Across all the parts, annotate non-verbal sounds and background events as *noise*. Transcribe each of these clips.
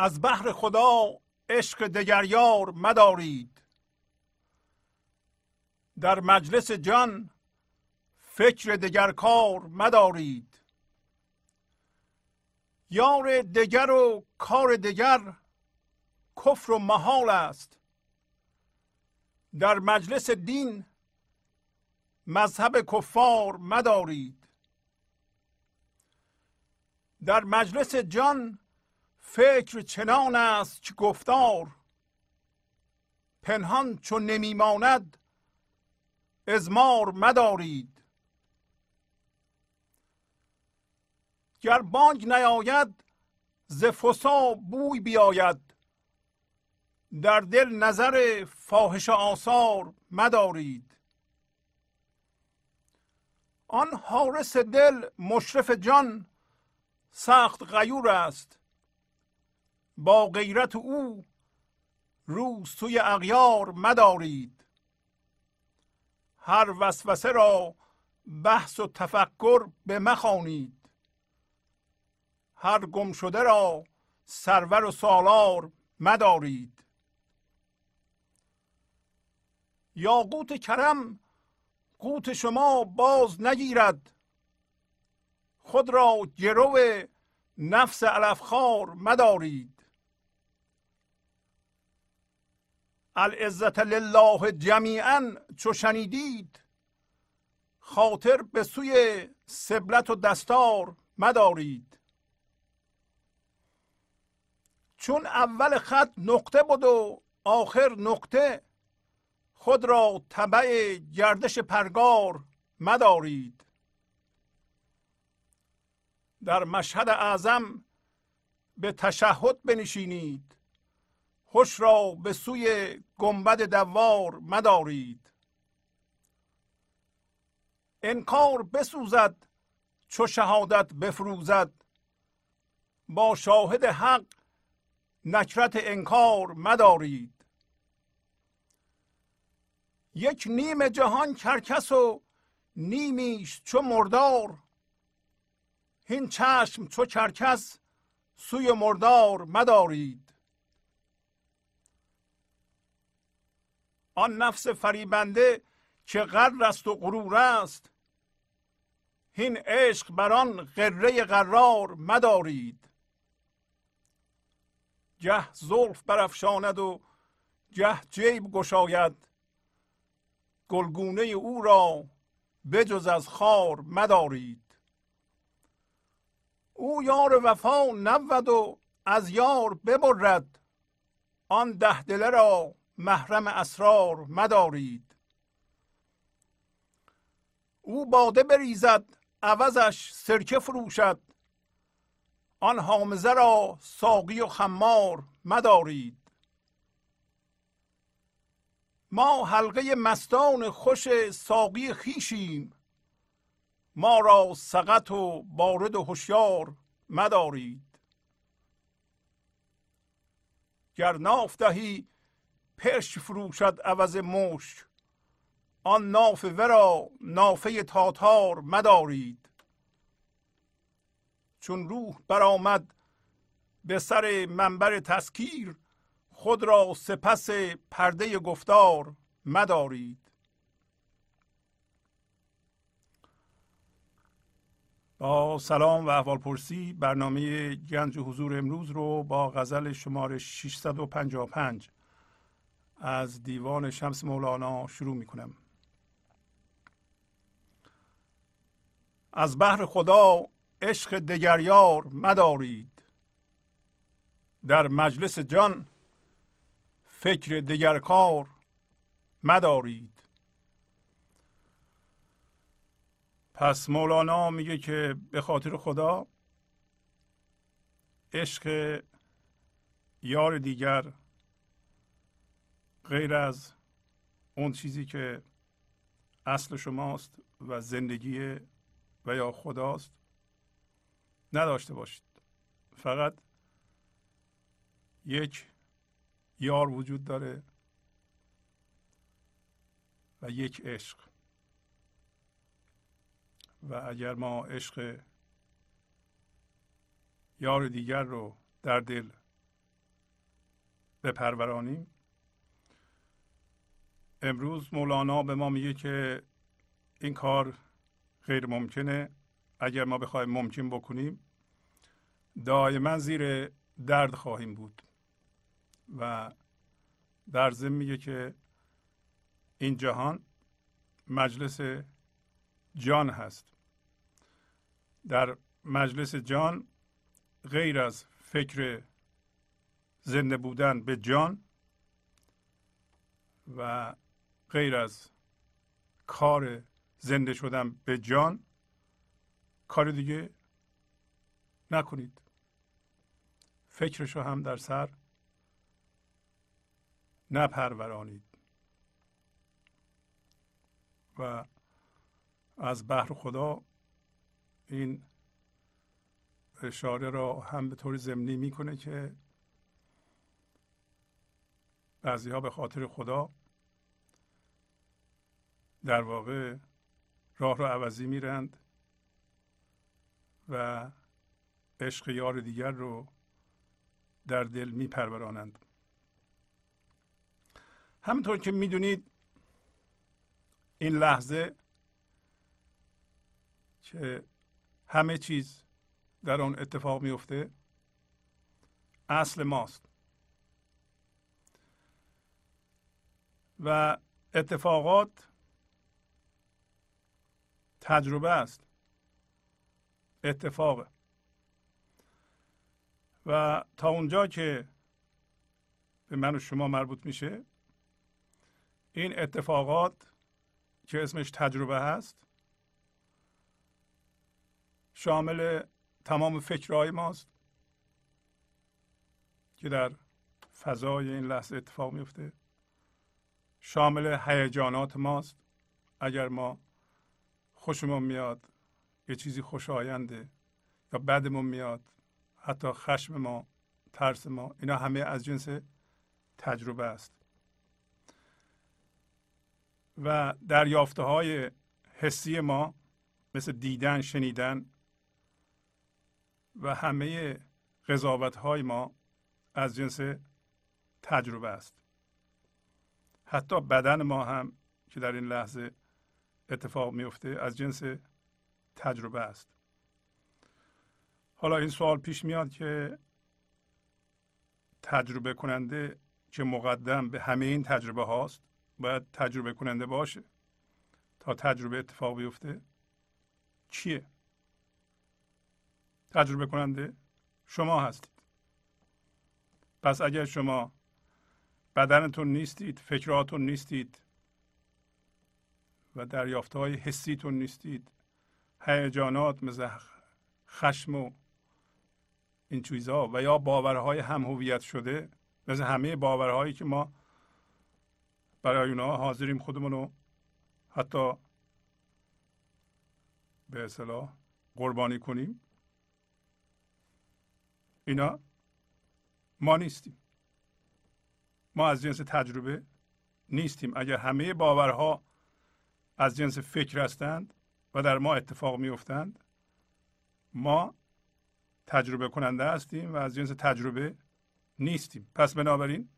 از بحر خدا عشق دگریار مدارید. در مجلس جان فکر دگر کار مدارید. یار دگر و کار دگر کفر و محال است. در مجلس دین مذهب کفار مدارید. در مجلس جان فکر چنان است که گفتار پنهان چون نمیماند ازمار مدارید. گر بانگ نیاید ز فسا بوی بیاید. در دل نظر فاحش آثار مدارید. آن حارس دل مشرف جان سخت غیور است. با غیرت او رو سوی اغیار مدارید. هر وسوسه را بحث و تفکر به مخانید هر گم شده را سرور و سالار مدارید. یا قوت کرم قوت شما باز نگیرد. خود را گرو نفس علفخار مدارید. العزت لله جمیعا چو شنیدید. خاطر به سوی سبلت و دستار مدارید. چون اول خط نقطه بود و آخر نقطه خود را طبع گردش پرگار مدارید. در مشهد اعظم به تشهد بنشینید. خوش را به سوی گنبد دوار مدارید. انکار بسوزد چو شهادت بفروزد. با شاهد حق نکرت انکار مدارید. یک نیم جهان کرکس و نیمیش چو مردار. هین چشم چو کرکس سوی مردار مدارید. آن نفس فریبنده که غر است و غرور است. هین عشق بر آن غره قرار مدارید. گه زلف برافشاند و گه جیب گشاید. گلگونه او را بجز از خار مدارید. او یار وفا نبود و از یار ببرد. آن ده دله را محرم اسرار مدارید. او باده بریزد عوضش سرکه فروشد. آن حامزه را ساقی و خمار مدارید. ما حلقه مستان خوش ساقی خیشیم ما را سقط و بارد و هوشیار مدارید. گر ناف دهی پرش فروشد عوض مشک. آن ناف ورا نافه تاتار مدارید. چون روح برآمد به سر منبر تسکیر خود را سپس پرده گفتار مدارید. با سلام و احوال پرسی برنامه گنج حضور امروز رو با غزل شماره 655 از دیوان شمس مولانا شروع می کنم از بحر خدا عشق دگریار مدارید. در مجلس جان فکر دگر کار مدارید. پس مولانا میگه که به خاطر خدا عشق یار دیگر غیر از اون چیزی که اصل شماست و زندگی و یا خداست نداشته باشید. فقط یک یار وجود داره و یک عشق. و اگر ما عشق یار دیگر رو در دل بپرورانیم امروز مولانا به ما میگه که این کار غیر ممکنه. اگر ما بخوایم ممکن بکنیم دائما زیر درد خواهیم بود. و در ضمن میگه که این جهان مجلس جان هست. در مجلس جان غیر از فکر زنده بودن به جان و غیر از کار زنده شدن به جان کار دیگه نکنید. فکرشو هم در سر نپرورانید. و از بحر خدا این اشاره را هم به طور ضمنی می‌کنه که بعضی ها به خاطر خدا در واقع راه رو عوضی میرند و عشق یار دیگر رو در دل میپرورانند. همونطور که می‌دونید این لحظه که همه چیز در آن اتفاق میفته اصل ماست. و اتفاقات تجربه است. اتفاقه. و تا اونجا که به من و شما مربوط میشه این اتفاقات که اسمش تجربه هست شامل تمام فکرهای ماست که در فضای این لحظه اتفاق میفته. شامل هیجانات ماست اگر ما خوشمون میاد یه چیزی خوشاینده یا بدمون میاد حتی خشم ما ترس ما اینا همه از جنس تجربه است. و دریافته های حسی ما مثل دیدن شنیدن و همه قضاوت های ما از جنس تجربه است. حتی بدن ما هم که در این لحظه اتفاق میفته از جنس تجربه است. حالا این سوال پیش میاد که تجربه کننده که مقدم به همه این تجربه هاست؟ باید تجربه کننده باشه. تا تجربه اتفاق بیفته چیه؟ تجربه کننده شما هستید. پس اگر شما بدنتون نیستید فکراتون نیستید و دریافت های حسیتون نیستید. هیجانات مثل خشم و این چیزها و یا باورهای هم هویت شده مثل همه باورهایی که ما برای اونها حاضریم خودمون رو حتی به اصطلاح قربانی کنیم. اینا ما نیستیم. ما از جنس تجربه نیستیم. اگر همه باورها از جنس فکر هستند و در ما اتفاق میافتند. ما تجربه کننده هستیم و از جنس تجربه نیستیم. پس بنابراین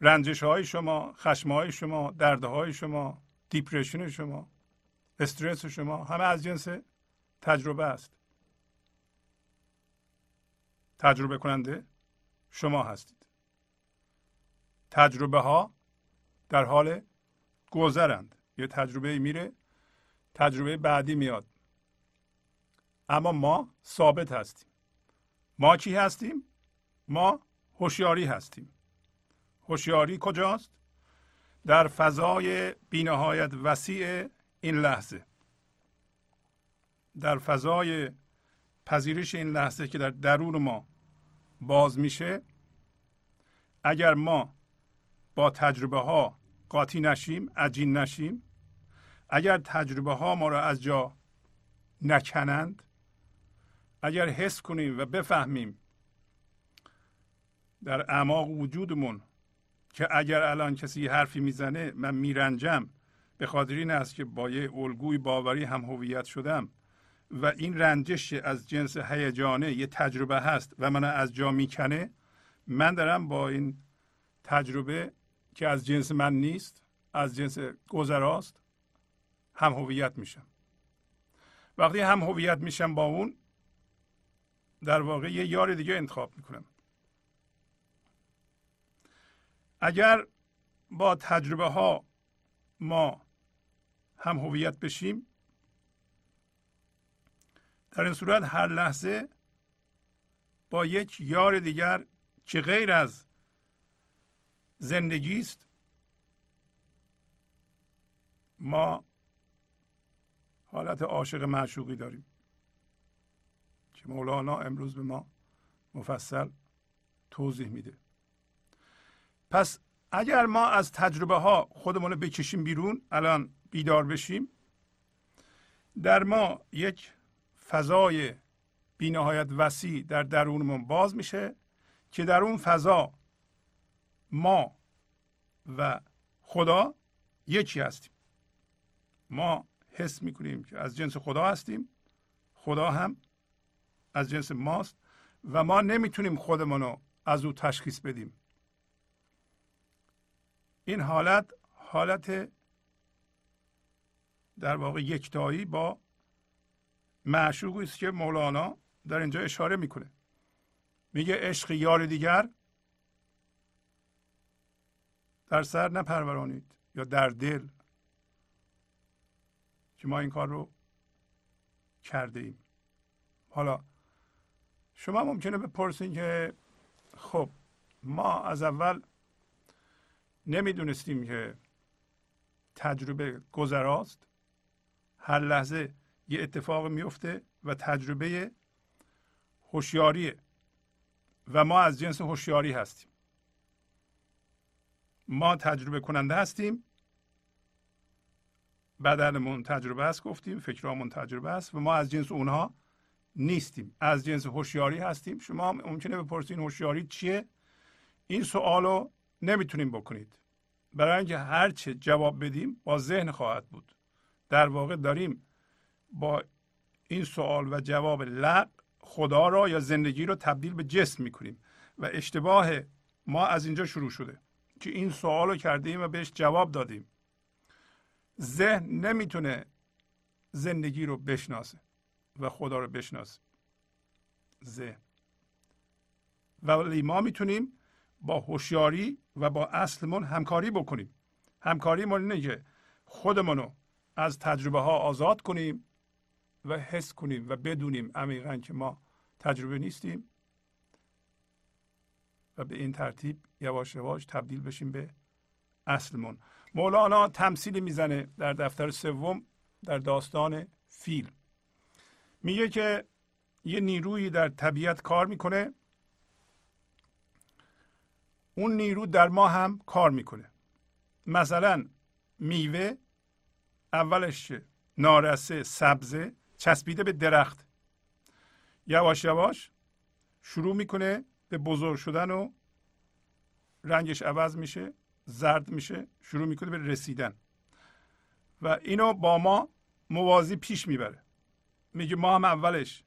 رنجش های شما خشم های شما درد های شما دیپریشن شما استرس شما همه از جنس تجربه است. تجربه کننده شما هستید. تجربه ها در حال گذرند. یه تجربه میره تجربه بعدی میاد. اما ما ثابت هستیم. ما کی هستیم؟ ما هوشیاری هستیم. هوشیاری کجاست؟ در فضای بینهایت وسیع این لحظه. در فضای پذیرش این لحظه که در درون ما باز میشه اگر ما با تجربه ها قاطی نشیم عجین نشیم اگر تجربه ها ما را از جا نکنند اگر حس کنیم و بفهمیم در اعماق وجودمون که اگر الان کسی حرفی می‌زنه من میرنجم به خاطر این است که با یه الگوی باوری هم هویت شدم و این رنجش از جنس هیجانه یه تجربه هست و من از جا می‌کنه من دارم با این تجربه که از جنس من نیست از جنس گذراست هم هویت میشم. وقتی هم هویت میشم با اون در واقع یه یار دیگه انتخاب می‌کنم. اگر با تجربه ها ما هم هویت بشیم در این صورت هر لحظه با یک یار دیگر که غیر از زندگی است ما حالت عاشق معشوقی داریم. که مولانا امروز به ما مفصل توضیح میده. پس اگر ما از تجربه ها خودمون رو بکشیم بیرون الان بیدار بشیم در ما یک فضای بینهایت وسیع در درونمون باز میشه که در اون فضا ما و خدا یکی هستیم. ما حس می‌کنیم که از جنس خدا هستیم خدا هم از جنس ماست و ما نمی‌تونیم خودمون رو از او تشخیص بدیم. این حالت حالت در واقع یکتایی با معشوقی است که مولانا در اینجا اشاره می‌کنه. میگه عشق یار دیگر در سر نپرورانید یا در دل. که ما این کار رو کرده ایم حالا شما ممکنه بپرسین که خب ما از اول نمی‌دونستیم که تجربه گذراست. هر لحظه یه اتفاق میفته و تجربه هوشیاریه و ما از جنس هوشیاری هستیم. ما تجربه کننده هستیم. بدنمون تجربه است گفتیم فکرامون تجربه است و ما از جنس اونها نیستیم. از جنس هوشیاری هستیم. شما ممکنه بپرسین هوشیاری چیه؟ این سوال رو نمی‌تونیم بکنید. برای اینکه هرچه جواب بدیم با ذهن خواهد بود. در واقع داریم با این سوال و جواب لق خدا را یا زندگی رو تبدیل به جسم می‌کنیم و اشتباه ما از اینجا شروع شده که این سوال رو کردیم و بهش جواب دادیم. ذهن نمی‌تونه زندگی رو بشناسه و خدا رو بشناسه. ذهن. ولی ما می‌تونیم با هوشیاری و با اصلمون همکاری بکنیم. همکاری ما اینه که خودمون رو از تجربه ها آزاد کنیم و حس کنیم و بدونیم عمیقا که ما تجربه نیستیم و به این ترتیب یواش یواش تبدیل بشیم به اصلمون. مولانا تمثیلی می‌زنه در دفتر سوم در داستان فیل میگه که یه نیرویی در طبیعت کار می‌کنه. اون نیرو در ما هم کار می‌کنه. مثلا میوه اولش نارسه سبزه چسبیده به درخت. یواش یواش شروع می‌کنه به بزرگ شدن و رنگش عوض میشه. زرد میشه شروع می‌کنه به رسیدن. و اینو با ما موازی پیش می‌بره. میگه ما هم اولش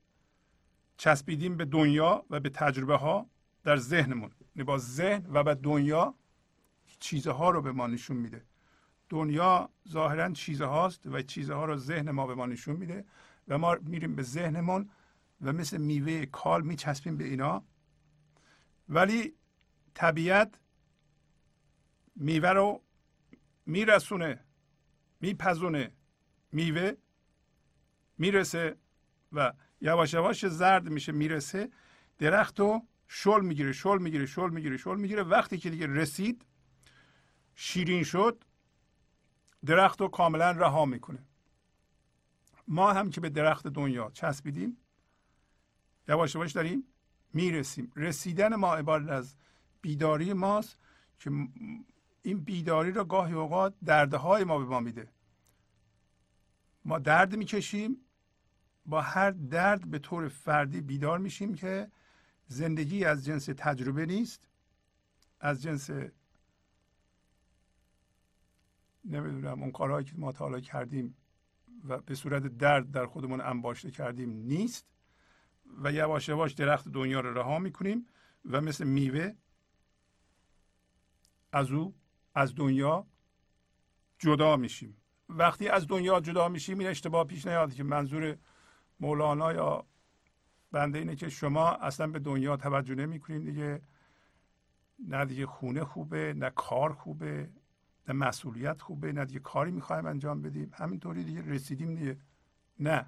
چسبیدیم به دنیا و به تجربه ها در ذهنمون. یعنی با ذهن و به دنیا چیزها رو به ما نشون میده. دنیا ظاهرا چیزهاست و چیزها رو ذهن ما به ما نشون میده و ما میریم به ذهنمون و مثل میوه کال میچسبیم به اینا. ولی طبیعت میوه رو میرسونه میپزونه میوه می‌رسه و یواش یواش زرد میشه می‌رسه. درخت رو شل می‌گیره شل می‌گیره شل می‌گیره شل می‌گیره. وقتی که دیگه رسید شیرین شد درخت رو کاملا رها می‌کنه. ما هم که به درخت دنیا چسبیدیم یواش یواش داریم می‌رسیم. رسیدن ما عبارت از بیداری ماست که این بیداری را گاهی اوقات دردهای ما به ما میده. ما درد می‌کشیم با هر درد به طور فردی بیدار میشیم که زندگی از جنس تجربه نیست از جنس نمی‌دونم اون کارهایی که ما تا حالا کردیم و به صورت درد در خودمون انباشته کردیم نیست و یواش یواش درخت دنیا رو رها می‌کنیم و مثل میوه از او از دنیا جدا میشیم. وقتی از دنیا جدا میشیم این اشتباه پیش نیاد که منظور مولانا یا بنده اینه که شما اصلا به دنیا توجه نمی کنید دیگه. نه دیگه خونه خوبه نه کار خوبه نه مسئولیت خوبه نه دیگه کاری می‌خوایم انجام بدیم. همینطوری دیگه رسیدیم دیگه. نه.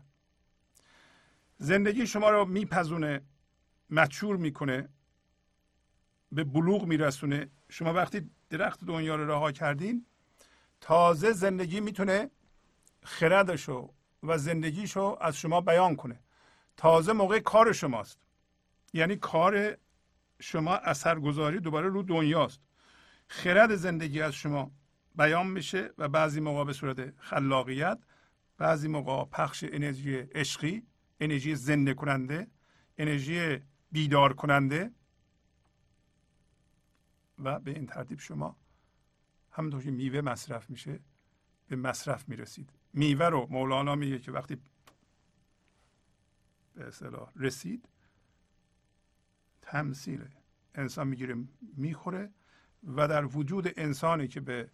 زندگی شما رو میپزونه مچور می‌کنه به بلوغ میرسونه. شما وقتی درخت دنیا رو رها کردین تازه زندگی می‌تونه خردشو و زندگیشو از شما بیان کنه. تازه موقع کار شماست. یعنی کار شما اثرگذاری دوباره رو دنیاست. خرد زندگی از شما بیان میشه و بعضی موقع به صورت خلاقیت بعضی موقع پخش انرژی عشقی انرژی زنده کننده انرژی بیدار کننده و به این ترتیب شما همونطور که میوه مصرف میشه به مصرف می‌رسید. میوه رو مولانا میگه که وقتی به اصطلاح رسید تمثیل انسان می‌گیره می‌خوره و در وجود انسانی که به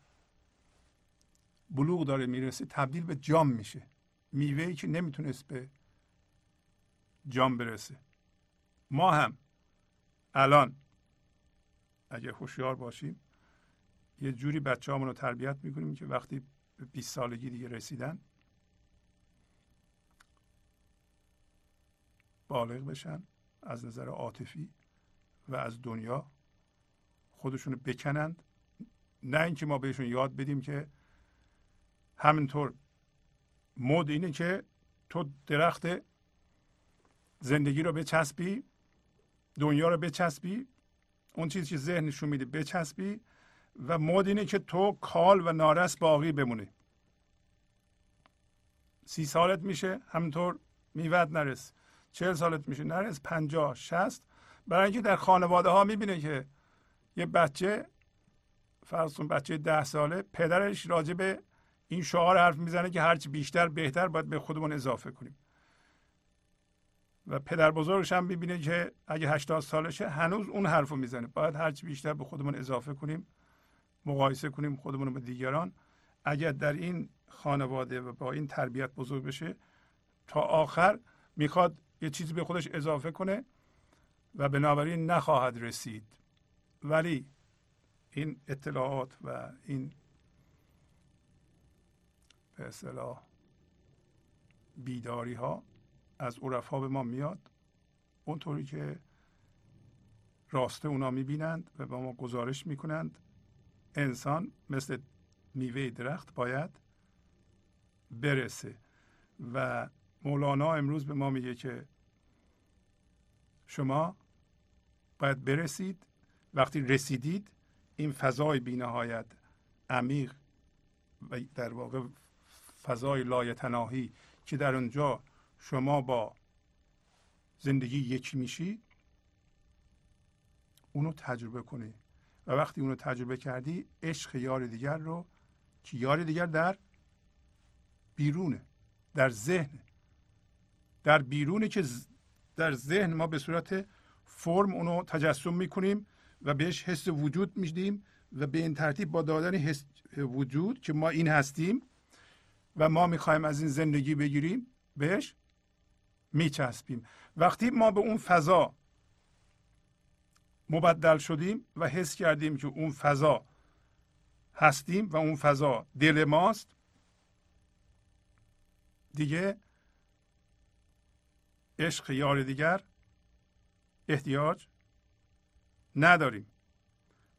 بلوغ داره می‌رسه تبدیل به جام میشه. میوه که نمی‌تونست به جام برسه. ما هم الان اگه هوشیار باشیم یه جوری بچه رو تربیت می‌کنیم که وقتی به 20 سالگی دیگه رسیدن بالغ بشن از نظر عاطفی و از دنیا خودشونو بکنند. نه اینکه ما بهشون یاد بدیم که همینطور مد اینه که تو درخت زندگی رو بچسبی دنیا رو بچسبی اون چیزی که ذهنشون میده بچسبی و مد اینه که تو کال و نارس باقی بمونی. سی سالت میشه همینطور میوت نرس. چهل سالت میشه نرس. پنجاه شست برای اینکه در خانواده ها می‌بینه که یه بچه فرض بچه ده ساله پدرش راجع این شعار حرف می‌زنه که هرچی بیشتر بهتر باید به خودمون اضافه کنیم. و پدر بزرگش هم می‌بینه که اگه 80 سالشه هنوز اون حرف رو می‌زنه. باید هرچی بیشتر به خودمون اضافه کنیم مقایسه کنیم خودمون رو با دیگران. اگر در این خانواده و با این تربیت بزرگ بشه تا آخر می‌خواد یه چیزی به خودش اضافه کنه و بنابراین نخواهد رسید. ولی این اطلاعات و این به اصطلاح بیداری ها از عرفا به ما میاد. اونطوری که راسته اونا می‌بینند و به ما گزارش می‌کنند. انسان مثل میوه درخت باید برسه. و مولانا امروز به ما میگه که شما باید برسید. وقتی رسیدید این فضای بینهایت عمیق و در واقع فضای لایتناهی که در اونجا شما با زندگی یکی میشی اونو تجربه کنی. و وقتی اونو تجربه کردی عشق یار دیگر رو که یار دیگر در بیرونه در ذهن. در بیرونه که در ذهن ما به صورت فرم اونو تجسم می‌کنیم و بهش حس وجود میدیم و به این ترتیب با دادن حس وجود که ما این هستیم و ما می‌خوایم از این زندگی بگیریم بهش میچسبیم. وقتی ما به اون فضا مبدل شدیم و حس کردیم که اون فضا هستیم و اون فضا دل ماست دیگه عشق یار دیگر احتیاج نداریم.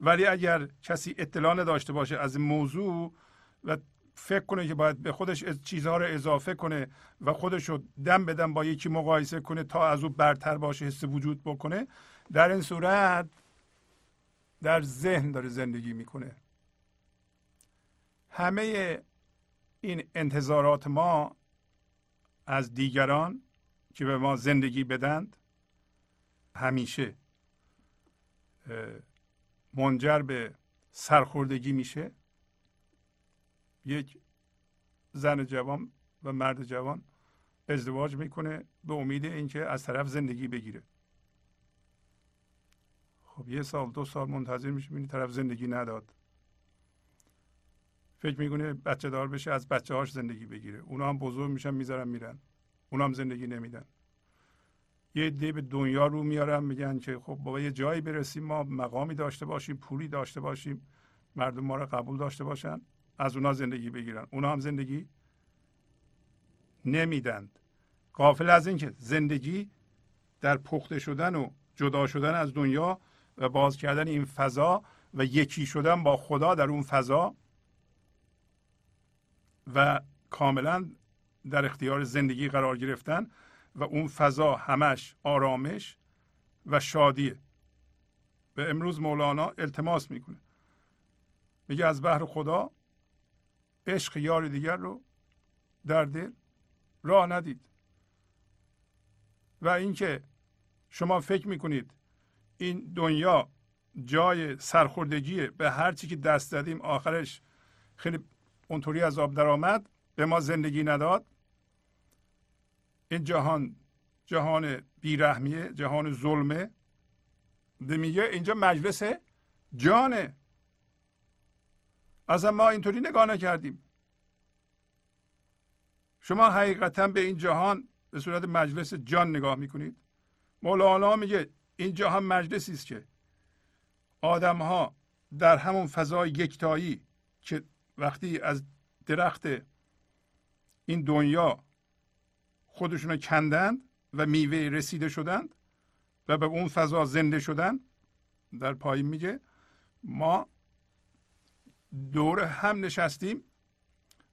ولی اگر کسی اطلاع نداشته باشه از این موضوع و فکر کنه که باید به خودش چیزها رو اضافه کنه و خودش رو دم بدم با یکی مقایسه کنه تا از او برتر باشه حس وجود بکنه. در این صورت در ذهن داره زندگی می‌کنه. همه این انتظارات ما از دیگران که به ما زندگی بدند همیشه منجر به سرخوردگی میشه. یک زن جوان و مرد جوان ازدواج می‌کنه به امید اینکه از طرف زندگی بگیره. خب یه سال دو سال منتظر میشه ببینی طرف زندگی نداد. فکر می‌کنه بچه دار بشه از بچه هاش زندگی بگیره. اونا هم بزرگ میشن می‌ذارن میرن. اونا هم زندگی نمیدن. یه عده به دنیا رو میارن میگن که خب بابا یه جایی برسیم ما مقامی داشته باشیم پولی داشته باشیم مردم ما رو قبول داشته باشن. از اونا زندگی بگیرن. اونا هم زندگی نمیدند. قافل از اینکه زندگی در پخته شدن و جدا شدن از دنیا و باز کردن این فضا و یکی شدن با خدا در اون فضا و کاملا در اختیار زندگی قرار گرفتن و اون فضا همش آرامش و شادیه و امروز مولانا التماس می‌کنه. میگه از بحر خدا عشق یار دیگر رو در دل راه ندید. و اینکه شما فکر می‌کنید این دنیا جای سرخوردگیه به هر چی که دست دادیم آخرش خیلی اونطوری از آب درآمد به ما زندگی نداد این جهان جهان بیرحمیه جهان ظلمه. میگه اینجا مجلس جانه. از ما اینطوری نگاه نکردیم. شما حقیقتا به این جهان به صورت مجلس جان نگاه می‌کنید. مولانا میگه این جهان مجلسی است که آدم ها در همون فضای یکتایی که وقتی از درخت این دنیا خودشون کندند و میوه رسیده شدند و به اون فضا زنده شدن در پایین میگه ما دور هم نشستیم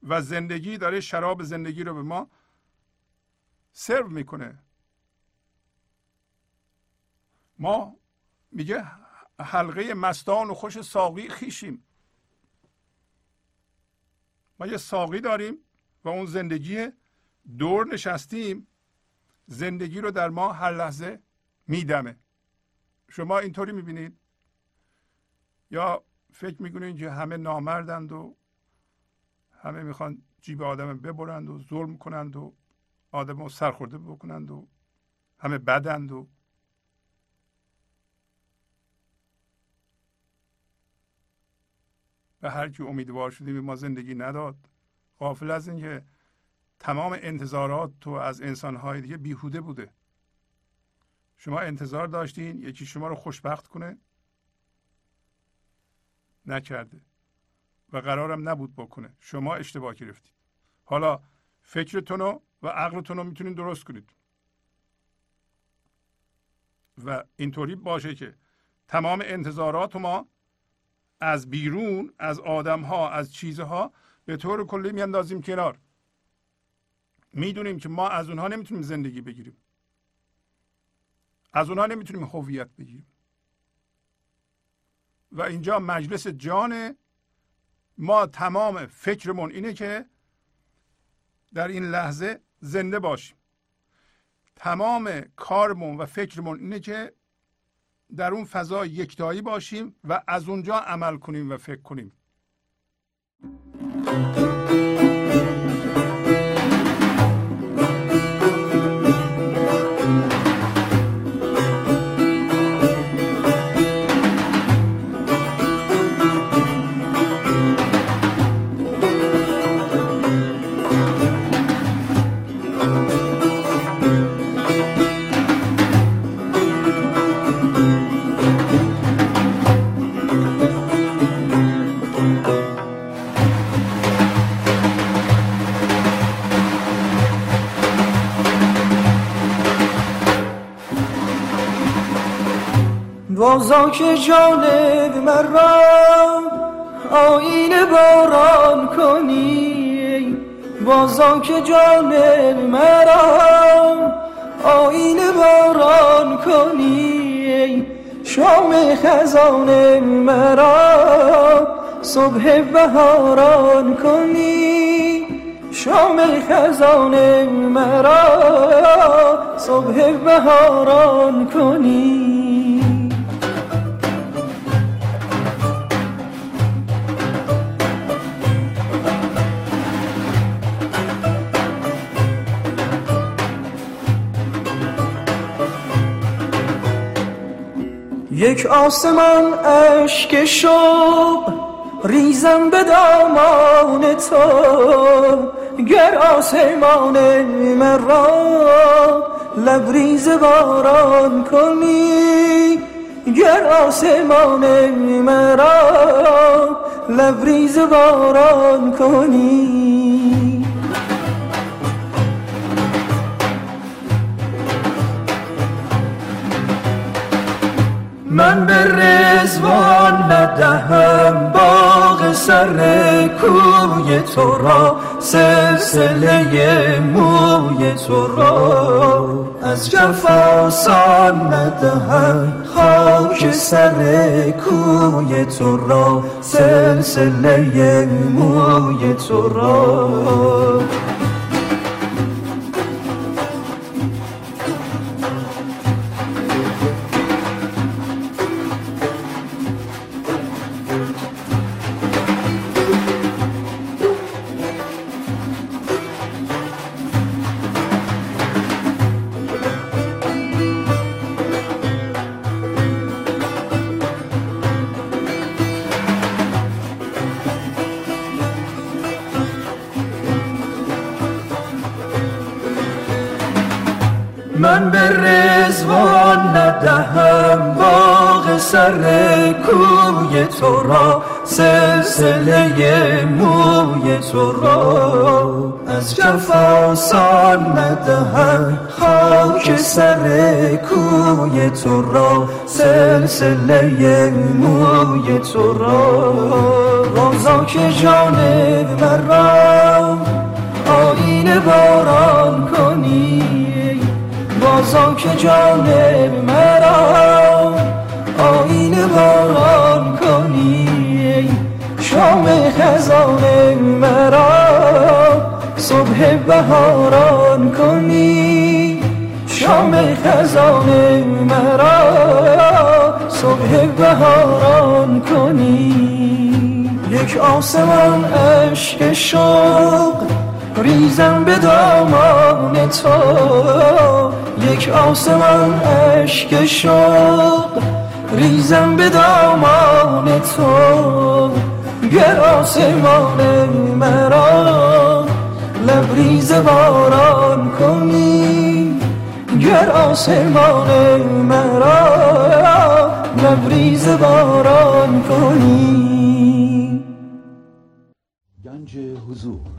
و زندگی داره شراب زندگی رو به ما سرو می‌کنه. ما میگه حلقه مستان و خوش ساقی خیشیم. ما یه ساقی داریم و اون زندگی دور نشستیم. زندگی رو در ما هر لحظه میدمه. شما اینطوری می‌بینید؟ یا فکر می‌کنید که همه نامردند و همه می‌خوان جیب آدم ببرند و ظلم کنند و آدم رو سرخورده بکنند و همه بدند و به هر کی امیدوار شدیم ما زندگی نداد. غافل از اینکه تمام انتظارات تو از انسانهای دیگه بیهوده بوده. شما انتظار داشتین یکی شما رو خوشبخت کنه. نکرده و قرارم نبود بکنه. شما اشتباه گرفتید. حالا فکرتون و عقلتون رو می‌تونید درست کنید. و اینطوری باشه که تمام انتظارات ما از بیرون از آدم ها از چیزها به طور کلی میاندازیم کنار. می‌دونیم که ما از اونها نمی‌تونیم زندگی بگیریم. از اونها نمی‌تونیم هویت بگیریم. و اینجا مجلس جان ما تمام فکرمون اینه که در این لحظه زنده باشیم. تمام کارمون و فکرمون اینه که در اون فضا یکتایی باشیم و از اونجا عمل کنیم و فکر کنیم. بازا که جانب مرا آین باران کنی. بازا که جانب مرا آین باران کنی. شام خزان مرا صبح بهاران کنی. شام خزان مرا صبح بهاران کنی. یک آسمان اشک شوق ریزم به دامان تو. گر آسمان مرا لبریز باران کنی گر آسمان مرا لبریز باران کنی. من به رزوان ندهم باغ سر کوی تو را سلسله موی تو را. از جفاسان ندهم خاک سر کوی تو را سلسله موی تو را. من به رزوان ندهم باغ سر کوی تو را سلسله موی تو را. از جفاسان ندهم خاک سر کوی تو را سلسله موی تو را. روزا که جان مرا آین باران کنی. بازا که جان مرا آین باران کنی شام خزان مرا. صبح بهاران کنی شام خزان مرا. صبح بهاران کنی. یک آسمان عشق شوق ریزم به دامان تو. یک آسمان عشق شوق ریزم به دامان تو. گر آسمان مرا لبریز باران کنی. گر آسمان مرا لبریز باران کنی. گنج حضور.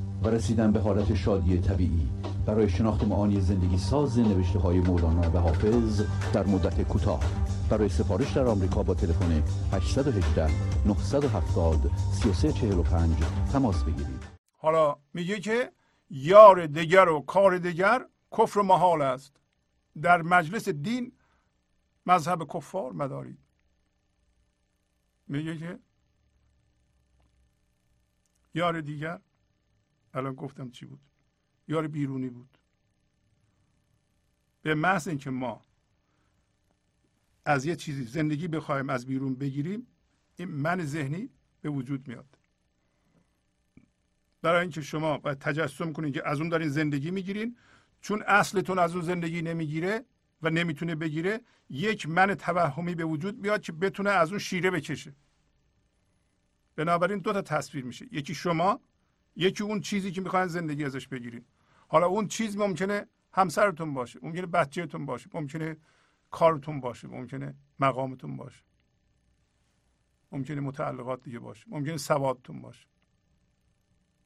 و رسیدن به حالت شادی طبیعی. برای شناخت معانی زندگی ساز نوشته های مولانا و حافظ در مدت کوتاه. برای سفارش در آمریکا با تلفن 818 970 3345 تماس بگیرید. حالا میگه که یار دیگر و کار دیگر کفر محال است. در مجلس دین مذهب کفار مدارید میگه که یار دیگر الان گفتم چی بود؟ یار بیرونی بود. به محض اینکه ما از یه چیزی زندگی بخوایم از بیرون بگیریم این من ذهنی به وجود میاد. برای اینکه شما باید تجسم کنید که از اون دارین زندگی می‌گیرین چون اصلتون از اون زندگی نمی‌گیره و نمی‌تونه بگیره یک من توهمی به وجود میاد که بتونه از اون شیره بکشه. بنابراین دو تا تصویر میشه. یکی شما یکی اون چیزی که می‌خواین زندگی ازش بگیرین. حالا اون چیز ممکنه همسرتون باشه ممکنه بچهتون باشه ممکنه کارتون باشه ممکنه مقامتون باشه. ممکنه متعلقات دیگه باشه ممکنه سوادتون باشه.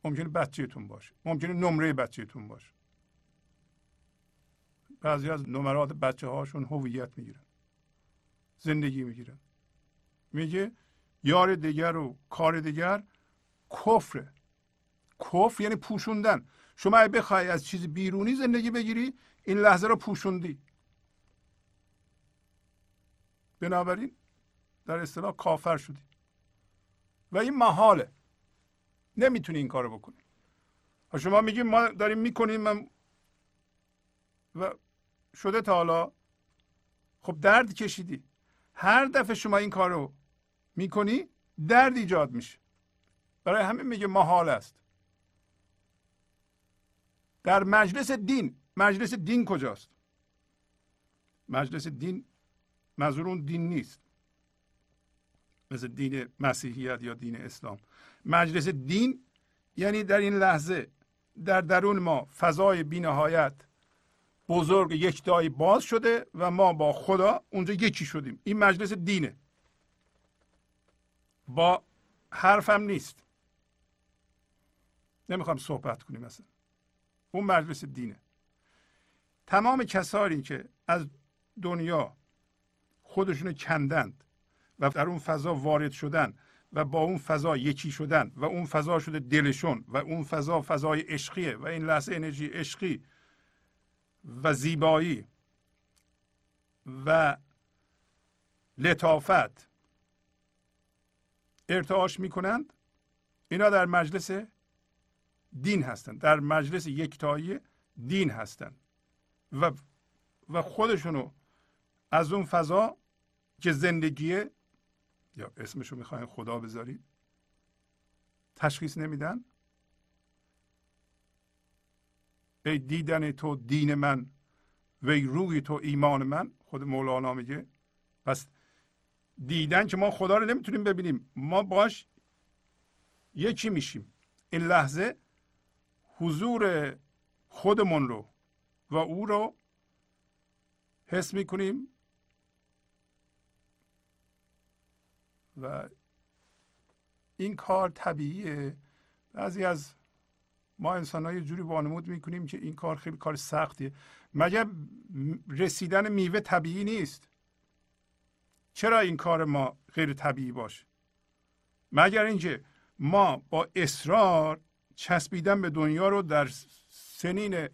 ممکنه بچهتون باشه ممکنه نمره بچهتون باشه. بعضی از نمرات بچه هاشون هویت می‌گیرن. زندگی می‌گیرن. میگه یار دیگر و کار دیگر کفره. کفر یعنی پوشوندن. شما اگه بخوای از چیز بیرونی زندگی بگیری این لحظه رو پوشوندی. بنابراین در اصطلاح کافر شدی. و این محاله. نمی‌تونی این کارو بکنی. شما میگیم ما داریم می‌کنیم من و شده تا حالا. خب درد کشیدی. هر دفعه شما این کارو می‌کنی درد ایجاد میشه. برای همین میگه محال است. در مجلس دین. مجلس دین کجاست؟ مجلس دین منظور دین نیست. مثل دین مسیحیت یا دین اسلام. مجلس دین یعنی در این لحظه در درون ما فضای بینهایت بزرگ یک دایی باز شده و ما با خدا اونجا یکی شدیم. این مجلس دینه. با حرفم نیست. نمی‌خوام صحبت کنیم مثلا اون مجلس دینه. تمام کسانی که از دنیا خودشونو کندند و در اون فضا وارد شدن و با اون فضا یکی شدن و اون فضا شده دلشون و اون فضا فضای عشقیه و این لحظه انرژی عشقی و زیبایی و لطافت ارتعاش می‌کنند اینا در مجلس دین هستند در مجلس یکتایی دین هستند و و خودشونو از اون فضا که زندگیه یا اسمشو می‌خواین خدا بذارید تشخیص نمیدن. ای دیدن تو دین من وی روی تو ایمان من خود مولانا میگه. پس دیدن که ما خدا رو نمی‌تونیم ببینیم ما باش یکی میشیم. این لحظه حضور خودمون رو و او رو حس می‌کنیم و این کار طبیعیه. بعضی از ما انسان های جوری وانمود می‌کنیم که این کار خیلی کار سختیه. مگر رسیدن میوه طبیعی نیست؟ چرا این کار ما غیر طبیعی باشه؟ مگر اینکه ما با اصرار چسبیدن به دنیا رو در سنین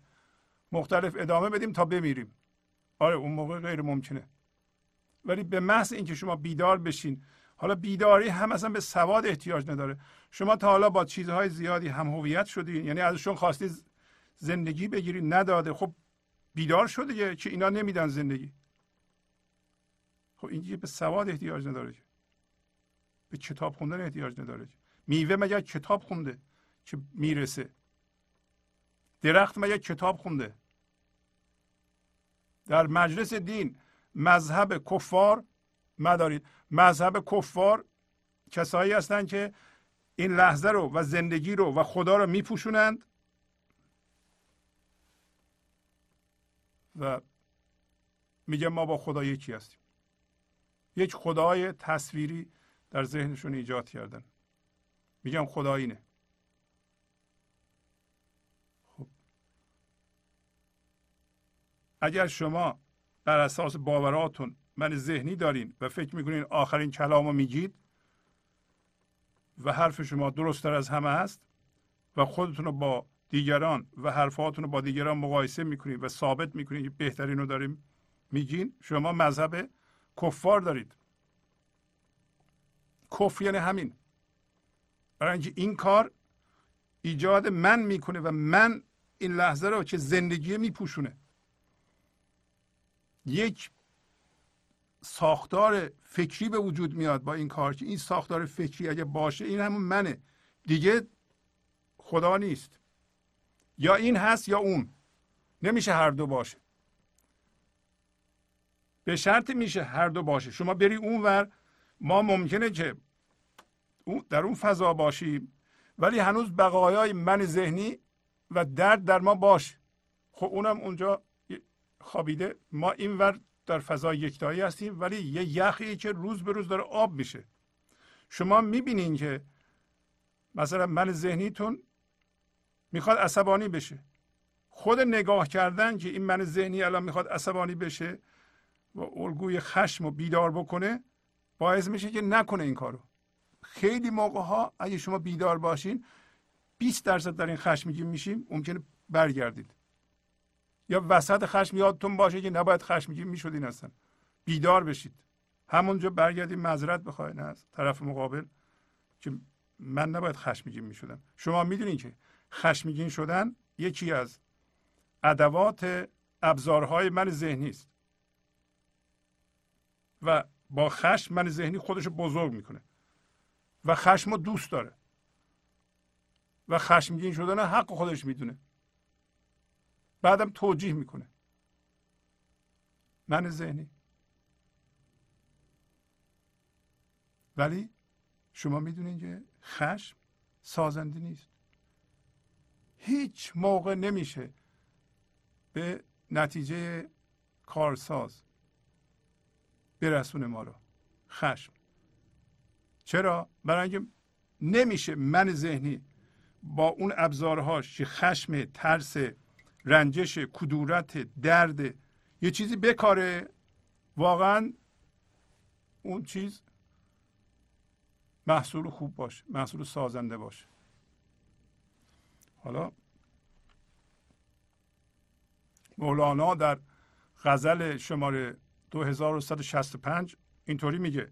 مختلف ادامه بدیم تا بمیریم. آره اون موقع غیر ممکنه. ولی به محض اینکه شما بیدار بشین حالا بیداری هم اصلا به سواد احتیاج نداره. شما تا حالا با چیزهای زیادی هم هویت شدین یعنی ازشون خواستید زندگی بگیری نداده. خب بیدار شده که اینا نمیدن زندگی. خب این به سواد احتیاج نداره به کتاب خوندن احتیاج نداره میوه مگر کتاب خونده؟ که می‌رسه. درخت مگر کتاب خونده؟ در مجلس دین مذهب کفار مدارید مذهب کفار کسایی هستند که این لحظه رو و زندگی رو و خدا رو میپوشونند و میگه ما با خدا یکی هستیم. یک خدای تصویری در ذهنشون ایجاد کردن. میگم خدا اینه. اگر شما بر اساس باوراتون من ذهنی دارین و فکر می‌کنین آخرین کلام رو میگید و حرف شما درستتر از همه هست و خودتون رو با دیگران و حرفاتون رو با دیگران مقایسه می‌کنید و ثابت می‌کنید که بهترین رو داریم میگین شما مذهب کفار دارید. کفر یعنی همین. برای اینکه این کار ایجاد من می‌کنه و من این لحظه رو که زندگی میپوشونه. یک ساختار فکری به وجود میاد با این کار که این ساختار فکری اگه باشه این همون منه. دیگه خدا نیست. یا این هست یا اون. نمیشه هر دو باشه. به شرط میشه هر دو باشه. شما بری اونور ما ممکنه که در اون فضا باشیم ولی هنوز بقایای من ذهنی و درد در ما باشه خب اونم اونجا خوابیده ما اینور در فضای یکتایی هستیم ولی یه یخی که روز به روز داره آب میشه. شما می‌بینین که مثلا من ذهنیتون می‌خواد عصبانی بشه. خود نگاه کردن که این من ذهنی الان می‌خواد عصبانی بشه و الگوی خشم و بیدار بکنه باعث میشه که نکنه این کارو. خیلی موقع ها اگه شما بیدار باشین 20 درصد در این خشمگین میشیم ممکنه برگردید. یا وسط خشم یادتون باشه که نباید خشمگین می‌شدین اصلا. بیدار بشید. همونجا برگردید معذرت بخواین از طرف مقابل. که من نباید خشمگین می شدم شما می‌دونید که خشمگین شدن یکی از ادوات ابزارهای من ذهنی است. و با خشم من ذهنی خودش بزرگ می‌کنه. و خشم رو دوست داره. و خشمگین شدن حق خودش می‌دونه. بعدم توجیه می‌کنه. من ذهنی. ولی شما می‌دونید که خشم سازنده نیست. هیچ موقع نمیشه به نتیجه کارساز برسونه ما رو. خشم. چرا؟ برای اینکه نمیشه من ذهنی با اون ابزارهاش که خشم ترس رنجش کدورت درد یه چیزی بکاره. واقعا اون چیز محصول خوب باشه محصول سازنده باشه. حالا مولانا در غزل شماره 2165 اینطوری میگه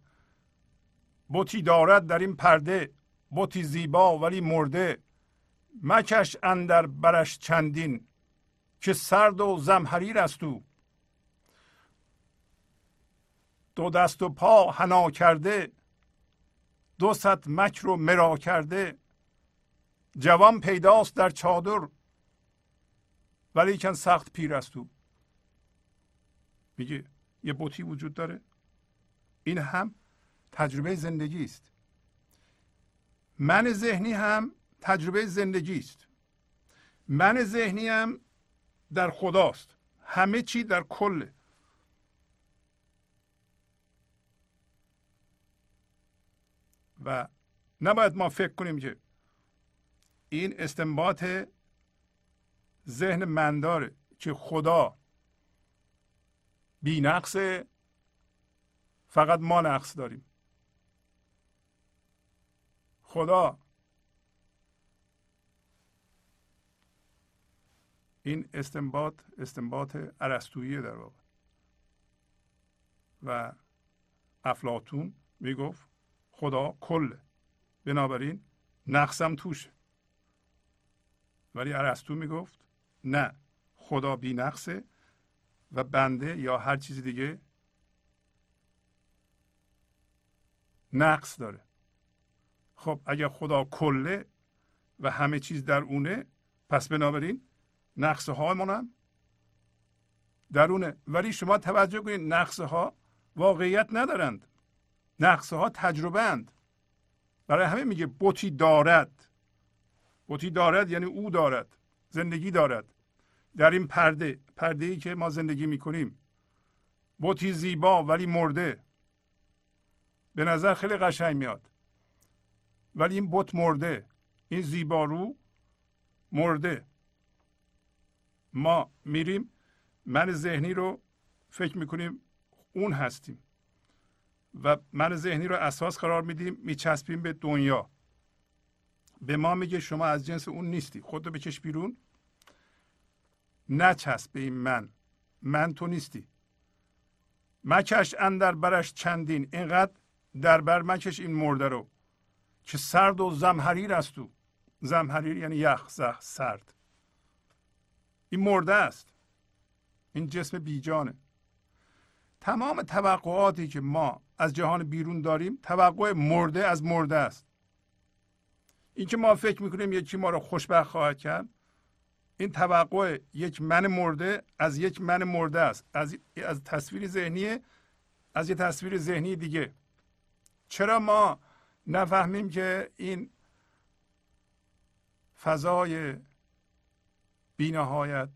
بوتی دارد در این پرده بوتی زیبا ولی مرده مکش اندر برش چندین که سرد و زمحریر است او. دو دست و پا حنا کرده دو ست مکر و مرا کرده. جوان پیداست در چادر ولی کن سخت پیر است او. میگه یه بوتی وجود داره. این هم تجربه زندگی است. من ذهنی هم تجربه زندگی است. من ذهنی هم در خداست. همه چی در کله. و نباید ما فکر کنیم که این استنباط ذهن من داره که خدا بی نقصه فقط ما نقص داریم. خدا این استنباط استنباط ارسطویی در واقع. و افلاتون می‌گفت خدا کله. بنابراین نقصم توشه. ولی ارسطو می‌گفت نه خدا بی نقصه و بنده یا هر چیز دیگه نقص داره. خب اگر خدا کله و همه چیز در اونه پس بنابراین نقصه ها هم درونه. ولی شما توجه کنید نقصه ها واقعیت ندارند. نقصه ها تجربه اند برای همه میگه بوتی دارد. بوتی دارد یعنی او دارد. زندگی دارد. در این پرده پرده ای که ما زندگی می‌کنیم. بوتی زیبا ولی مرده. به نظر خیلی قشنگ میاد. ولی این بت مرده. این زیبارو مرده. ما میریم من ذهنی رو فکر می‌کنیم اون هستیم. و من ذهنی رو اساس قرار میدیم میچسبیم به دنیا. به ما میگه شما از جنس اون نیستی خود رو بکش بیرون. نچسب به این من من تو نیستی. مکش اندر برش چندین اینقدر در بر مکش این مرده رو که سرد و زمحریر است تو. زمحریر یعنی یخ زخ سرد. این مرده است. این جسم بیجانه. تمام توقعاتی که ما از جهان بیرون داریم توقع مرده از مرده است. اینکه ما فکر می‌کنیم یکی ما رو خوشبخت خواهد کرد این توقع یک من مرده از یک من مرده است. از, از تصویر ذهنی از یه تصویر ذهنی دیگه. چرا ما نفهمیم که این فضای بینهایت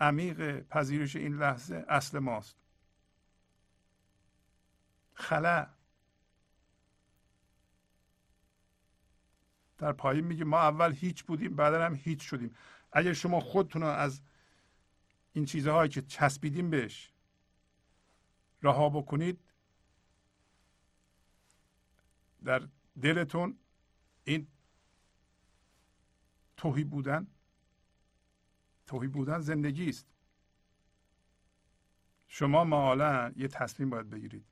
عمیق پذیرش این لحظه اصل ماست. خلا. در پایین میگه ما اول هیچ بودیم بعدا هم هیچ شدیم. اگر شما خودتون از این چیزهایی که چسبیدیم بهش رها بکنید در دلتون این توهی بودن توهی بودن زندگی است. شما معالا یه تصمیم باید بگیرید.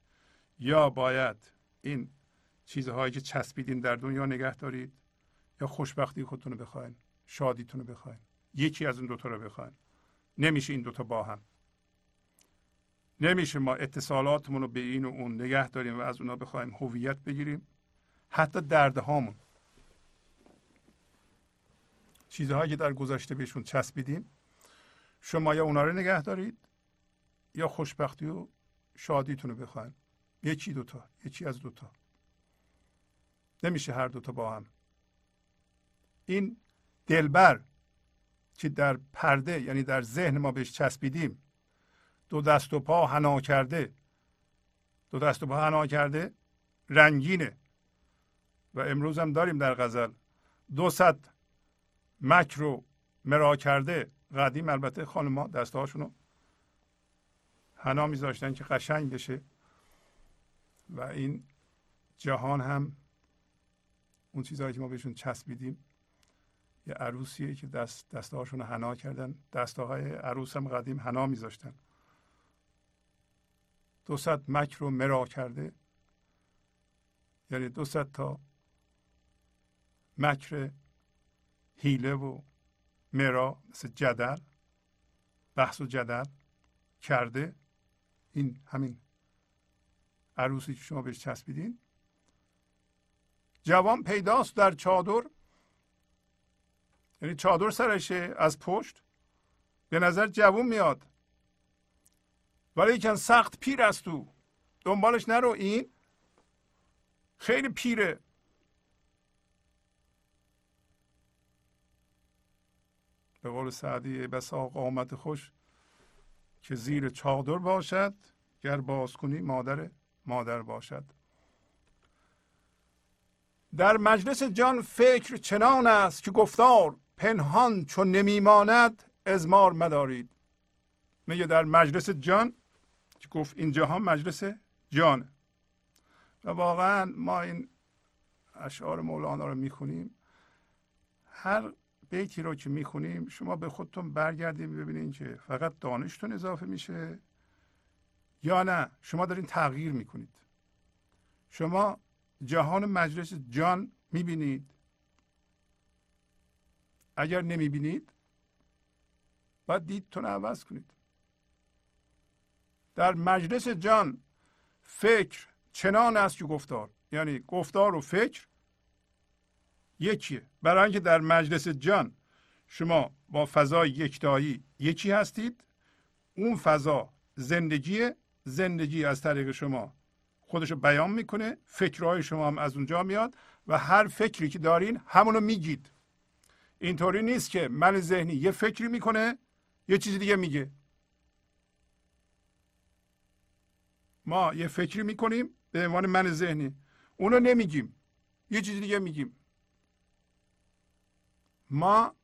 یا باید این چیزهایی که چسبیدین در دنیا نگه دارید یا خوشبختی خودتون رو بخواین شادیتون رو بخواین یکی از این دوتا رو بخواین. نمیشه این دوتا با هم. نمیشه ما اتصالاتمون رو به این و اون نگه داریم و از اونا بخوایم هویت بگیریم. حتی دردهامون. چیزهایی که در گذشته بهشون چسبیدیم شما یا اونا رو نگه دارید یا خوشبختی و شادیتون رو بخواین. یکی دوتا یکی از دوتا. نمیشه هر دوتا با هم. این دلبر که در پرده یعنی در ذهن ما بهش چسبیدیم دو دست و پا حنا کرده دو دست و پا حنا کرده رنگینه. و امروز هم داریم در غزل. دو صد مک رو مرا کرده قدیم البته خانم ها دستهاشون حنا میذاشتن که قشنگ بشه و این جهان هم اون چیزهایی که ما بهشون چسبیدیم یه عروسیه که دست دستهاشون حنا کردن. دستهای عروس هم قدیم حنا میذاشتن. دو مک رو مرا کرده. یعنی دو تا مکر هیله و مرا مثل جدل بحث و جدل کرده. این همین. عروسی که شما بهش چسبیدین. جوان پیداست در چادر. یعنی چادر سرشه از پشت. به نظر جوون میاد. ولی یکن سخت پیر است تو دنبالش نرو این. خیلی پیره. به قول سعدی بسا قامت خوش که زیر چادر باشد گر باز کنی مادر مادر باشد. در مجلس جان فکر چنان است که گفتار پنهان چون نمیماند ازمار مدارید. میگه در مجلس جان که گفت این جهان مجلس جان و واقعا ما این اشعار مولانا رو می‌خونیم. هر بیتی رو که می‌خونیم شما به خودتون برگردیم ببینید که فقط دانشتون اضافه میشه یا نه. شما دارین تغییر می‌کنید. شما جهان مجلس جان می‌بینید. اگر نمی‌بینید باید دیدتون عوض کنید. در مجلس جان فکر چنان است که گفتار. یعنی گفتار و فکر یکیه برای اینکه در مجلس جان شما با فضای یکتایی یکی هستید اون فضا زندگی زندگی از طریق شما خودشو بیان می‌کنه فکرهای شما هم از اونجا میاد و هر فکری که دارین همونو میگید. اینطوری نیست که من ذهنی یه فکری می‌کنه یه چیزی دیگه میگه. ما یه فکری می‌کنیم به عنوان من ذهنی. اونو نمیگیم. یه چیزی دیگه میگیم. ما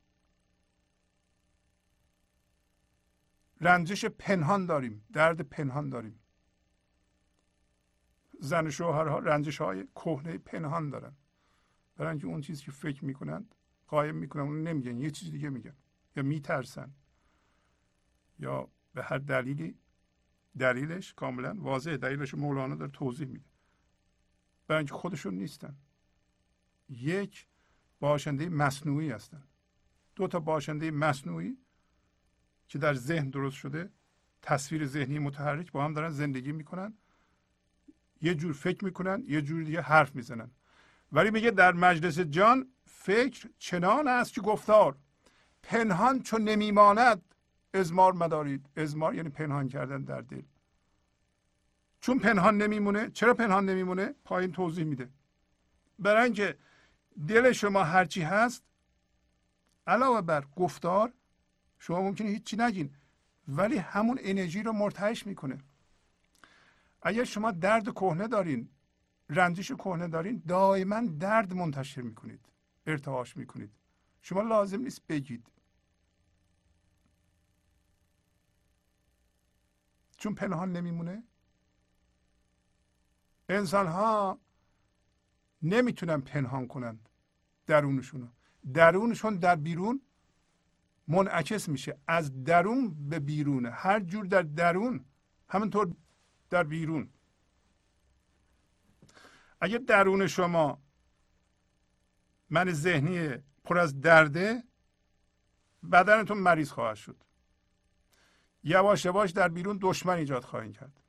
رنجش پنهان داریم درد پنهان داریم. زن شوهرها رنجش های کهنه پنهان دارن. برای اینکه اون چیزی که فکر می‌کنند قایم می‌کنن اون نمیگن یه چیز دیگه میگن. یا میترسن. یا به هر دلیلی دلیلش کاملا واضح دلیلش مولانا داره توضیح میده. برای اینکه خودشون نیستن. یک باشنده مصنوعی هستن. دو تا باشنده مصنوعی که در ذهن درست شده تصویر ذهنی متحرک با هم دارن زندگی می‌کنن. یه جور فکر می‌کنن یه جور دیگه حرف می‌زنن. ولی میگه در مجلس جان فکر چنان است که گفتار پنهان چون نمیماند ازمار مدارید. ازمار یعنی پنهان کردن در دل. چون پنهان نمیمونه چرا پنهان نمیمونه؟ پایین توضیح میده. برای اینکه دل شما هرچی هست علاوه بر گفتار شما ممکنه هیچی نگین ولی همون انرژی رو مرتعش می‌کنه. اگر شما درد کهنه دارین رنجش کهنه دارین دائما درد منتشر می‌کنید ارتعاش می‌کنید. شما لازم نیست بگید. چون پنهان نمیمونه. انسان ها نمی‌تونن پنهان کنند درونشون درونشون در بیرون منعکس میشه. از درون به بیرونه. هر جور در درون همینطور در بیرون. اگه درون شما من ذهنی پر از درده بدنتون مریض خواهد شد. یواش یواش در بیرون دشمن ایجاد خواهید کرد.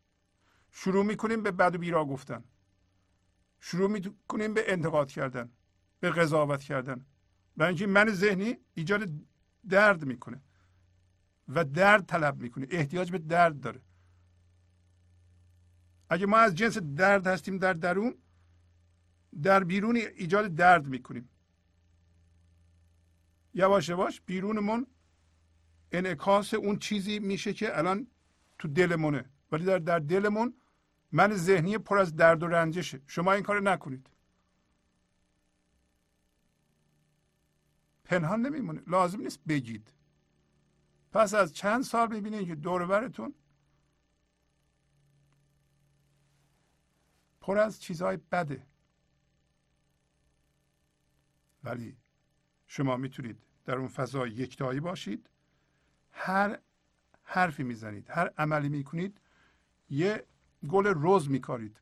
شروع می‌کنیم به بد و بیرا گفتن. شروع می‌کنیم به انتقاد کردن به قضاوت کردن. برای اینکه من ذهنی ایجاد درد می‌کنه و درد طلب می‌کنه احتیاج به درد داره. اگه ما از جنس درد هستیم در درون در بیرون ایجاد درد می‌کنیم. یواش یواش بیرونمون انعکاس اون چیزی میشه که الان تو دلمونه. ولی در در دلمون من ذهنی پر از درد و رنجشه شما این کار نکنید. پنهان نمیمونه. لازم نیست بگید. پس از چند سال می‌بینید که دورورتون پر از چیزهای بده. ولی شما می‌تونید در اون فضا یکتایی باشید. هر حرفی می‌زنید هر عملی می‌کنید یه گل روز میکارید.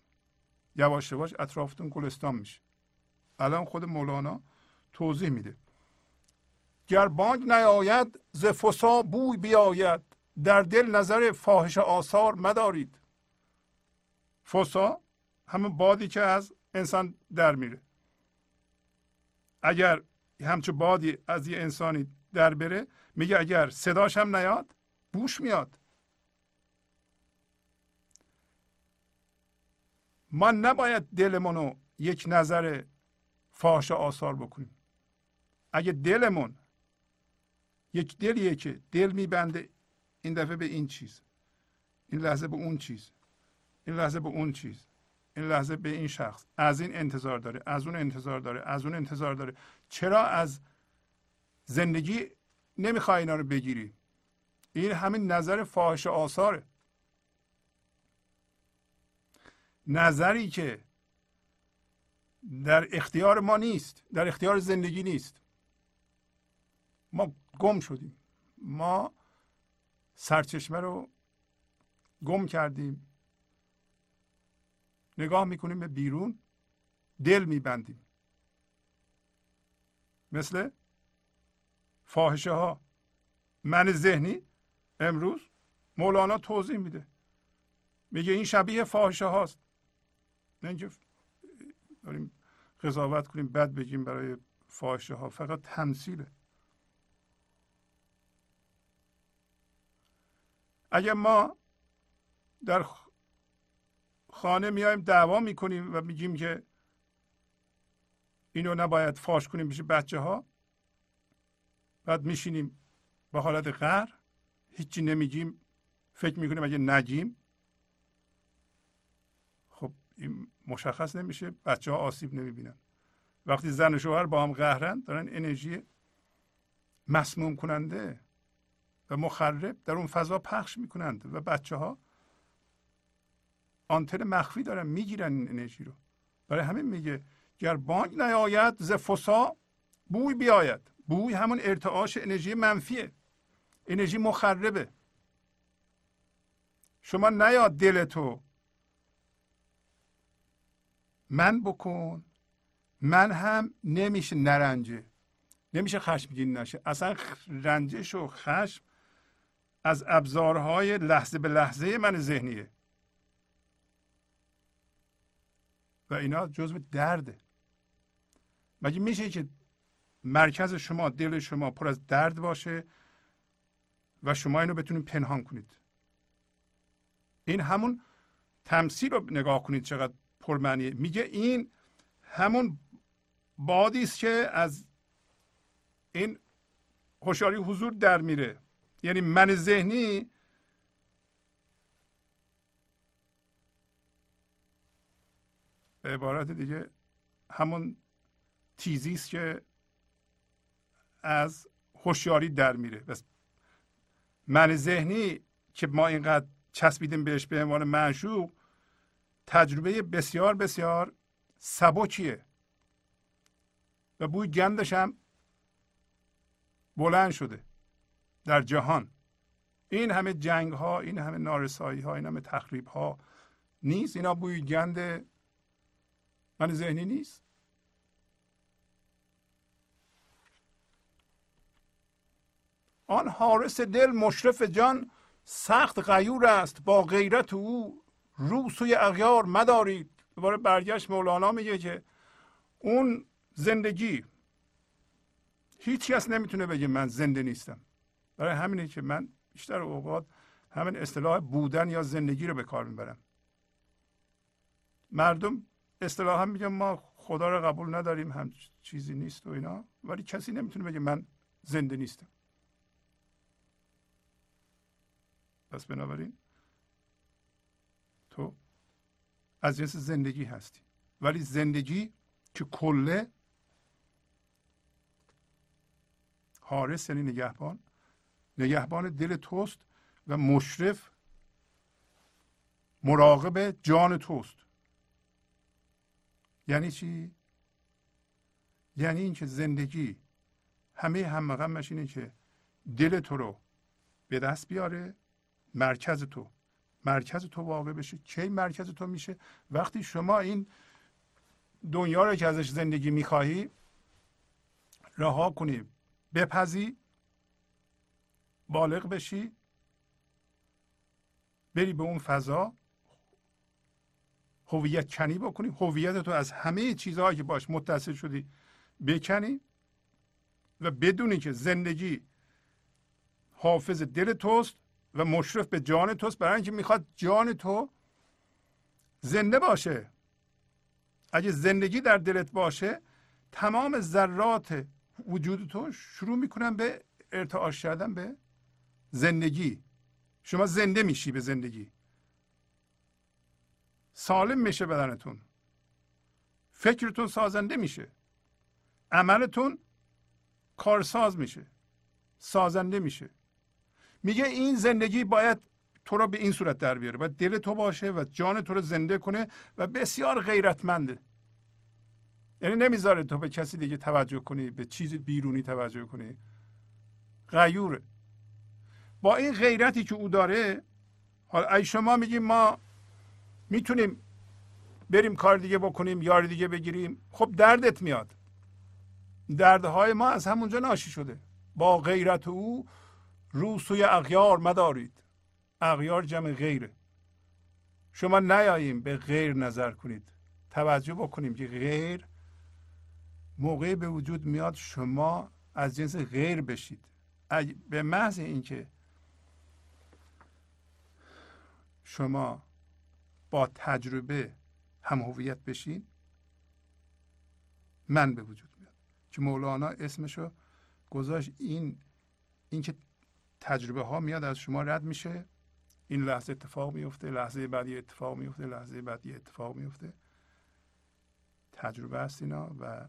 یواش یواش اطرافتون گلستان میشه. الان خود مولانا توضیح میده. گر بانگ نیاید ز فسا بوی بیاید. در دل نظر فاحش آثار مدارید. فسا همون بادی که از انسان در میره. اگر همچه بادی از یه انسانی در بره میگه اگر صداش هم نیاد بوش میاد. ما نباید دلمون یک نظر فاش آثار بکنیم. اگه دلمون یک دلیه که دل میبنده این دفعه به این چیز این لحظه به اون چیز این لحظه به اون چیز این لحظه به این شخص از این انتظار داره از اون انتظار داره از اون انتظار داره. چرا از زندگی نمی‌خوای اینا رو بگیری؟ این همین نظر فاحش آثاره. نظری که در اختیار ما نیست در اختیار زندگی نیست. ما گم شدیم. ما سرچشمه رو گم کردیم. نگاه می‌کنیم به بیرون دل میبندیم. مثل فاحشه ها من ذهنی امروز مولانا توضیح میده. میگه این شبیه فاحشه هاست نه اینکه داریم قضاوت کنیم بد بگیم برای فاحشه ها فقط تمثیله. اگر ما در خانه میایم دعوا می‌کنیم و میگیم که اینو نباید فاش کنیم بشه بچه ها بعد میشینیم به حالت قهر هیچی نمیگیم فکر می‌کنیم اگه نگیم این مشخص نمیشه بچه ها آسیب نمی‌بینن. وقتی زن و شوهر با هم قهرن دارن انرژی مسموم کننده و مخرب در اون فضا پخش می‌کنند و بچه ها آنتن مخفی دارن می‌گیرن این انرژی رو. برای همین میگه گر بانگ نیاید ز فسا بوی بیاید. بوی همون ارتعاش انرژی منفیه. انرژی مخربه. شما نیاد دل تو من بکن. من هم نمیشه نرنجه. نمیشه خشمگین نشه. اصلا رنجش و خشم از ابزارهای لحظه به لحظه من ذهنیه. و اینا جزو درده. مگه میشه که مرکز شما دل شما پر از درد باشه و شما اینو بتونید پنهان کنید؟ این همون تمثیل رو نگاه کنید چقدر پرمعنیه میگه این همون بادی است که از این هوشیاری حضور در میره. یعنی من ذهنی به عبارت دیگه همون تیزی است که از هوشیاری در میره. بس من ذهنی که ما اینقدر چسبیدیم بهش به عنوان معشوق تجربه بسیار بسیار سبکیه. و بوی گندش هم بلند شده در جهان. این همه جنگ ها این همه نارسایی ها این همه تخریب ها نیست؟ اینا بوی گند من ذهنی نیست؟ آن حارس دل مشرف جان سخت غیور است با غیرت او رو سوی اغیار مدارید. دوباره برگشت مولانا میگه که اون زندگی هیچ کس نمی‌تونه بگه من زنده نیستم. برای همینه که من بیشتر اوقات همین اصطلاح بودن یا زندگی رو به کار می‌برم. مردم اصطلاح هم میگن ما خدا رو قبول نداریم هم چیزی نیست و اینا ولی کسی نمی‌تونه بگه من زنده نیستم. پس بنابراین تو از جنس زندگی هستی. ولی زندگی که کله حارس یعنی نگهبان نگهبان دل توست و مشرف مراقب جان توست. یعنی چی؟ یعنی اینکه زندگی همه هم غمش اینه که دل تو رو به دست بیاره مرکز تو. مرکز تو واقع بشه کی مرکز تو میشه. وقتی شما این دنیا رو که ازش زندگی می‌خواهی رها کنی بپذی بالغ بشی بری به اون فضا هویت کنی بکنی. هویت تو از همه چیزهایی که باش متصل شدی بکنی و بدونی که زندگی حافظ دل توست. و مشرف به جان توست برای اینکه می‌خواد جان تو زنده باشه. اگه زندگی در دلت باشه تمام ذرات وجود تو شروع می‌کنن به ارتعاش کردن به زندگی. شما زنده میشی به زندگی. سالم میشه بدنتون. فکرتون سازنده میشه. عملتون کارساز میشه. سازنده میشه. میگه این زندگی باید تو رو به این صورت در بیاره و دل تو باشه و جان تو رو زنده کنه و بسیار غیرتمنده یعنی نمی‌ذاره تو به کسی دیگه توجه کنی به چیز بیرونی توجه کنی. غیوره با این غیرتی که او داره حالا ای شما میگیم ما می‌تونیم بریم کار دیگه بکنیم یار دیگه بگیریم. خب دردت میاد. دردهای ما از همونجا ناشی شده. با غیرت او رو سوی اغیار مدارید. اغیار جمع غیره. شما نیاییم به غیر نظر کنید. توجه بکنیم که غیر موقعی به وجود میاد شما از جنس غیر بشید. به محض اینکه شما با تجربه هم هویت بشین من به وجود میاد. که مولانا اسمشو گذاشت این اینکه تجربه ها میاد از شما رد میشه. این لحظه اتفاق میفته لحظه بعدی اتفاق میفته لحظه بعدی اتفاق میفته. تجربه است اینا و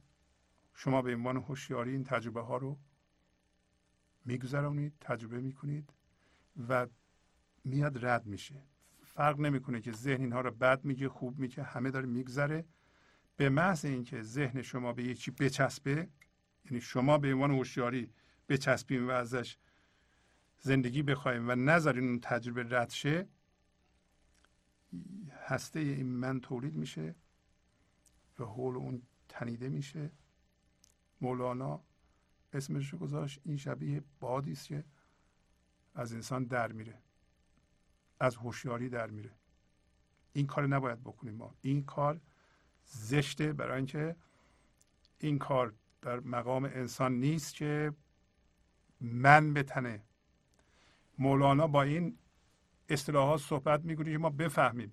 شما به عنوان هوشیاری این تجربه ها رو میگذرونید تجربه می‌کنید و میاد رد میشه. فرق نمی‌کنه که ذهن اینها رو بد میگه خوب میگه همه داره میگذره. به محض اینکه ذهن شما به یه چی بچسبه یعنی شما به عنوان هوشیاری بچسبیم و ازش زندگی بخوایم و نذارین اون تجربه رد شه هسته این من تولید میشه و حول اون تنیده میشه. مولانا اسمش رو گذاشت این شبیه بادی است که از انسان در میره از هوشیاری در میره. این کار نباید بکنیم ما. این کار زشته برای اینکه این کار در مقام انسان نیست که من بتنه. مولانا با این اصطلاحات صحبت می‌کنه که ما بفهمیم.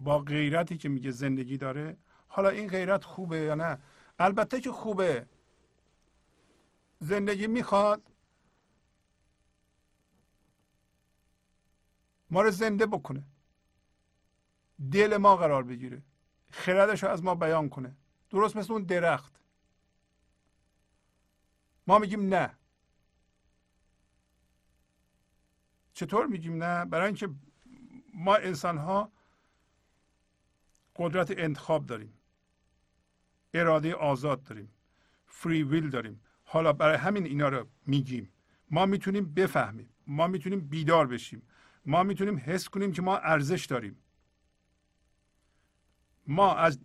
با غیرتی که میگه زندگی داره حالا این غیرت خوبه یا نه؟ البته که خوبه. زندگی می‌خواد. ما رو زنده بکنه. دل ما قرار بگیره. خردش رو از ما بیان کنه. درست مثل اون درخت. ما میگیم نه. چطور میگیم؟ نه برای اینکه ما انسان ها قدرت انتخاب داریم. اراده آزاد داریم. فری ویل داریم. حالا برای همین اینا رو میگیم. ما می‌تونیم بفهمیم. ما می‌تونیم بیدار بشیم. ما می‌تونیم حس کنیم که ما ارزش داریم. ما از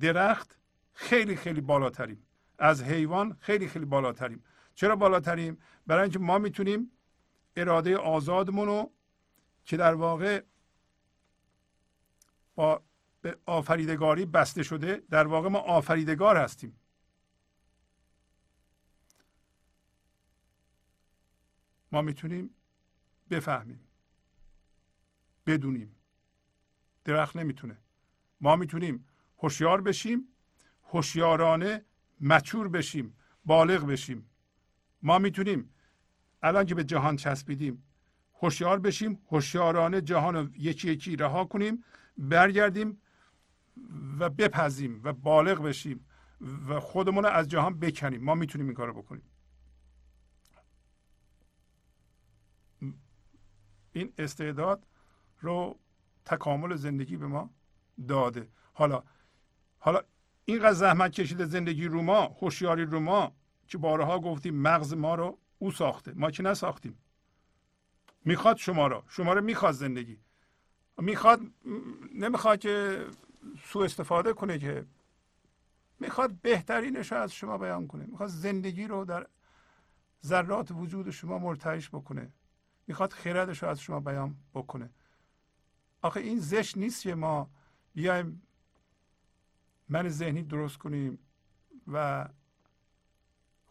درخت خیلی خیلی بالاتریم. از حیوان خیلی خیلی بالاتریم. چرا بالاتریم؟ برای اینکه ما می‌تونیم اراده آزادمون رو که در واقع با به آفریدگاری بسته شده در واقع ما آفریدگار هستیم. ما می‌تونیم بفهمیم. بدونیم. درخت نمی‌تونه. ما می‌تونیم هوشیار بشیم هوشیارانه مچور بشیم بالغ بشیم. ما می‌تونیم الان که به جهان چسبیدیم هوشیار بشیم هوشیارانه جهان رو یکی یکی رها کنیم برگردیم و بپزیم و بالغ بشیم و خودمون رو از جهان بکنیم. ما می‌تونیم این کار رو بکنیم. این استعداد رو تکامل زندگی به ما داده. حالا حالا اینقدر زحمت کشیده زندگی رو ما هوشیاری رو ما که بارها گفتیم مغز ما رو او ساخته. ما که نساختیم. می‌خواد شما رو شما رو می‌خواد زندگی. می‌خواد نمی‌خواد که سوء استفاده کنه که می‌خواد بهترینش رو از شما بیان کنه. می‌خواد زندگی رو در ذرات وجود شما مرتعش بکنه. می‌خواد خیردش رو از شما بیان بکنه. آخه این زشت نیست که ما بیایم من ذهنی درست کنیم و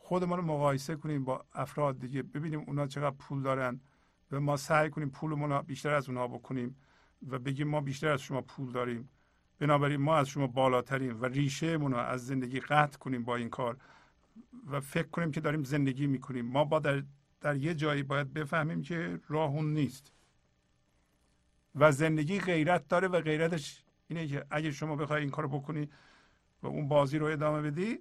خودمان رو مقایسه کنیم با افراد دیگه ببینیم اونا چقدر پول دارن و ما سعی کنیم پولمون بیشتر از اونها بکنیم و بگیم ما بیشتر از شما پول داریم. بنابراین ما از شما بالاتریم و ریشه رو از زندگی قطع کنیم با این کار و فکر کنیم که داریم زندگی می‌کنیم. ما با در, در یه جایی باید بفهمیم که راه اون نیست. و زندگی غیرت داره و غیرتش اینه که اگه شما بخوای این کارو بکنی و اون بازی رو ادامه بدی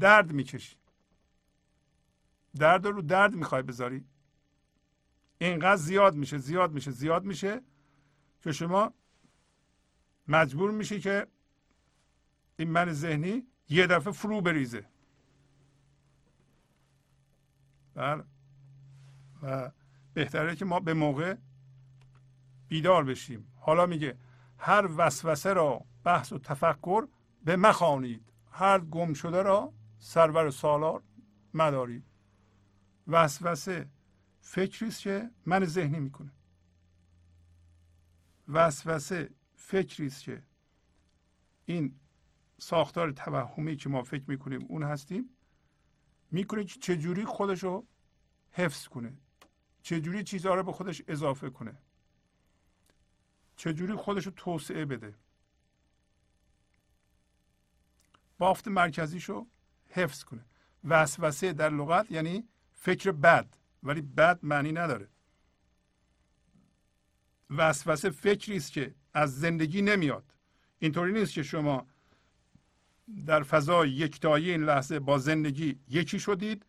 درد می‌کشی. درد رو درد می‌خوای بذاری. اینقدر زیاد میشه زیاد میشه زیاد میشه که شما مجبور میشی که این من ذهنی یه دفعه فرو بریزه. بله. و بهتره که ما به موقع بیدار بشیم. حالا میگه هر وسوسه را بحث و تفکر به مخانید هر گم شده را سرور سالار مدارید وسوسه فکری است که من ذهنی می‌کنه وسوسه فکری است که این ساختار توهمی که ما فکر می‌کنیم اون هستیم می‌کنه که چجوری خودش رو حفظ کنه. چجوری چیزها رو به خودش اضافه کنه. چجوری خودش رو توسعه بده. بافت مرکزیشو حفظ کنه. وسوسه در لغت یعنی فکر بد ولی بد معنی نداره. وسوسه فکری است که از زندگی نمیاد. اینطوری نیست که شما در فضای یکتایی این لحظه با زندگی یکی شدید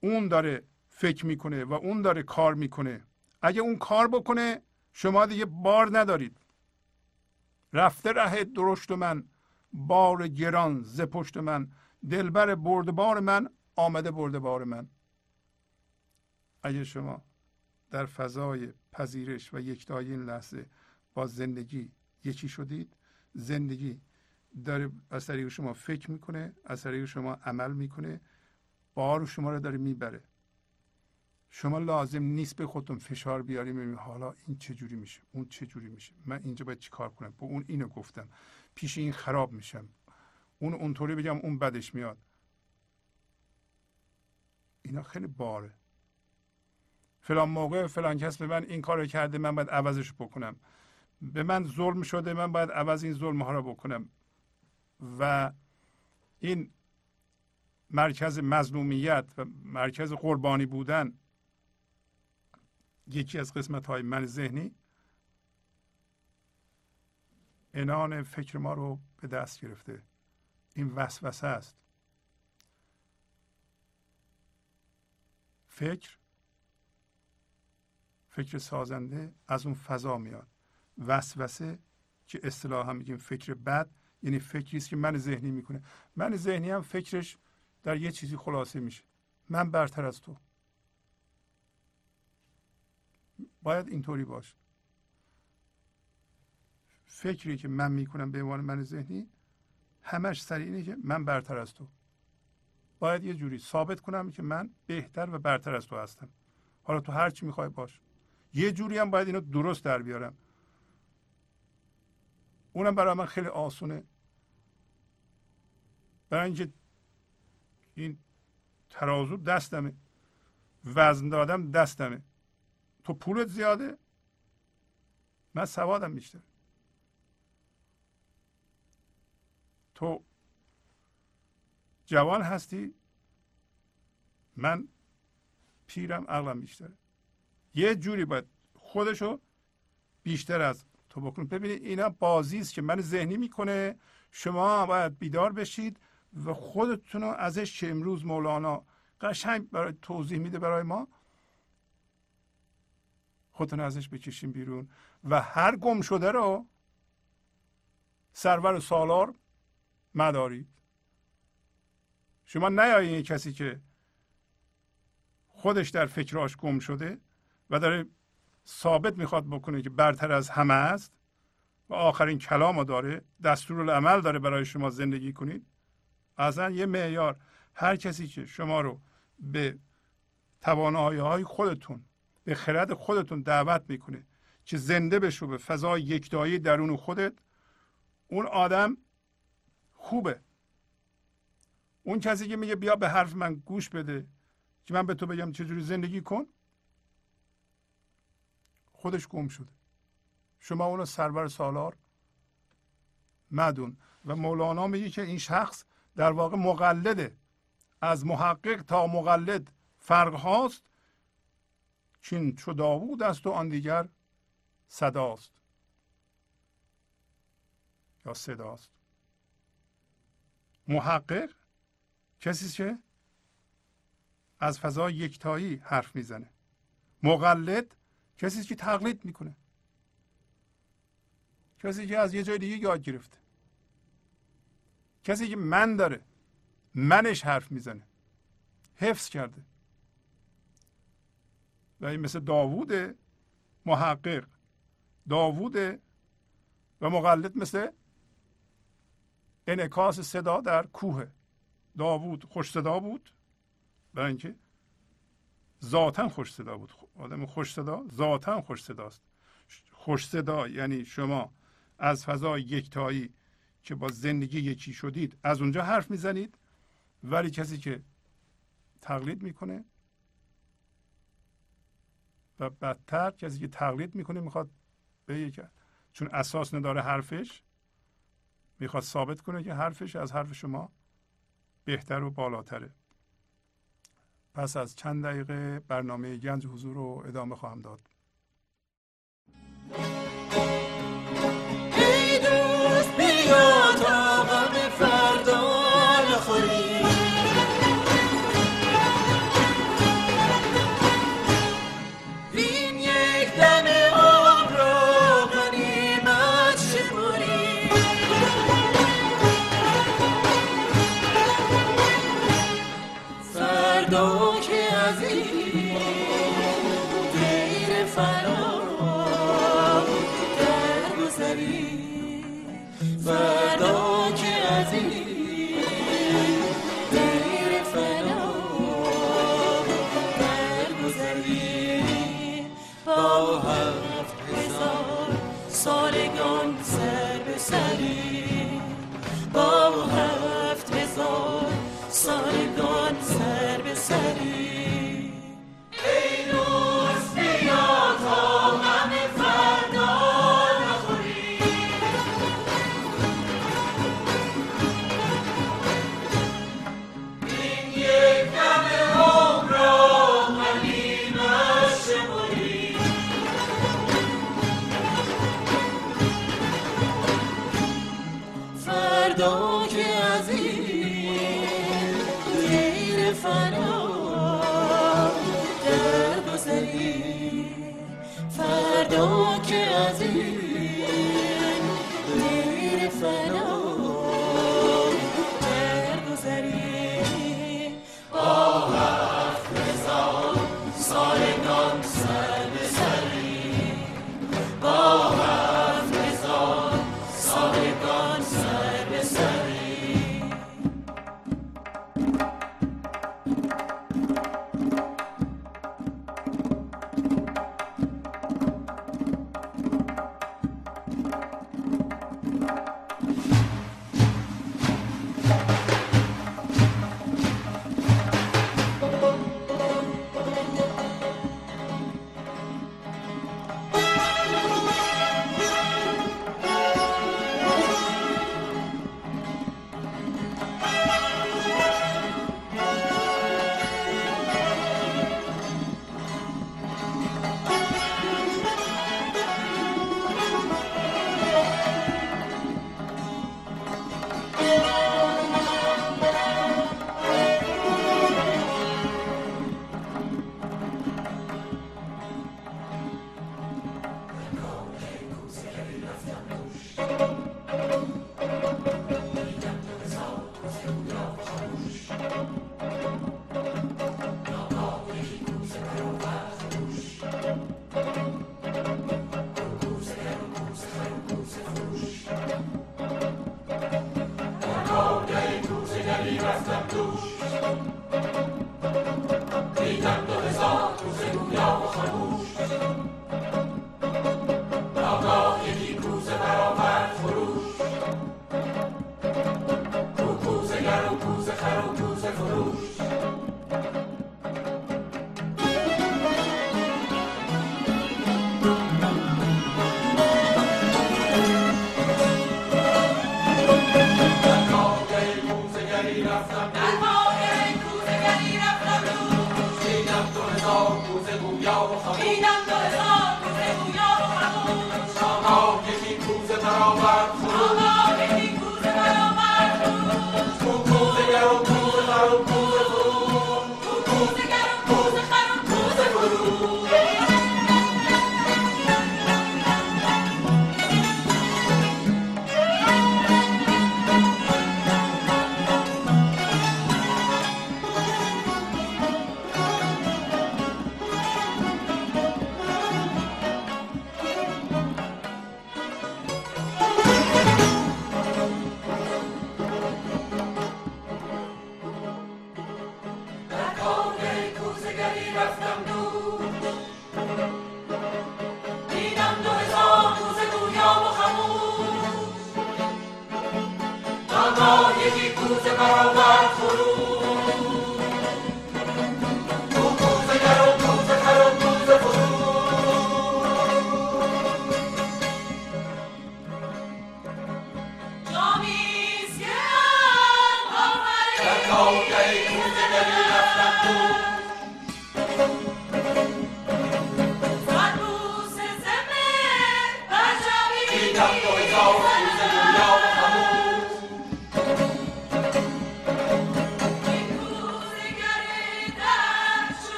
اون داره فکر می‌کنه و اون داره کار می‌کنه. اگه اون کار بکنه شما دیگه بار ندارید. رفته ره درشت من. بار گران ز پشت من دلبر بار من آمده بار من. اگه شما در فضای پذیرش و یکتایی این لحظه با زندگی یکی شدید زندگی داره از طریق شما فکر می‌کنه از طریق شما عمل می‌کنه بار شما رو داره می‌بره. شما لازم نیست به خودتون فشار بیاریم حالا این چه جوری میشه اون چه جوری میشه من اینجا باید چیکار کنم؟ با اون اینو گفتم. پیش این خراب میشم اون اونطوری بگم اون بدش میاد. اینا خیلی باره. فلان موقع فلان کس به من این کار کرده من باید عوضش بکنم. به من ظلم شده من باید عوض این ظلم ها رو بکنم. و این مرکز مظلومیت و مرکز قربانی بودن یکی از قسمت های من ذهنی انان فکر ما رو به دست گرفته. این وسوسه است. فکر فکر سازنده از اون فضا میاد. وسوسه که اصطلاحا میگیم فکر بد یعنی فکری است که من ذهنی می‌کنه. من ذهنی هم فکرش در یه چیزی خلاصه میشه. من برتر از تو. باید اینطوری باشه فکری که من می‌کنم به عنوان من ذهنی همش سر اینه که من برتر از تو. باید یه جوری ثابت کنم که من بهتر و برتر از تو هستم. حالا تو هر چی می‌خوای باش. یه جوری هم باید اینو درست در بیارم. اونم برای من خیلی آسونه. برای اینکه این ترازو دستمه. وزن دادم دستمه. تو پولت زیاده. من سوادم بیشتر. تو جوان هستی؟ من پیرم عقلم بیشتره. یه جوری باید خودشو بیشتر از تو بکنید ببینید اینا بازی است که من ذهنی می‌کنه. شما باید بیدار بشید و خودتون رو ازش که امروز مولانا قشنگ برای توضیح میده برای ما خودتون ازش بکشیم بیرون. و هر گم شده رو سرور سالار مدارید شما نیایین کسی که خودش در فکراش گم شده و داره ثابت می‌خواد بکنه که برتر از همه است و آخرین کلام رو داره دستور العمل داره برای شما زندگی کنید. اصلا یه معیار. هر کسی که شما رو به توانایی های خودتون به خرد خودتون دعوت می‌کنه که زنده بشو به فضای یکتایی درون خودت اون آدم خوبه. اون کسی که میگه بیا به حرف من گوش بده که من به تو بگم چجوری زندگی کن خودش گم شده. شما اونو سرور سالار مدون. و مولانا میگه که این شخص در واقع مقلده. از محقق تا مقلد فرق هاست. چین چو داوود است و آن دیگر صداست یا صداست محقق؟ کسی که از فضای یکتایی حرف می‌زنه. مقلد؟ کسی که تقلید می‌کنه. کسی که از یه جای دیگه یاد گرفته. کسی که من داره منش حرف می‌زنه. حفظ کرده. و این مثل داوود محقق داوود و مقلد مثل انعکاس صدا در کوه. داوود خوش صدا بود. برای اینکه ذاتا خوش صدا بود. آدم خوش صدا ذاتا خوش صداست. خوش صدا یعنی شما از فضای یکتایی که با زندگی یکی شدید از اونجا حرف می‌زنید ولی کسی که تقلید می‌کنه و بدتر کسی که تقلید می‌کنه می‌خواد بگه چون اساس نداره حرفش می‌خواد ثابت کنه که حرفش از حرف شما بهتر و بالاتره. پس از چند دقیقه برنامه گنج حضور رو ادامه خواهم داد.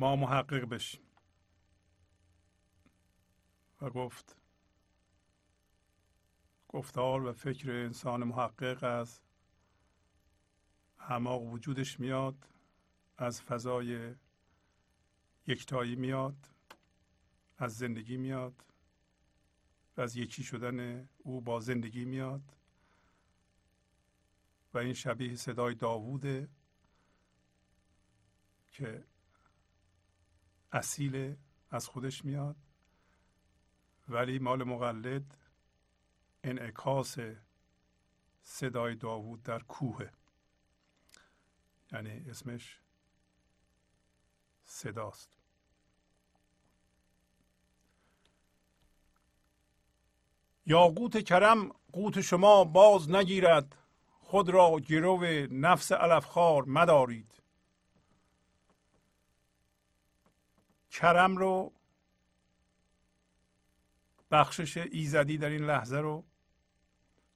ما محقق بشیم. و گفت گفتار و فکر انسان محقق از اعماق وجودش میاد از فضای یکتایی میاد از زندگی میاد و از یکی شدن او با زندگی میاد. و این شبیه صدای داووده که اصیل از خودش میاد. ولی مال مقلد انعکاس صدای داوود در کوه یعنی اسمش صداست. یاقوت کرم قوت شما باز نگیرد. خود را گرو نفس علفخوار مدارید. کرم رو بخشش ایزدی در این لحظه رو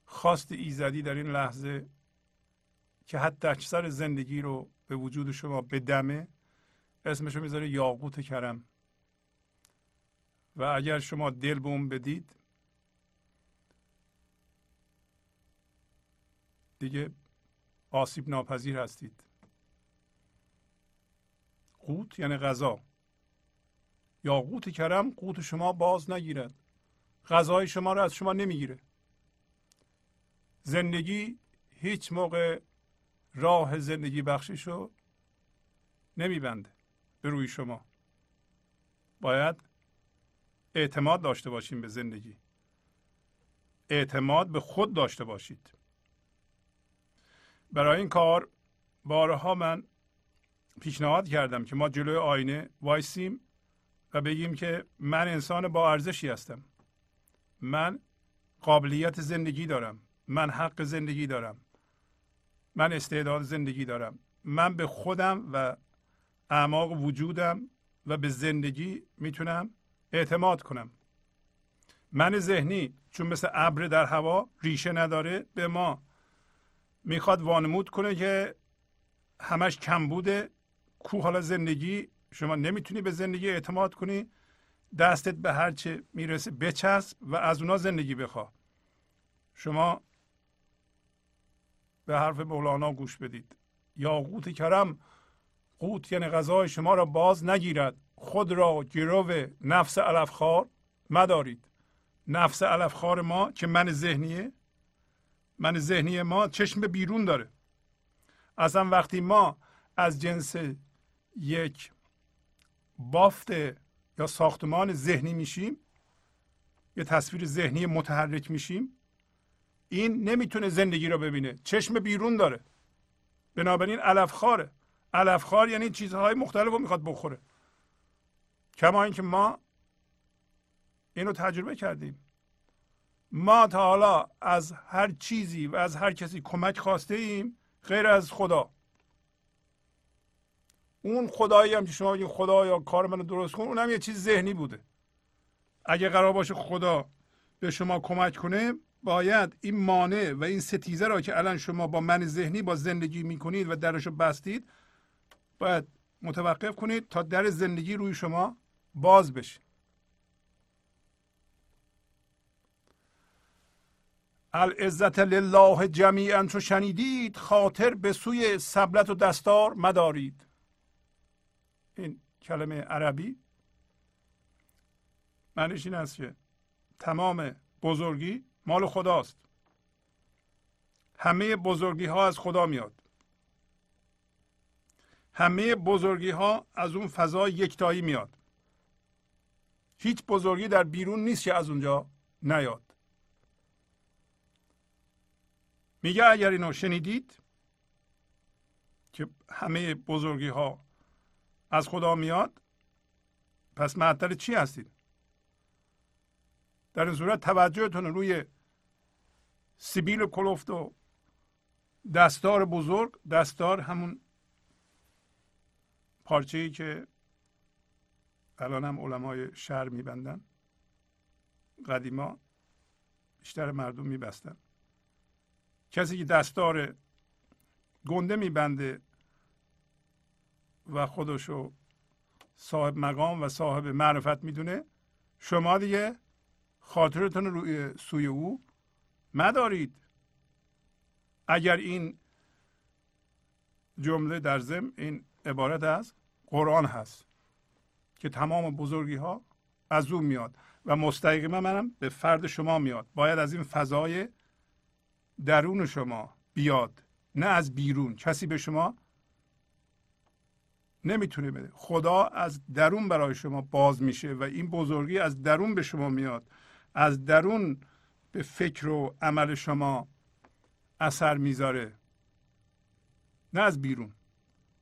خواست ایزدی در این لحظه که حتی اکثر زندگی رو به وجود شما بدمه اسمشو می‌ذاره یاقوت کرم. و اگر شما دل به اون بدید دیگه آسیب ناپذیر هستید. قوت یعنی غذا. یا قوت کرم قوت شما باز نگیرد. غذای شما رو از شما نمی‌گیره. زندگی هیچ موقع راه زندگی بخشش رو نمیبنده به روی شما. باید اعتماد داشته باشیم به زندگی. اعتماد به خود داشته باشید. برای این کار بارها من پیشنهاد کردم که ما جلوی آینه وایسیم و بگیم که من انسان با ارزشی هستم. من قابلیت زندگی دارم. من حق زندگی دارم. من استعداد زندگی دارم. من به خودم و اعماق وجودم و به زندگی می‌تونم اعتماد کنم. من ذهنی چون مثل ابر در هوا ریشه نداره به ما می‌خواد وانمود کنه که همش کم بوده کو حالا زندگی شما نمی‌تونی به زندگی اعتماد کنی دستت به هر چه می‌رسه بچسب و از اونا زندگی بخوا شما به حرف مولانا گوش بدید. یا قوت کرم قوت یعنی غذای شما را باز نگیرد. خود را گرو نفس علفخوار مدارید. نفس علفخوار ما که من ذهنیه من ذهنی ما چشم به بیرون داره. اصلا وقتی ما از جنس یک بافت یا ساختمان ذهنی میشیم یه تصویر ذهنی متحرک میشیم. این نمی‌تونه زندگی رو ببینه. چشم بیرون داره. بنابراین علفخواره علفخوار یعنی چیزهای مختلف رو می‌خواد بخوره. کما اینکه ما اینو تجربه کردیم. ما تا حالا از هر چیزی و از هر کسی کمک خواسته ایم غیر از خدا. اون خدایی هم که شما بگید خدا یا کار منو درست کن اونم یه چیز ذهنی بوده. اگه قرار باشه خدا به شما کمک کنه باید این مانع و این ستیزه را که الان شما با من ذهنی با زندگی می‌کنید و درشو بستید باید متوقف کنید تا در زندگی روی شما باز بشه. العزت لله جمیعا چو شنیدید خاطر به سوی سبلت و دستار مدارید. کلمه عربی. معنیش این است که تمام بزرگی مال خداست. همه بزرگی ها از خدا میاد. همه بزرگی ها از اون فضای یکتایی میاد. هیچ بزرگی در بیرون نیست که از اونجا نیاد. میگه اگر اینو شنیدید که همه بزرگی ها از خدا میاد؟ پس معطل چی هستید؟ در این صورت توجهتون روی سیبیل کلفت و دستار بزرگ دستار همون پارچه ای که الان هم علمای شهر میبندن. قدیما بیشتر مردم میبستن. کسی که دستار گنده میبنده و خودشو صاحب مقام و صاحب معرفت می‌دونه. شما دیگه خاطرتون روی سوی او مدارید. اگر این جمله در ضمن این عبارت از قرآن هست که تمام بزرگی ها از او میاد و مستقیما منم به فرد شما میاد. باید از این فضای درون شما بیاد نه از بیرون. کسی به شما نمی‌تونه بده. خدا از درون برای شما باز میشه و این بزرگی از درون به شما میاد. از درون به فکر و عمل شما اثر می‌ذاره. نه از بیرون.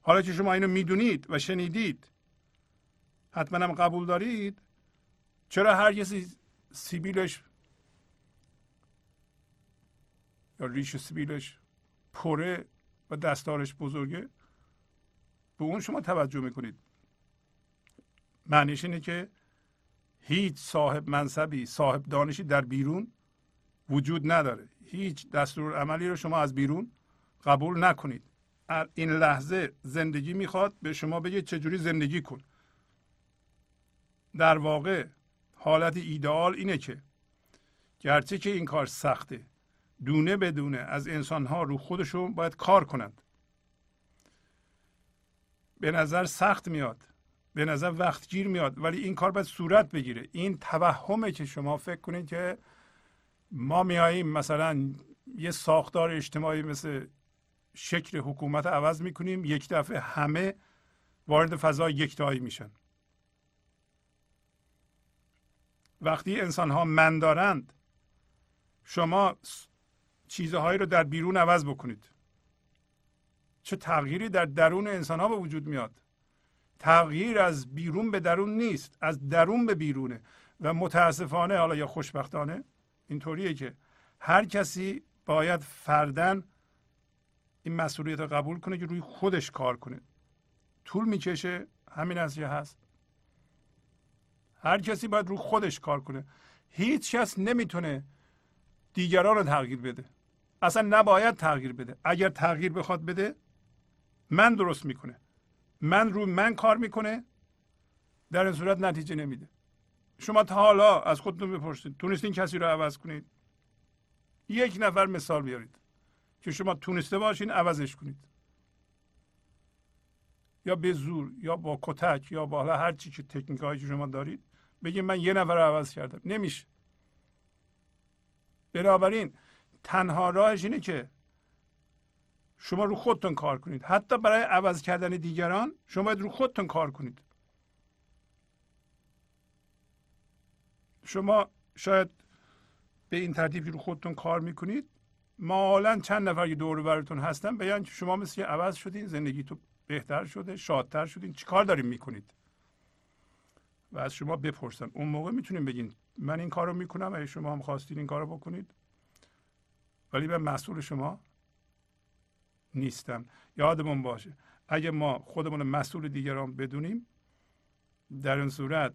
حالا که شما اینو می‌دونید و شنیدید حتما هم قبول دارید چرا هر کسی سیبیلش یا ریش سبیلش پره و دستارش بزرگه؟ به اون شما توجه می‌کنید. معنیش اینه که هیچ صاحب منصبی صاحب دانشی در بیرون وجود نداره. هیچ دستور عملی رو شما از بیرون قبول نکنید. این لحظه زندگی می‌خواد به شما بگه چجوری زندگی کن. در واقع حالت ایدئال اینه که گرچه که این کار سخته دونه بدونه از انسان ها رو خودشون باید کار کنند. به نظر سخت میاد به نظر وقت گیر میاد ولی این کار باید صورت بگیره. این توهمه که شما فکر کنید که ما میاییم مثلا یه ساختار اجتماعی مثل شکل حکومت عوض می‌کنیم یک دفعه همه وارد فضای یکتایی میشن. وقتی انسان ها من دارند شما چیزهایی رو در بیرون عوض بکنید. چه تغییری در درون انسان ها به وجود میاد؟ تغییر از بیرون به درون نیست از درون به بیرونه. و متاسفانه حالا یا خوشبختانه اینطوریه که هر کسی باید فردن این مسئولیت رو قبول کنه که روی خودش کار کنه. طول می‌کشه همین از هست. هر کسی باید روی خودش کار کنه. هیچ کس نمی‌تونه دیگران رو تغییر بده. اصلا نباید تغییر بده. اگر تغییر بخواد بده من درست می‌کنه. من روی من کار می‌کنه. در این صورت نتیجه نمیده. شما تا حالا از خودتون بپرسید. تونستین کسی رو عوض کنید؟ یک نفر مثال بیارید که شما تونسته باشین عوضش کنید. یا به زور یا با کتک یا با هر چی که تکنیک هایی که شما دارید بگید من یه نفر رو عوض کردم. نمیشه. بنابراین تنها راهش اینه که شما رو خودتون کار کنید. حتی برای عوض کردن دیگران شما باید رو خودتون کار کنید. شما شاید به این ترتیبی رو خودتون کار می‌کنید. مالا چند نفر که دور براتون هستن بیان که شما مثل عوض شدین زندگی تو بهتر شده شادتر شدین چیکار داریم می‌کنید؟ و از شما بپرسن. اون موقع می‌تونیم بگین من این کار رو می‌کنم اگه شما هم خواستین این کار رو بکنید. ولی من مسئول شما نیستم یادمون باشه اگه ما خودمون مسئول دیگران بدونیم در این صورت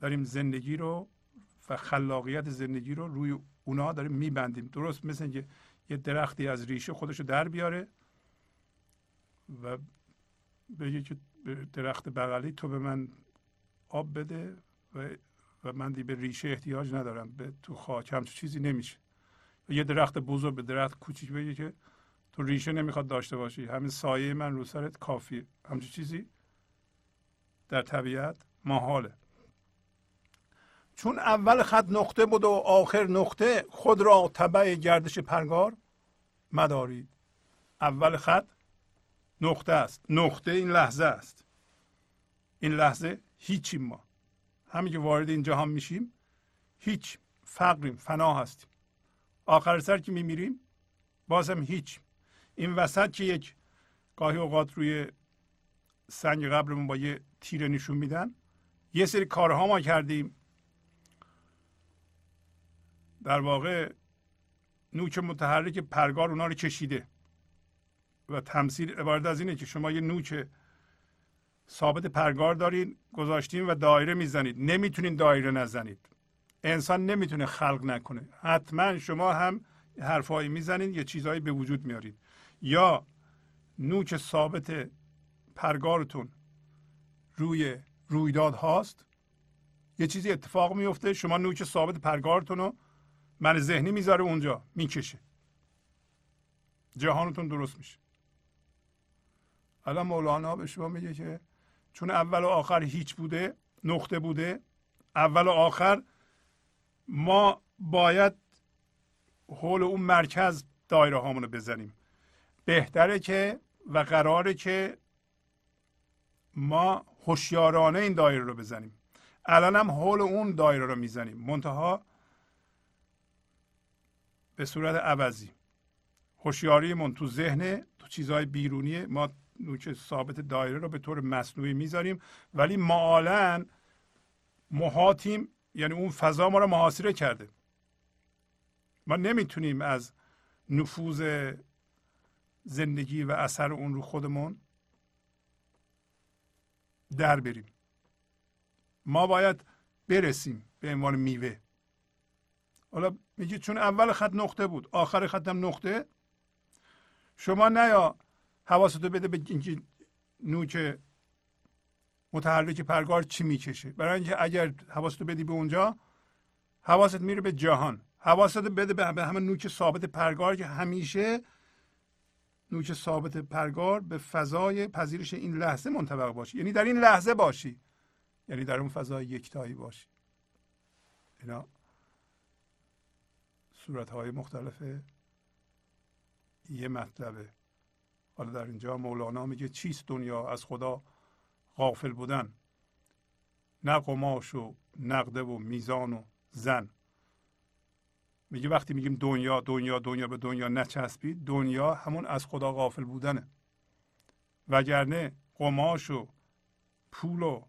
داریم زندگی رو و خلاقیت زندگی رو روی اونا داریم میبندیم. درست مثل اینکه یه درختی از ریشه خودش رو در بیاره و بگه که درخت بغلی تو به من آب بده و, و من دی به ریشه احتیاج ندارم به تو خاک همچون چیزی نمیشه. یه درخت بزرگ به درخت کوچیک بگه که تو ریشه نمی‌خواد داشته باشی. همین سایه من رو سرت کافیه. همچون چیزی در طبیعت محاله. چون اول خط نقطه بود و آخر نقطه خود را تبع گردش پرگار مدارید. اول خط نقطه است. نقطه این لحظه است. این لحظه هیچیم ما. همین که وارد این جهان میشیم هیچ فقریم فنا هستیم. آخر سر که میمیریم بازم هیچ. این وسط که یک گاهی اوقات روی سنگ قبرمون با یه تیره نشون میدن یه سری کارها ما کردیم. در واقع نوک متحرک پرگار اونا رو کشیده. و تمثیل عبارت از اینه که شما یه نوک ثابت پرگار دارین گذاشتین و دایره می‌زنید. نمی‌تونین دایره نزنید. انسان نمی‌تونه خلق نکنه. حتما شما هم حرفایی می‌زنید یه چیزهایی به وجود میارید. یا نوک ثابت پرگارتون روی رویداد هاست؟ یه چیزی اتفاق میفته شما نوک ثابت پرگارتون رو من ذهنی می‌ذاره اونجا می‌کشه. جهانتون درست میشه. الان مولانا به شما میگه که چون اول و آخر هیچ بوده نقطه بوده اول و آخر ما باید حول اون مرکز دایره هامونو بزنیم. بهتره که و قراره که ما هوشیارانه این دایره رو بزنیم. الان هم حول اون دایره رو می‌زنیم. منتها به صورت عوضی. هوشیاریمون تو ذهن تو چیزهای بیرونی ما نوک ثابت دایره رو به طور مصنوعی می‌ذاریم. ولی معالا محاتیم یعنی اون فضا ما رو محاصره کرده. ما نمی‌تونیم از نفوذ زندگی و اثر اون رو خودمون در بریم. ما باید برسیم به عنوان میوه. حالا میگه چون اول خط نقطه بود آخر خطم نقطه. شما نیا حواستو بده به اینکه نوک متحرک پرگار چی می‌کشه. برای اینکه اگر حواستو بدی به اونجا حواست میره به جهان. حواست بده به همه نوک ثابت پرگار که همیشه نوک ثابت پرگار به فضای پذیرش این لحظه منطبق باشی. یعنی در این لحظه باشی. یعنی در اون فضای یکتایی باشی. اینا صورت های مختلف یه مطلبه. حالا در اینجا مولانا میگه چیست دنیا؟ از خدا غافل بودن. نه قماش و نقده و میزان و زن. میگه وقتی میگیم دنیا دنیا دنیا به دنیا نچسبید دنیا همون از خدا غافل بودنه. وگرنه قماش و پول و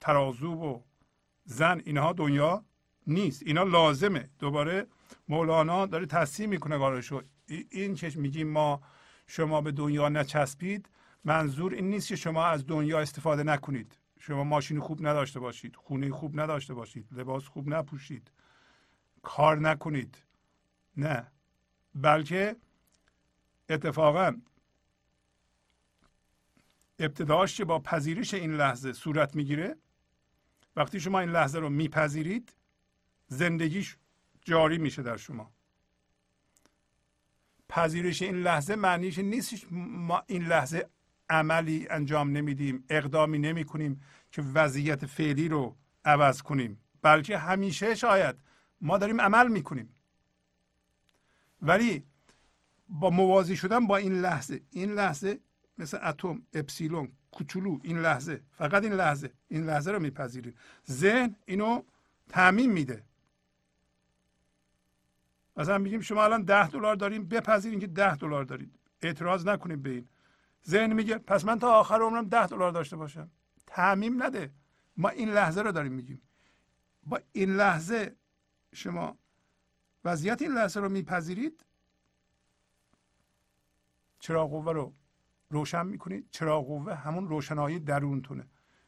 ترازو و زن اینها دنیا نیست. اینا لازمه. دوباره مولانا داره تصحیح می‌کنه کارشو. این که میگیم ما شما به دنیا نچسبید. منظور این نیست که شما از دنیا استفاده نکنید. شما ماشین خوب نداشته باشید خونه خوب نداشته باشید لباس خوب نپوشید. کار نکنید. نه. بلکه اتفاقا ابتداش که با پذیرش این لحظه صورت می‌گیره وقتی شما این لحظه رو میپذیرید زندگیش جاری میشه در شما. پذیرش این لحظه معنیش نیست ما این لحظه عملی انجام نمیدیم اقدامی نمی کنیم که وضعیت فعلی رو عوض کنیم بلکه همیشه شاید ما داریم عمل می‌کنیم. ولی با موازی شدن با این لحظه این لحظه مثل اتم اپسیلون کوچولو این لحظه فقط این لحظه این لحظه رو میپذیریم. ذهن اینو تعمین میده. مثلا میگیم شما الان ده دلار داریم بپذیرین که ده دلار دارید. اعتراض نکنید به این. ذهن میگه پس من تا آخر عمرم ده دلار داشته باشم. تعمیم نده. ما این لحظه رو داریم میگیم. با این لحظه شما وضعیت این لحظه رو میپذیرید؟ چرا قوه رو روشن می‌کنید؟ چرا قوه همون روشنایی درونتونه.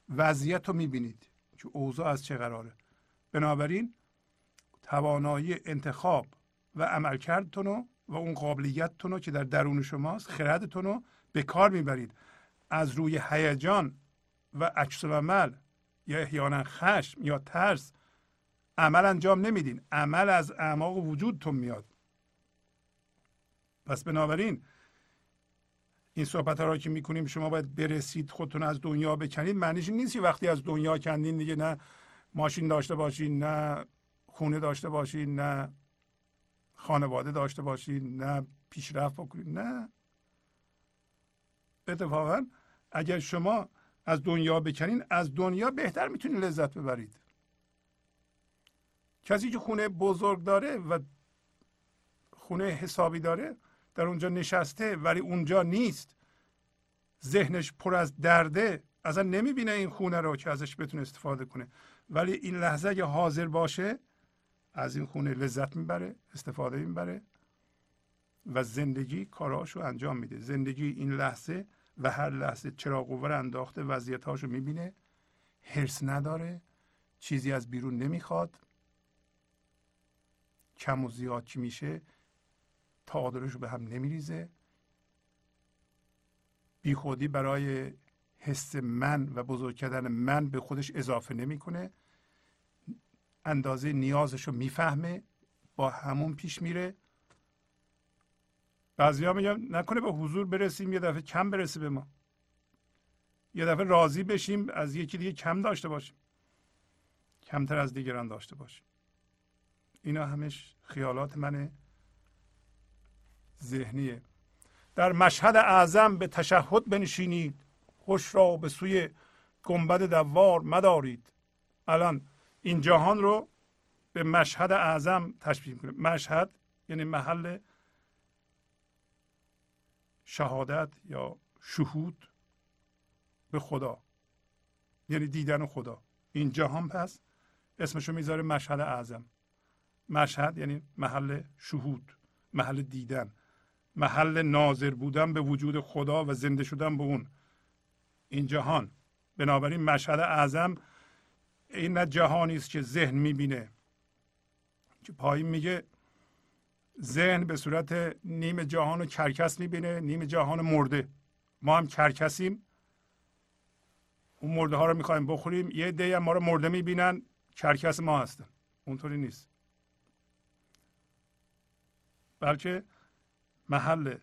وضعیت رو می‌بینید که اوضاع از چه قراره. بنابراین توانایی انتخاب و عملکردتون رو و اون قابلیتتون رو که در درون شماست خردتون رو به کار می‌برید. از روی هیجان و عکس عمل یا احیانا خشم یا ترس عمل انجام نمیدین. عمل از اعماق وجودتون میاد. پس بنابراین این صحبت ها را که می‌کنیم شما باید برسید خودتون از دنیا بکنید. معنیش نیست که وقتی از دنیا کندین دیگه نه ماشین داشته باشین نه خونه داشته باشین نه خانواده داشته باشین نه پیشرفت بکنید نه. اتفاقا اگر شما از دنیا بکنین از دنیا بهتر می‌تونید لذت ببرید. کسی که خونه بزرگ داره و خونه حسابی داره در اونجا نشسته ولی اونجا نیست ذهنش پر از درده اصلا نمی‌بینه این خونه رو که ازش بتونه استفاده کنه. ولی این لحظه اگه حاضر باشه از این خونه لذت می‌بره استفاده می‌بره و زندگی کاراشو انجام میده. زندگی این لحظه و هر لحظه چرا قوه انداخته وضعیتاشو می‌بینه حرس نداره چیزی از بیرون نمی‌خواد. کم و زیاد که میشه؟ تعادلش به هم نمیریزه. بیخودی برای حس من و بزرگ کردن من به خودش اضافه نمی‌کنه. اندازه نیازش رو می‌فهمه با همون پیش میره. بعضی ها میگن نکنه به حضور برسیم یه دفعه کم برسه به ما. یه دفعه راضی بشیم از یکی دیگه کم داشته باشیم. کمتر از دیگران داشته باشیم. اینا همش خیالات منه ذهنیه. در مشهد اعظم به تشهد بنشینید. خوش را به سوی گنبد دوار مدارید. الان این جهان رو به مشهد اعظم تشبیه کنیم مشهد یعنی محل شهادت یا شهود به خدا. یعنی دیدن خدا. این جهان پس اسمشو می‌ذاره مشهد اعظم. مشهد یعنی محل شهود محل دیدن محل ناظر بودن به وجود خدا و زنده شدن به اون. این جهان. بنابراین مشهد اعظم این نه جهانی است که ذهن می‌بینه. که پایین میگه ذهن به صورت نیم جهان و کرکس می‌بینه نیم جهان مرده. ما هم کرکسیم. اون مرده ها رو می‌خوایم بخوریم. یه دی هم ما رو مرده می‌بینن. کرکس ما هستن. اونطوری نیست. بلکه محل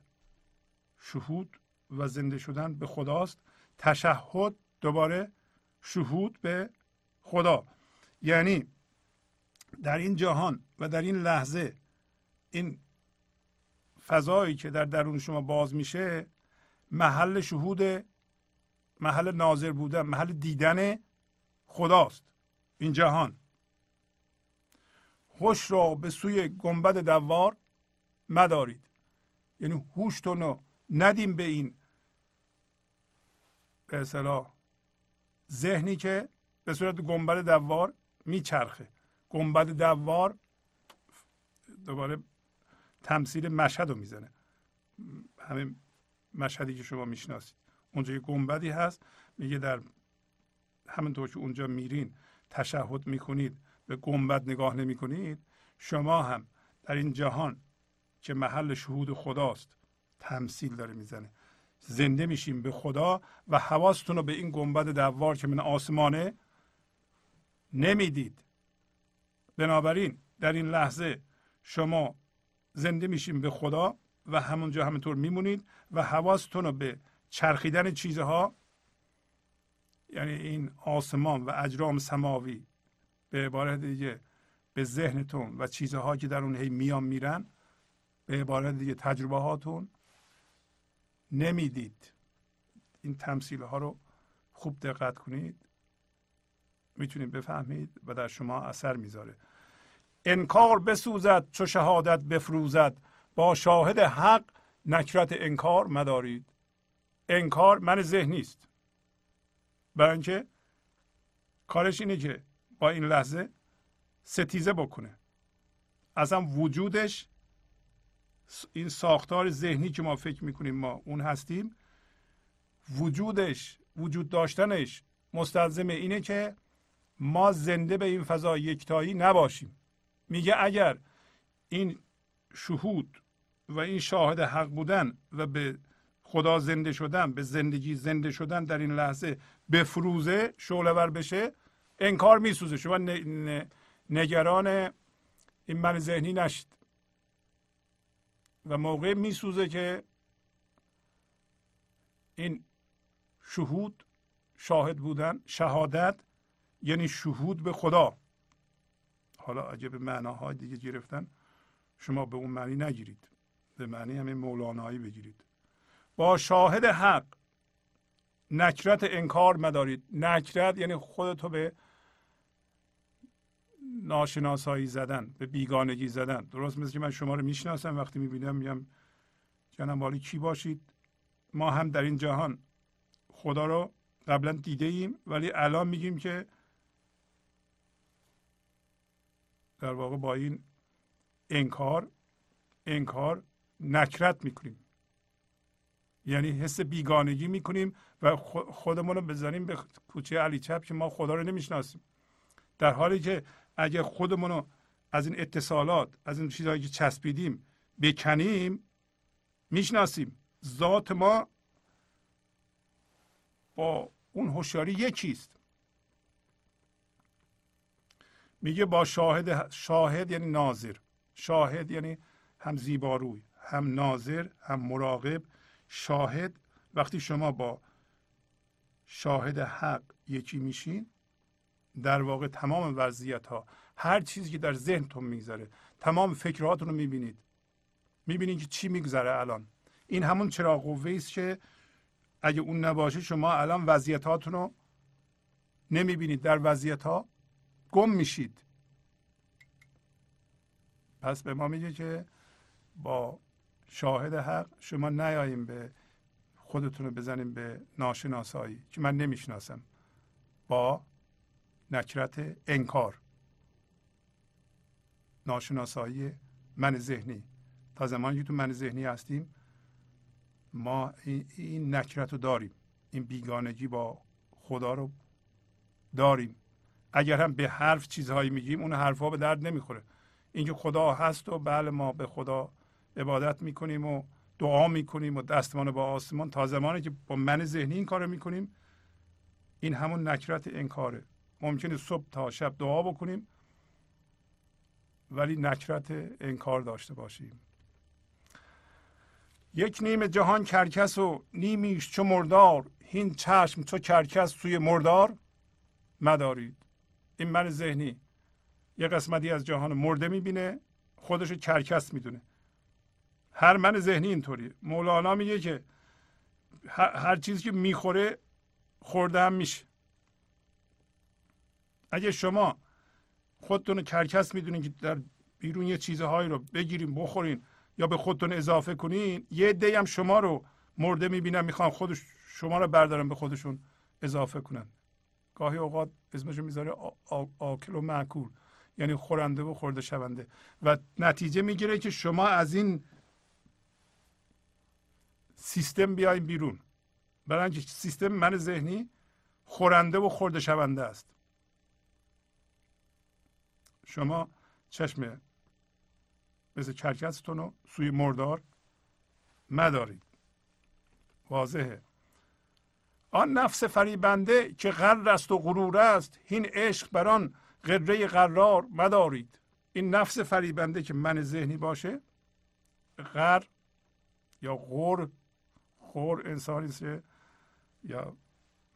شهود و زنده شدن به خداست. تشهد دوباره شهود به خدا. یعنی در این جهان و در این لحظه این فضایی که در درون شما باز میشه محل شهود محل ناظر بودن محل دیدن خداست. این جهان. خوش را به سوی گنبد دوار مدارید. یعنی هوشتون رو ندیم به این به اصطلاح ذهنی که به صورت گنبد دوار میچرخه. گنبد دوار دوباره تمثیل مشهد رو می‌زنه. همین مشهدی که شما می‌شناسید. اونجا یه گنبدی هست. میگه در همونطور که اونجا میرین تشهد می‌کنید به گنبد نگاه نمی‌کنید. شما هم در این جهان که محل شهود خداست. تمثیل داره می‌زنه. زنده میشیم به خدا و حواستون رو به این گنبد دوار که من آسمانه نمی‌دید. بنابراین در این لحظه شما زنده میشیم به خدا و همونجا همینطور میمونید و حواستون رو به چرخیدن چیزها یعنی این آسمان و اجرام سماوی به عبارت دیگه به ذهنتون و چیزها که در اون هی میان میرن به عبارت دیگه تجربه هاتون نمی‌دید. این تمثیل ها رو خوب دقت کنید می‌تونید بفهمید و در شما اثر می‌ذاره. انکار بسوزد چو شهادت بفروزد. با شاهد حق نکرت انکار مدارید. انکار من ذهنی است برای اینکه کارش اینه که با این لحظه ستیزه بکنه. اصلا وجودش این ساختار ذهنی که ما فکر می‌کنیم ما اون هستیم وجودش وجود داشتنش مستلزم اینه که ما زنده به این فضا یکتایی نباشیم. میگه اگر این شهود و این شاهد حق بودن و به خدا زنده شدن به زندگی زنده شدن در این لحظه بفروزه شعله ور بشه انکار میسوزه. شما نگران این من ذهنی نشید. و موقع میسوزه که این شهود شاهد بودن شهادت یعنی شهود به خدا. حالا به معناهای دیگه گرفتن. شما به اون معنی نگیرید. به معنی همین مولانایی بگیرید. با شاهد حق نکرت انکار مدارید. نکرت یعنی خودتو به ناشناسایی زدن به بیگانگی زدن. درست مثل که من شما رو می‌شناسم وقتی می‌بینم میگم جنم والی کی باشید؟ ما هم در این جهان خدا رو قبلا دیده ایم ولی الان میگیم که در واقع با این انکار انکار نکرت می‌کنیم. یعنی حس بیگانگی می‌کنیم و خودمون رو بزنیم به کوچه علی چپ که ما خدا رو نمی‌شناسیم. در حالی که اگر خودمون رو از این اتصالات از این چیزهایی که چسبیدیم بکنیم می‌شناسیم. ذات ما با اون هوشیاری یکیست. میگه با شاهد شاهد یعنی ناظر. شاهد یعنی هم زیباروی هم ناظر هم مراقب. شاهد وقتی شما با شاهد حق یکی میشین در واقع تمام وضعیت ها هر چیزی که در ذهنتون میگذره تمام فکرهاتون رو می‌بینید. می‌بینید که چی میگذره الان. این همون چراغ قوه است که اگه اون نباشه شما الان وضعیتاتون رو نمی‌بینید. در وضعیت ها گم میشید. پس به ما میگه که با شاهد حق شما نیاییم به خودتون رو بزنیم به ناشناسایی که من نمی‌شناسم. با نکرت انکار. ناشناسایی من ذهنی. تا زمانی که تو من ذهنی هستیم ما این نکرت رو داریم. این بیگانگی با خدا رو داریم. اگر هم به حرف چیزهایی میگیم اون حرفها به درد نمی‌خوره. اینکه خدا هست و بله ما به خدا عبادت می‌کنیم و دعا می‌کنیم و دستمان با آسمان. تا زمانی که با من ذهنی این کار می‌کنیم این همون نکرت انکاره. ممکنه صبح تا شب دعا بکنیم ولی نکرت انکار داشته باشیم. یک نیم جهان کرکس و نیمیش چو مردار هین چشم چو کرکس سوی مردار مدارید. این من ذهنی. یه قسمتی از جهان مرده می‌بینه خودش کرکس می‌دونه. هر من ذهنی اینطوری مولانا میگه که هر چیزی که می‌خوره خورده هم میشه. اگه شما خودتون کرکس می‌دونین که در بیرون یه چیزهایی رو بگیریم بخورین یا به خودتون اضافه کنین یه عده هم شما رو مرده می‌بینن می‌خوان خودش شما رو بردارن به خودشون اضافه کنن. گاهی اوقات اسمشو می‌ذاره آکل و معکول یعنی خورنده و خورده شونده. و نتیجه می‌گیره که شما از این سیستم بیاین بیرون. برای سیستم من ذهنی خورنده و خورده شونده است. شما چشم مثل کرکستون رو سوی مردار مدارید. واضحه. آن نفس فریبنده که غر است و غرور است این عشق بر آن قره قرار مدارید. این نفس فریبنده که من ذهنی باشه غر یا غور غور انسانی یا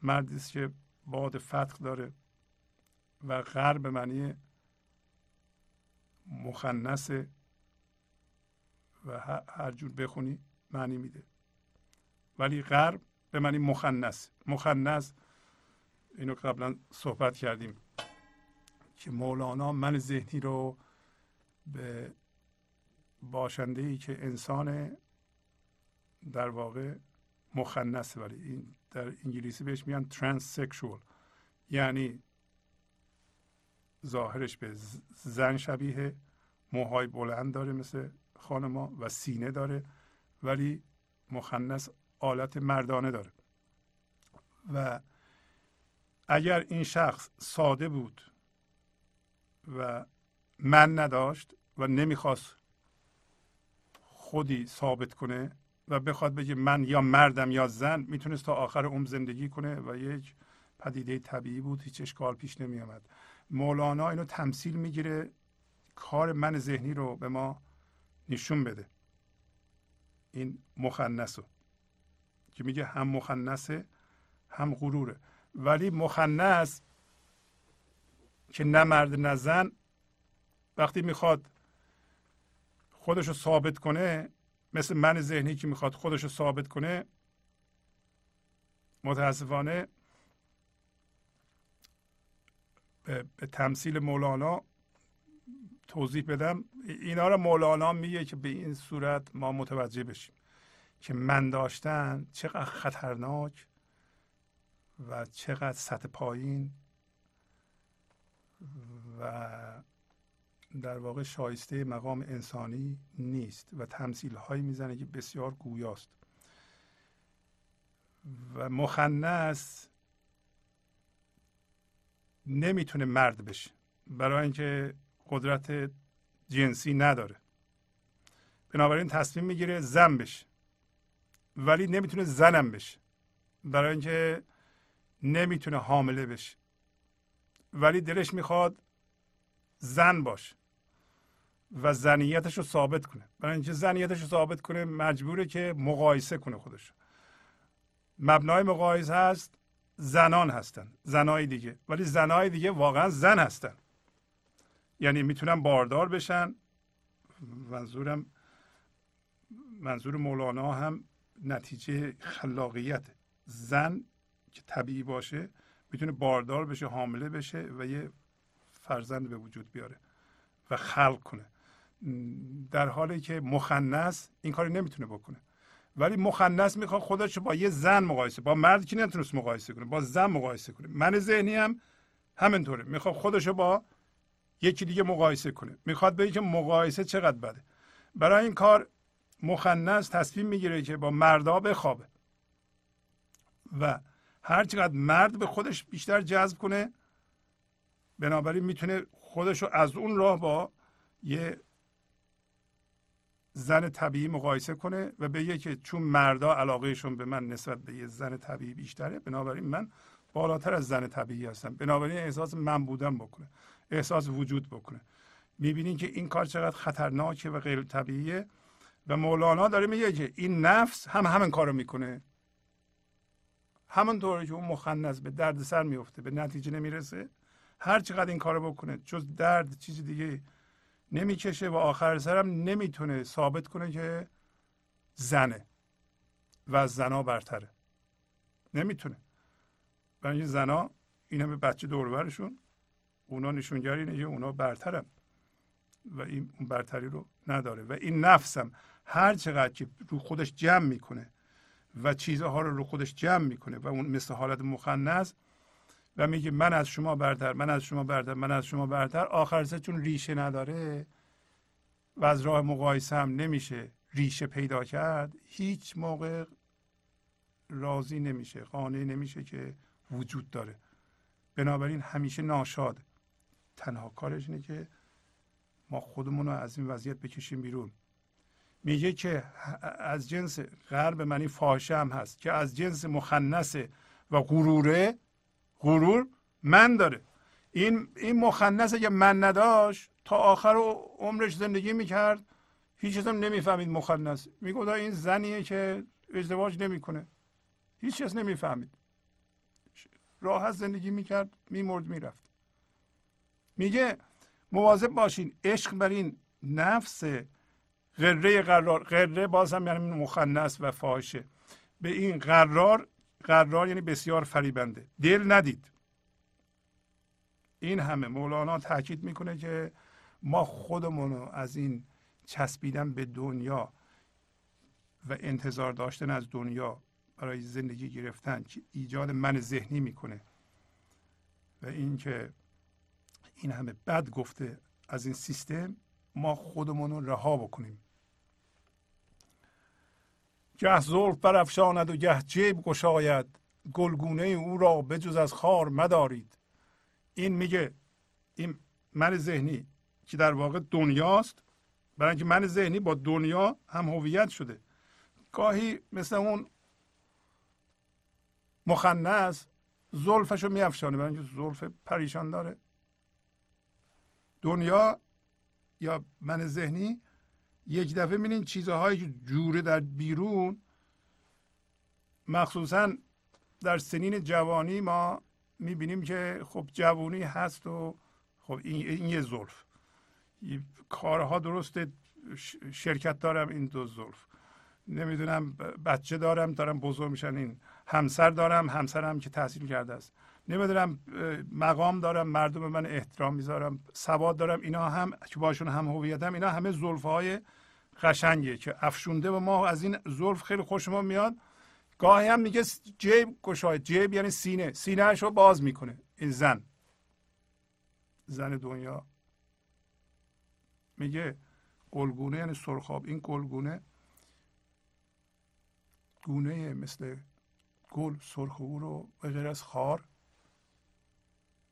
مردی است که باد فتق داره و غر به معنی مخنث و هر جور بخونی معنی میده. ولی غرب به معنی مخنث. مخنث اینو قبلا صحبت کردیم که مولانا من ذهنی رو به باشنده ای که انسان در واقع مخنث ولی این در انگلیسی بهش میگن ترانسکشوال یعنی ظاهرش به زن شبیه موهای بلند داره مثل خانما و سینه داره ولی مخنث آلت مردانه داره. و اگر این شخص ساده بود و من نداشت و نمی‌خواست خودی ثابت کنه و بخواد بگه من یا مردم یا زن می‌تونست تا آخر عمر زندگی کنه و یک پدیده طبیعی بود هیچ اشکال پیش نمی آمد مولانا اینو تمثیل می‌گیره کار من ذهنی رو به ما نشون بده. این مخنث رو که میگه هم مخنثه هم غروره. ولی مخنث که نه مرد نه زن وقتی می‌خواد خودش رو ثابت کنه مثل من ذهنی که می‌خواد خودش رو ثابت کنه متاسفانه به, تمثیل مولانا توضیح بدم. اینا رو مولانا میگه که به این صورت ما متوجه بشیم که من داشتن چقدر خطرناک و چقدر سطح پایین و در واقع شایسته مقام انسانی نیست و تمثیل هایی می‌زنه که بسیار گویاست. و مخنث نمی‌تونه مرد بشه. برای اینکه قدرت جنسی نداره. بنابراین تصمیم می‌گیره زن بشه. ولی نمی‌تونه زنم بشه. برای اینکه نمی‌تونه حامله بشه. ولی دلش می‌خواد زن باشه و زنیتش رو ثابت کنه. برای اینکه زنیتش رو ثابت کنه مجبوره که مقایسه کنه خودش مبنای مقایسه هست زنان هستن. زنای دیگه. ولی زنای دیگه واقعا زن هستن. یعنی می‌تونن باردار بشن. منظورم منظور مولانا هم نتیجه خلاقیت. زن که طبیعی باشه می‌تونه باردار بشه حامله بشه و یه فرزند به وجود بیاره و خلق کنه. در حالی که مخنث این کاری نمی‌تونه بکنه. ولی مخنث می‌خواد خودش با یه زن مقایسه با مرد که نتونست مقایسه کنه با زن مقایسه کنه. من ذهنی هم همینطوره. می‌خواد خودش با یکی دیگه مقایسه کنه. می‌خواد بگه که مقایسه چقدر بده. برای این کار مخنث تصمیم می‌گیره که با مردا بخوابه. و هر چقدر مرد به خودش بیشتر جذب کنه بنابراین می‌تونه خودش رو از اون راه با یه زن طبیعی مقایسه کنه و بگه که چون مردا علاقهشون به من نسبت به یه زن طبیعی بیشتره بنابراین من بالاتر از زن طبیعی هستم. بنابراین احساس من بودن بکنه احساس وجود بکنه. می‌بینین که این کار چقدر خطرناکه و غیر طبیعیه و مولانا داره میگه که این نفس هم همین کارو می‌کنه. همونطوری که اون مخنث به درد سر میفته به نتیجه نمی‌رسه هر چقدر این کارو بکنه جز درد چیز دیگه نمی‌کشه و آخر سرم نمی‌تونه ثابت کنه که زنه و از زنا برتره. نمی‌تونه. برای این زنا این همه بچه دوربرشون اونا نشونگر اینه که اونا برترن و این اون برتری رو نداره. و این نفسم هر چقدر که رو خودش جمع می‌کنه و چیزها رو رو خودش جمع می‌کنه و اون مثل حالت مخنث و میگه من از شما برتر من از شما برتر من از شما برتر. آخر سه چون ریشه نداره و از راه مقایسه هم نمیشه ریشه پیدا کرد هیچ موقع راضی نمیشه قانع نمیشه که وجود داره. بنابراین همیشه ناشاد. تنها کارش اینه که ما خودمون رو از این وضعیت بکشیم بیرون. میگه که از جنس غرب منی فاحشه هم هست که از جنس مخنث و غروره غرور من داره. این این مخنث اگه من نداشت تا آخر عمرش زندگی می‌کرد هیچ هم نمی‌فهمید مخنث. می‌گفت این زنیه که ازدواج نمی‌کنه. هیچ کس نمی‌فهمید. راحت زندگی می‌کرد میمرد می‌رفت. میگه مواظب باشین عشق بر این نفس غره قرار غره باز هم یعنی مخنث و فاحشه. به این قرار قرار یعنی بسیار فریبنده. دل ندید. این همه مولانا تاکید می‌کنه که ما خودمون از این چسبیدن به دنیا و انتظار داشتن از دنیا برای زندگی گرفتن که ایجاد من ذهنی می‌کنه. و اینکه این همه بد گفته از این سیستم ما خودمون رو رها بکنیم. گه زلف برافشاند و گه جیب گشاید گلگونه او را بجز از خار مدارید. این میگه این من ذهنی که در واقع دنیاست برای اینکه من ذهنی با دنیا هم هویت شده. گاهی مثل اون مخنث زلفشو میافشانه برای اینکه زلف پریشان داره. دنیا یا من ذهنی یک دفعه می‌بینین چیزهایی که جوره در بیرون مخصوصا در سنین جوانی ما می‌بینیم که خب جوانی هست و خب این, این یه زلف. کارها درسته شرکت دارم این دو زلف. نمی‌دونم بچه دارم دارم بزرگ میشن این همسر دارم همسرم که تحصیل کرده است. نمی‌دونم مقام دارم مردم من احترام می‌ذارم. سواد دارم. اینا هم که باشون هم هویتم اینا همه زلف های قشنگه که افشونده و ما از این زلف خیلی خوشمون میاد. گاهی هم میگه جیب گشاید. جیب یعنی سینه. سینه رو باز می‌کنه. این زن. زن دنیا. میگه گلگونه یعنی سرخاب. این گلگونه گونه مثل گل سرخ او رو به غیر از خار.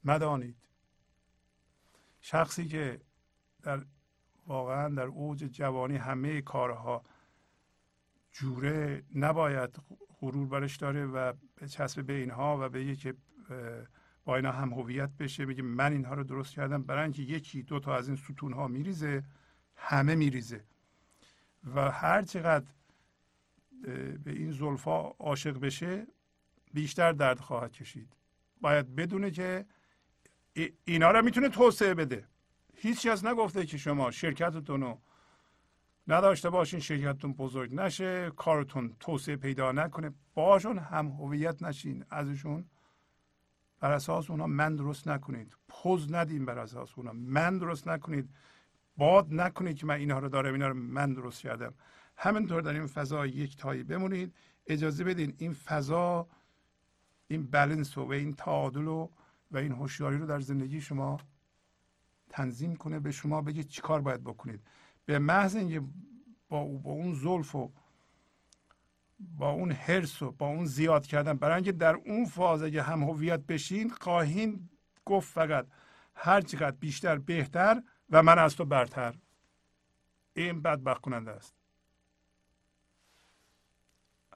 مدانید. شخصی که در واقعا در اوج جوانی همه کارها جوره نباید غرور برش داره و به چسب به اینها و به که با اینا هم هویت بشه بگه من اینها رو درست کردم برای اینکه یکی دو تا از این ستون ها میریزه همه میریزه. و هر چقدر به این زلفا عاشق بشه بیشتر درد خواهد کشید. باید بدونه که اینا رو می‌تونه توسعه بده. هیچ کس نگفته که شما شرکتتون رو نداشته باشین شرکتتون بزرگ نشه کارتون توسعه پیدا نکنه. باشون هم هویت نشین ازشون. بر اساس اونا من درست نکنید. پوز ندیم بر اساس اونا. من درست نکنید. باد نکنید که من اینها رو دارم اینا رو من درست کردم. همینطور در این فضا یک تایی بمونید. اجازه بدین این فضا این بلنس و این تعادل و و این هوشیاری رو در زندگی شما تنظیم کنه به شما بگه چی کار باید بکنید. به محض اینکه با, با اون زلف و با اون حرس و با اون زیاد کردن برای اینکه در اون فاز اگه هم هویت بشین خواهین گفت فقط هر چقدر بیشتر بهتر و من از تو برتر. این بدبخت کننده است.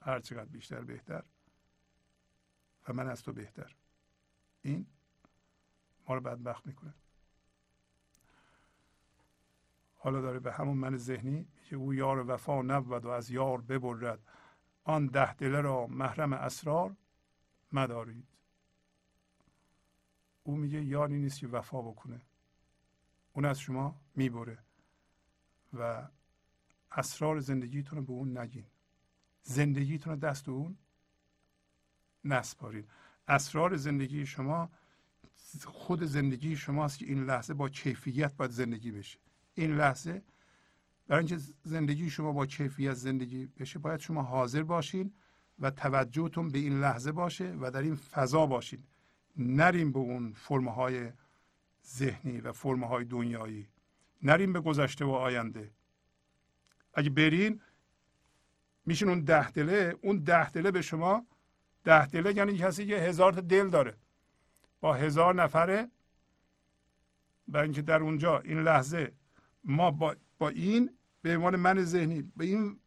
هر چقدر بیشتر بهتر و من از تو بهتر. این ما رو بدبخت می‌کنه. حالا داره به همون من ذهنی که او یار وفا نبود و از یار ببرد. آن ده دله را محرم اسرار مدارید. او میگه یاری نیست که وفا بکنه. اون از شما می‌بره و اسرار زندگیتون رو به اون نگین. زندگیتون رو دست اون نسپارید اسرار زندگی شما خود زندگی شماست که این لحظه با کیفیت باید زندگی بشه. این لحظه برای اینکه زندگی شما با کیفیت زندگی بشه باید شما حاضر باشین و توجهتون به این لحظه باشه و در این فضا باشین. نریم به اون فرمهای ذهنی و فرمهای دنیایی. نریم به گذشته و آینده. اگه برین میشین اون ده دله. اون ده دله به شما ده دله یعنی کسی که هزار تا دل داره. با هزار نفره. برای اینکه در اونجا این لحظه ما با, با این به عنوان من ذهنی به این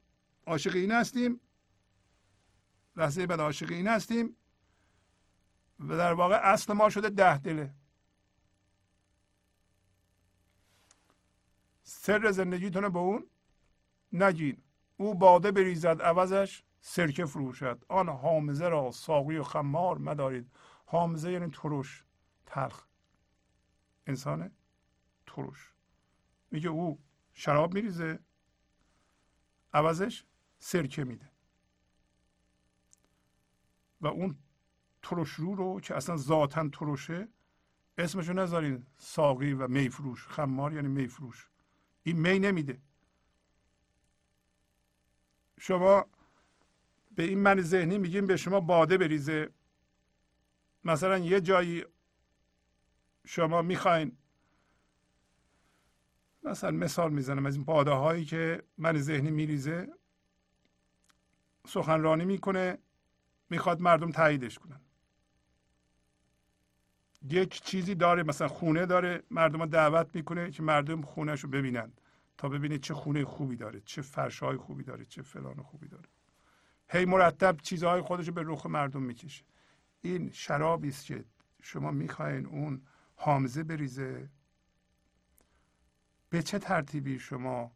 عاشق این هستیم. لحظه بعد عاشق این هستیم. و در واقع اصل ما شده ده دله. سر زندگیتون به اون. نگین. او باده بریزد عوضش سرکه فروشد. آن حامزه را ساقی و خمار مدارید. حامزه یعنی ترش تلخ. انسان ترش میگه او شراب میریزه. عوضش سرکه میده. و اون ترشرو رو که اصلا ذاتا ترشه اسمشو نذارین. ساقی و میفروش. خمار یعنی میفروش. این می نمیده. شما به این من ذهنی میگیم به شما باده بریزه. مثلا یه جایی شما می‌خواین مثلا مثال می‌زنم از این باده هایی که من ذهنی میریزه سخنرانی می‌کنه می‌خواد مردم تاییدش کنن. یک چیزی داره مثلا خونه داره مردم دعوت می‌کنه که مردم خونهش رو ببینن تا ببینید چه خونه خوبی داره چه فرشای خوبی داره چه فلان خوبی داره. هی مرتب چیزهای خودش رو به رخ مردم می‌کشه. این شرابی است که شما می‌خواین اون حامزه بریزه. به چه ترتیبی شما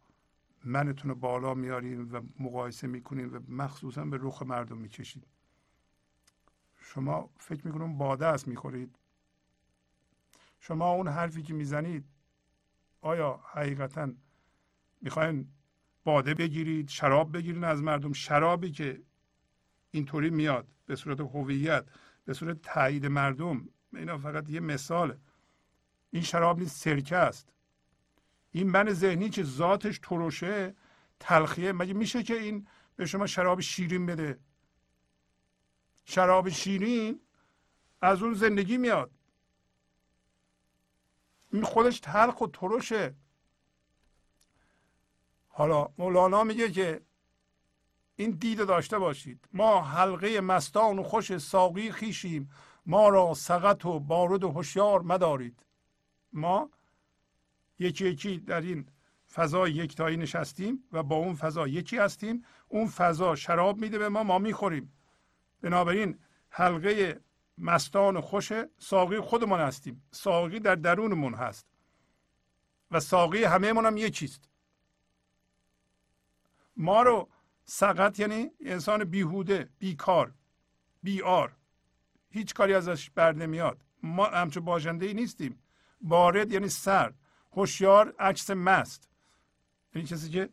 منتون رو بالا میارین و مقایسه می‌کنین و مخصوصا به رخ مردم می‌کشید؟ شما فکر می‌کنم باده است می‌خورید. شما اون حرفی که می‌زنید آیا حقیقتا می‌خواین باده بگیرید شراب بگیرید از مردم؟ شرابی که اینطوری میاد به صورت هویت به صورت تایید مردم اینا فقط یه مثاله. این شراب نیست سرکه است. این من ذهنی که ذاتش ترشه تلخیه. مگه میشه که این به شما شراب شیرین بده؟ شراب شیرین از اون زندگی میاد. این خودش تلخ و ترشه. حالا مولانا میگه که این دید داشته باشید. ما حلقه مستان و خوش ساقی خیشیم. ما را سقط و بارد و هوشیار مدارید. ما یکی یکی در این فضا یکتایی نشستیم و با اون فضا یکی هستیم. اون فضا شراب میده به ما ما می‌خوریم. بنابراین حلقه مستان خوش ساقی خودمون هستیم. ساقی در درونمون هست. و ساقی همه هم یکیست. ما رو سقط یعنی انسان بیهوده بیکار بیار هیچ کاری ازش بر نمیاد. ما همچون باجنده ای نیستیم. بارد یعنی سرد. هوشیار عکس مست. این کسی که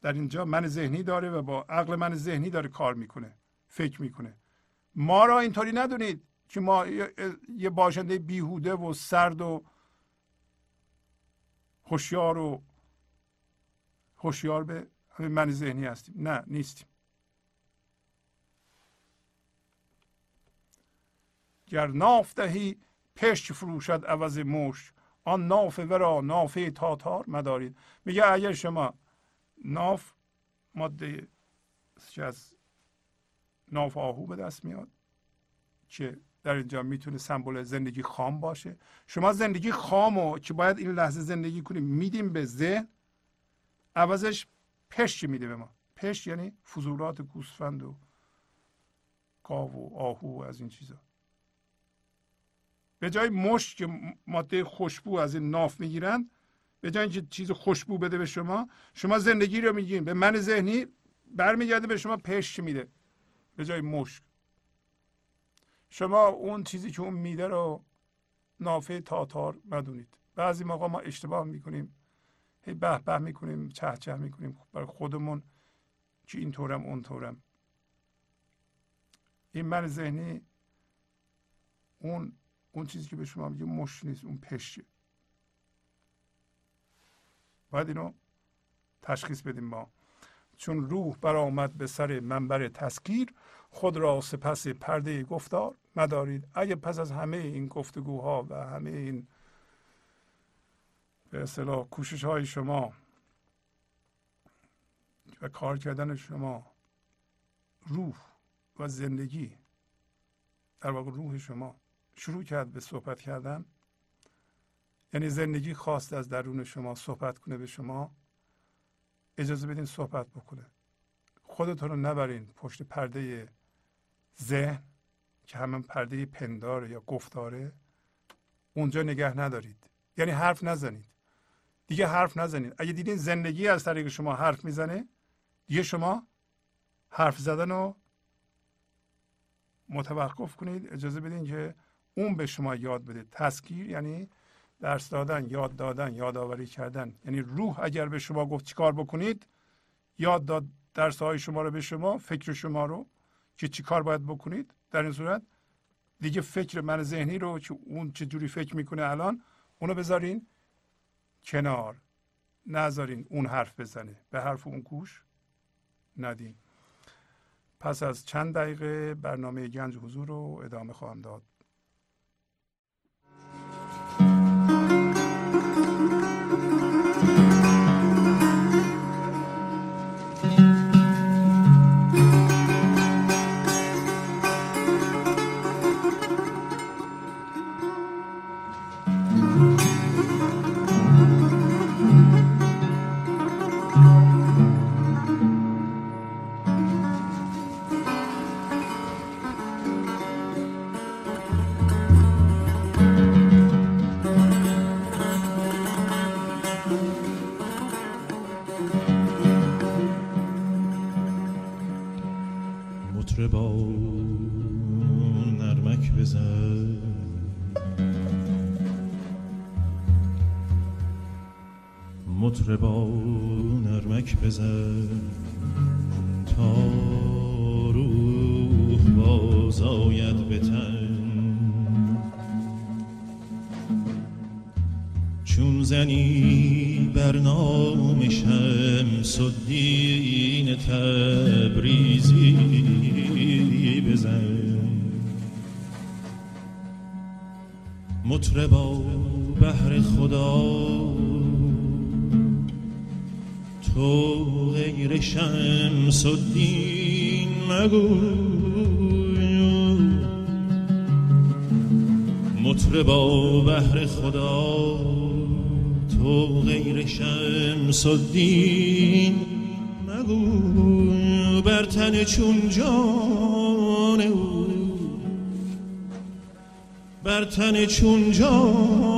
در اینجا من ذهنی داره و با عقل من ذهنی داره کار می‌کنه فکر می‌کنه. ما را اینطوری ندونید که ما یه باشنده بیهوده و سرد و هوشیار و هوشیار به من ذهنی هستیم نه نیستیم گر ناف دهی پشت فروشد عوض موش آن ناف ورا نافه تاتار مدارید میگه اگر شما ناف ماده از ناف آهو به دست میاد که در اینجا می‌تونه سمبل زندگی خام باشه شما زندگی خامو که باید این لحظه زندگی کنیم میدیم به ذهن عوضش پشت میده به ما. پشت یعنی فضولات گوسفند و گاو و آهو و از این چیزا. به جای مشت که ماده خوشبو از این ناف می‌گیرند به جای اینکه چیز خوشبو بده به شما شما زندگی رو میگین به من ذهنی برمیگرده به شما پشت میده. به جای مشک. شما اون چیزی که اون میده رو نافه تاتار ندونید بعضی موقع ما اشتباه می‌کنیم. هی به به می‌کنیم چه چه می‌کنیم. برای خودمون که اون طورم این من ذهنی اون اون چیزی که به شما میگه مش نیست اون پشه باید اینو تشخیص بدیم ما. چون روح برآمد به سر منبر تسکیر خود را سپس پرده گفتار مدارید. اگه پس از همه این گفتگوها و همه این به اصطلاح کوشش های شما و کار کردن شما روح و زندگی در واقع روح شما شروع کرد به صحبت کردن. یعنی زندگی خواست از درون شما صحبت کنه به شما. اجازه بدین صحبت بکنه. خودتون رو نبرین پشت پرده ذهن که همون پرده پنداره یا گفتاره. اونجا نگه ندارید. یعنی حرف نزنید. دیگه حرف نزنید. اگه دیدین زندگی از طریق شما حرف می‌زنه دیگه شما حرف زدن رو متوقف کنید. اجازه بدین که اون به شما یاد بده. تسکیر یعنی درس دادن یاد دادن یادآوری کردن. یعنی روح اگر به شما گفت چیکار بکنید یاد داد درس های شما رو به شما فکر شما رو که چیکار باید بکنید. در این صورت دیگه فکر من ذهنی رو که اون چه جوری فکر می‌کنه الان اونو بذارین. کنار. نذارین اون حرف بزنه. به حرف اون گوش ندین پس از چند دقیقه برنامه گنج حضور رو ادامه خواهم داد. شمس الدین مگو بر تن چون جان او. بر تن چون جان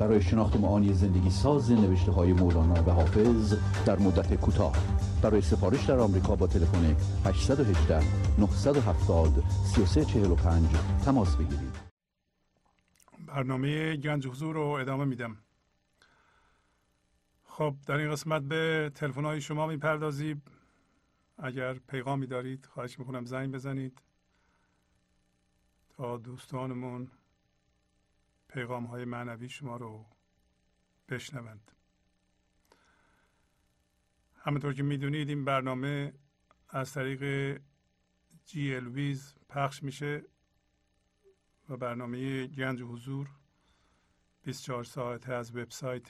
برای شناخت معانی زندگی ساز نوشته های مولانا و حافظ در مدت کوتاه. برای سفارش در آمریکا با تلفن 818 970 3345 تماس بگیرید. برنامه گنج حضور رو ادامه میدم. خب در این قسمت به تلفن های شما می‌پردازیم. اگر پیغامی دارید خواهش می‌کنم زنگ بزنید. تا دوستانمون پیغام های معنوی شما رو بشنوند. همونطور که می‌دونید این برنامه از طریق جی ویز پخش میشه و برنامه گنج حضور 24 ساعته از وبسایت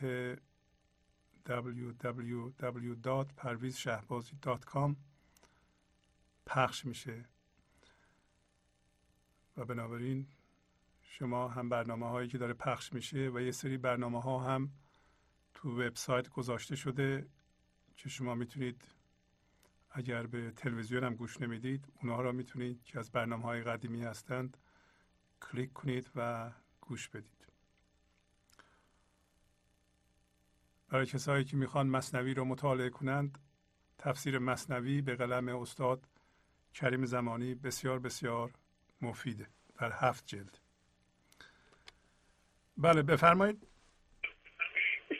www.parvizshahbazi.com پخش میشه. و بنابراین شما هم برنامه هایی که داره پخش میشه و یه سری برنامه ها هم تو وبسایت گذاشته شده که شما می‌تونید اگر به تلویزیون هم گوش نمی‌دید اونها را می‌تونید که از برنامه های قدیمی هستند کلیک کنید و گوش بدید. برای کسایی که می‌خوان مصنوی رو مطالعه کنند تفسیر مصنوی به قلم استاد کریم زمانی بسیار بسیار مفیده در هفت جلد. بله بفرمایید.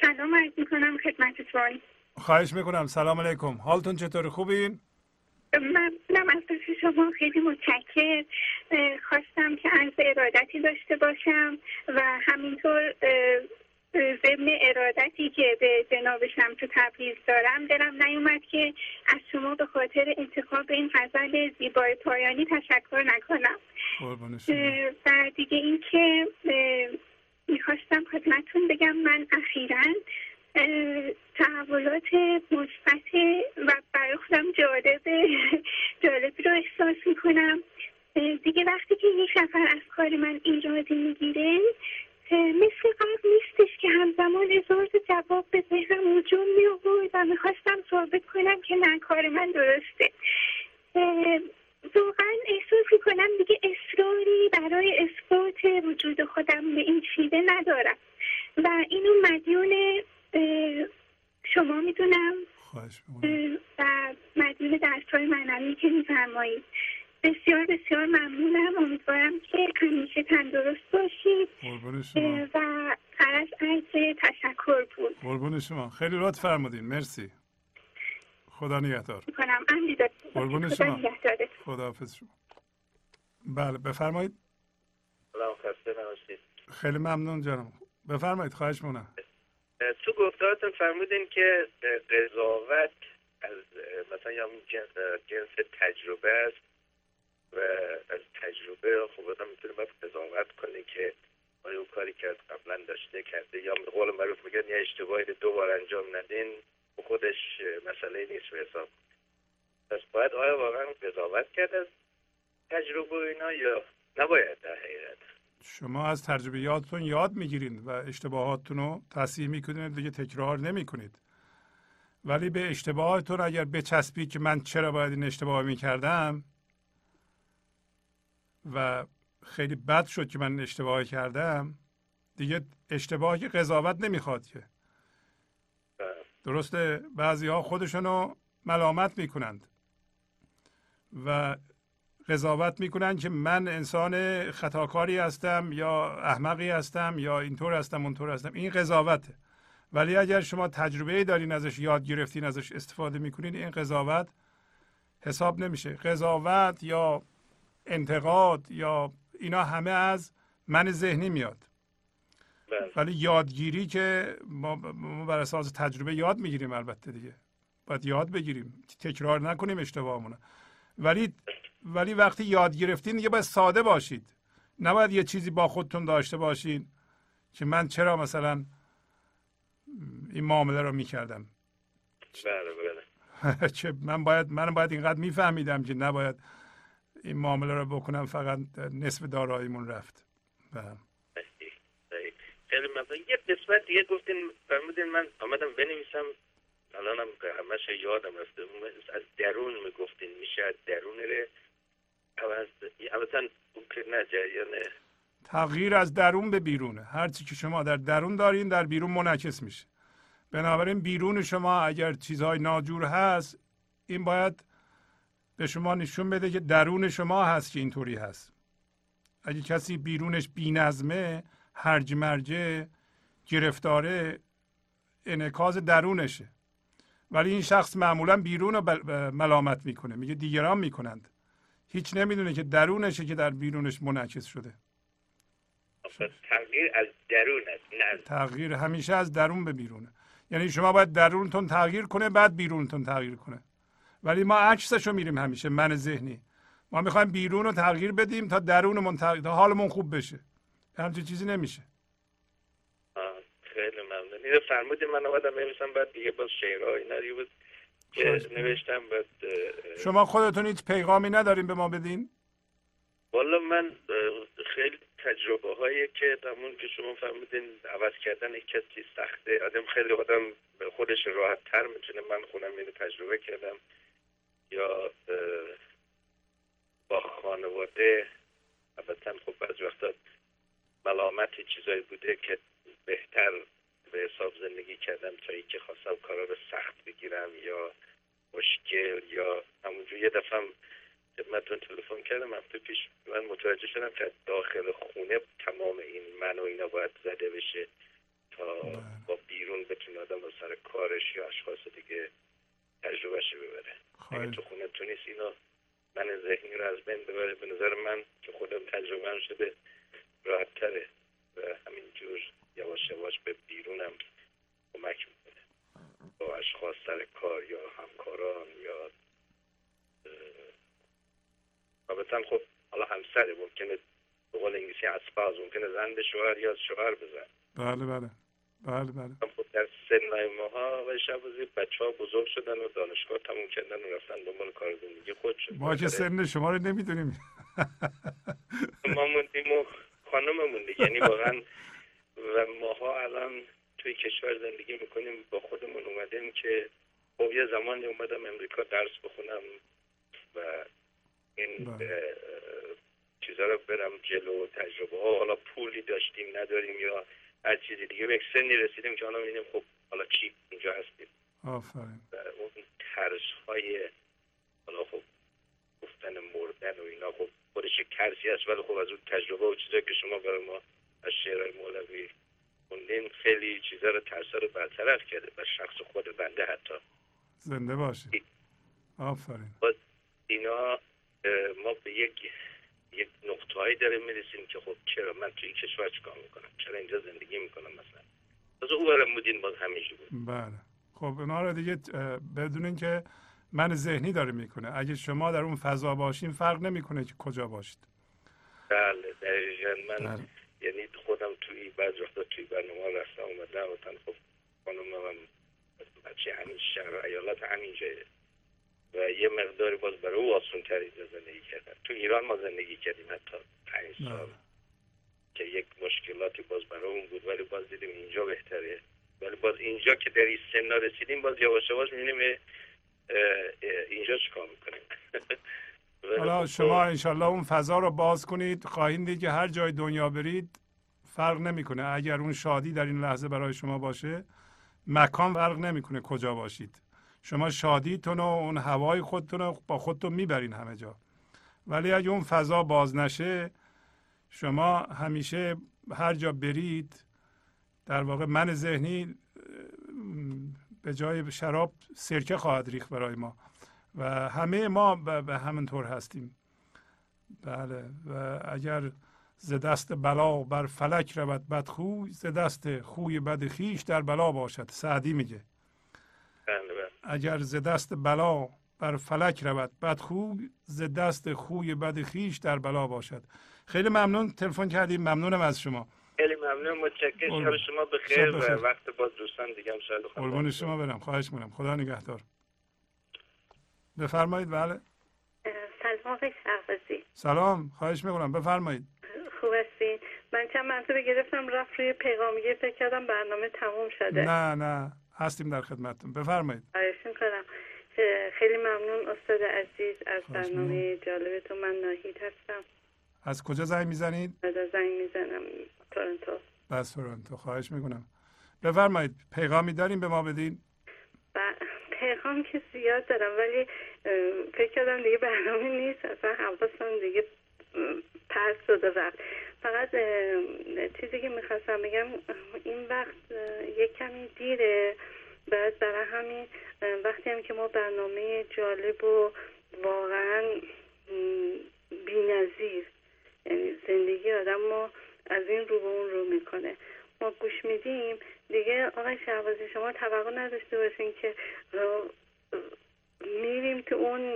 سلام عرض می‌کنم خدمتتون خواهش می‌کنم. سلام علیکم. حالتون چطور؟ خوبین؟ ممنونم. از شما خیلی متشکر خواستم که عرض ارادتی داشته باشم و همینطور ضمن ارادتی که به جناب تو تبریز دارم دلم نیومد که از شما به خاطر انتخاب این غزل زیبای پایانی تشکر نکنم. و دیگه اینکه می‌خواستم خدمتتون بگم من اخیرا تحولات مثبت و برای خودم جالب جالبی رو احساس می‌کنم. دیگه وقتی که یک نفر از کار من ایرادی می‌گیره مثل قبل نیستش که همزمان هزار جواب به ذهنم هجوم می و می‌خواستم ثابت کنم که نه کار من درسته. واقعا احساس می‌کنم دیگه اصراری برای اثبات وجود خودم به این شیوه ندارم. و اینو مدیون شما می‌دونم. و مدیون درس های معنوی که میفرمایید. بسیار بسیار ممنونم. امیدوارم که همیشه تندرست باشید. و از عرض تشکر بود. قربون شما. خیلی لطف فرمودین. مرسی. خدا نگهدار. قربون شما. خدا حافظ شما. بله بفرمایید. سلام خسته نباشید. خیلی ممنون جانم بفرمایید خواهش مونم تو گفتارتون فرمودین که قضاوت از مثلا یا جنس تجربه است و از تجربه خب آدم می‌تونه باید قضاوت کنه که آیا اون کاری که از قبلا داشته کرده یا به قول معروف میگن یه اشتباهی دو بار انجام ندین. خودش مسئله نیست به حساب. پس باید آیا واقعا قضاوت کرد از تجربه اینا یا نباید در حقیقت؟ شما از تجربیاتتون یاد می‌گیرید و اشتباهاتتون رو تصحیح می‌کنید دیگه تکرار نمی‌کنید. ولی به اشتباهاتتون اگر بچسبید که من چرا باید این اشتباه می‌کردم؟ و خیلی بد شد که من اشتباه کردم دیگه اشتباهی قضاوت نمی‌خواد که. درسته بعضی ها خودشونو ملامت می‌کنند و قضاوت می‌کنن که من انسان خطاکاری هستم یا احمقی هستم یا اینطور هستم اونطور هستم. این قضاوته ولی اگر شما تجربه دارین ازش یاد گرفتین ازش استفاده می‌کنین این قضاوت حساب نمیشه. قضاوت یا انتقاد یا اینا همه از من ذهنی میاد. بله. ولی یادگیری که ما, بر اساس تجربه یاد می‌گیریم البته دیگه. باید یاد بگیریم. تکرار نکنیم اشتباهمونه ولی ولی وقتی یاد گرفتین دیگه باید ساده باشید. نباید یه چیزی با خودتون داشته باشین که من چرا مثلا این معامله رو می‌کردم. بله بله. *laughs* چه من باید من باید اینقدر میفهمیدم که نباید این معامله رو بکنم فقط نصف داراییمون رفت. بله خیلی ممنون یه قسمت دیگه گفتین فرمودین من آمدم بنویسم. الانم همش یادم رفته از درون می‌گفتین میشه از درون ره. که نه جریان. تغییر از درون به بیرونه هرچی که شما در درون دارین در بیرون منعکس میشه. بنابراین بیرون شما اگر چیزهای ناجور هست این باید به شما نشون بده که درون شما هست که اینطوری هست. اگه کسی بیرونش بینظمه هرج مرجه گرفتاره انعکاس درونشه. ولی این شخص معمولا بیرون رو ملامت می‌کنه. میگه دیگران می‌کنند. هیچ نمی‌دونه که درونشه که در بیرونش منعکس شده. تغییر از درون است تغییر همیشه از درون به بیرونه یعنی شما باید درونتون تغییر کنه بعد بیرونتون تغییر کنه. ولی ما عکسش رو میریم همیشه من ذهنی. ما می‌خوایم بیرون رو تغییر بدیم تا درونمون تغییر تا حالمون خوب بشه. همچین چیزی نمیشه. خیلی ممنون. اینو فرمودی من آمدم نوشتم بعد دیگه باز شعرها اینا دیگه بود نوشتم بعد شما خودتون هیچ پیغامی نداریم به ما بدین؟ والا من خیلی تجربه هایی که همون که شما فرمودین عوض کردن یک کسی سخته. آدم خیلی آدم خودش راحت تر می‌تونه من خودم اینو تجربه کردم. یا با خانواده البته خب بعض وقتا ملامت چیزایی بوده که بهتر به حساب زندگی کردم تا اینکه خواستم کارا رو سخت بگیرم یا مشکل یا همونجور. یه دفعه خدمتتون تلفن کردم هفته پیش من متوجه شدم که داخل خونه تمام این من و اینا باید زده بشه تا بله. با بیرون بتونه آدم سر کارش یا اشخاص دیگه تجربهش ببره. اگه تو خونه تو نیست اینا من ذهنی رو از بین ببره. به نظر من که خودم تجربه شده راحت تره همینجور یواش یواش به بیرونم کمک می‌کنه. با اشخاص سر کار یا همکاران یا البته خب حالا همسر ممکنه به قول انگلیسی اسپاز ممکنه زن به شوهر یا شوهر بزن. بله بله. بله بله. خب در سن ماها و شبازی بچه ها بزرگ شدن و دانشگاه تموم کردن و رفتن دنبال کار زندگی خودشون ما که سن شما رو نمی‌دونیم. ما موندیم و خانممون یعنی واقعا و ماها الان توی کشور زندگی می‌کنیم با خودمون اومدیم که خب یه زمانی اومدم امریکا درس بخونم و این بله. چیزا رو برم جلو تجربه ها. حالا پولی داشتیم نداریم یا هر چیزی دیگه. به سنی رسیدیم که حالا می‌بینیم خب حالا چی اینجا هستیم. آفرین. و اون ترس های حالا خب گفتن مردن و اینا خب خودش ترسی هست ولی خب از اون تجربه و چیزایی که شما برای ما از شعرهای مولوی خوندین خیلی چیزا رو ترس رو برطرف کرده و شخص خود بنده حتی. زنده باشید آفرین. اینا ما به یک یک نقطه‌ای داره می‌رسیم که خب چرا من تو این کشور چیکار می‌کنم؟ چرا اینجا زندگی می‌کنم مثلا؟ از او برم بودین باز همیشه بود. بله. خب اونا رو دیگه بدون اینکه من ذهنی داره می‌کنه. اگه شما در اون فضا باشین فرق نمی‌کنه که کجا باشید. بله دقیقا. من بله. یعنی خودم توی بعض وقتا توی برنامه رفتم اومدم و خب خانم هم بچه همین شهر ایالت همین جایه و یه مقداری باز برای او آسون تر اینجا زندگی کردن تو ایران ما زندگی کردیم حتی پنج سال. که یک مشکلاتی باز برای اون بود ولی باز دیدیم اینجا بهتره. ولی باز اینجا که در این سن رسیدیم باز یواش یواش می‌بینیم اینجا چیکار می‌کنیم؟ *laughs* حالا شما انشالله اون فضا رو باز کنید. خواهید دید که هر جای دنیا برید فرق نمی‌کنه. اگر اون شادی در این لحظه برای شما باشه مکان فرق نمی‌کنه کجا باشید. شما شادیتون و اون هوای خودتون رو با خودتون می‌برین همه جا. ولی اگه اون فضا باز نشه شما همیشه هر جا برید در واقع من ذهنی به جای شراب سرکه خواهد ریخت برای ما. و همه ما به همین طور هستیم. بله و اگر ز دست بلا بر فلک رود بدخوی ز دست خوی بد خیش در بلا باشد سعدی میگه. اگر ز دست بلا بر فلک رود بد خوب ز دست خوی بد خیش در بلا باشد. خیلی ممنون تلفن کردیم. ممنونم از شما. خیلی ممنون. متشکرم. شما بخیر و وقت باز دوستان دیگه هم شاید قربان شما برم. خواهش می‌کنم. خدا نگهدار. بفرمایید. بله. سلام آقای سلام. خواهش می‌کنم. بفرمایید. خوب هستین من چند منطقه گرفتم. رفت روی پیغامی فکر کردم برنامه تموم شده. نه نه. هستیم در خدمتتون. بفرمایید. کنم خیلی ممنون استاد عزیز. از برنامه جالبتون. من ناهید هستم. از کجا زنگ می‌زنید؟ از زنگ می‌زنم تورنتو. بس تورنتو خواهش می‌کنم. بفرمایید پیغامی داریم به ما بدین. و پیغام که زیاد دارم ولی فکر کردم دیگه برنامه نیست اصلا حواسم دیگه پرت شده رفت. فقط چیزی که می‌خواستم بگم این وقت یک کمی دیره. بعد برای همین وقتی هم که ما برنامه جالب و واقعا بی نظیر یعنی زندگی آدم ما از این رو به اون رو می‌کنه. ما گوش میدیم دیگه آقای شهبازی شما توقع نداشته باشین که میریم تو اون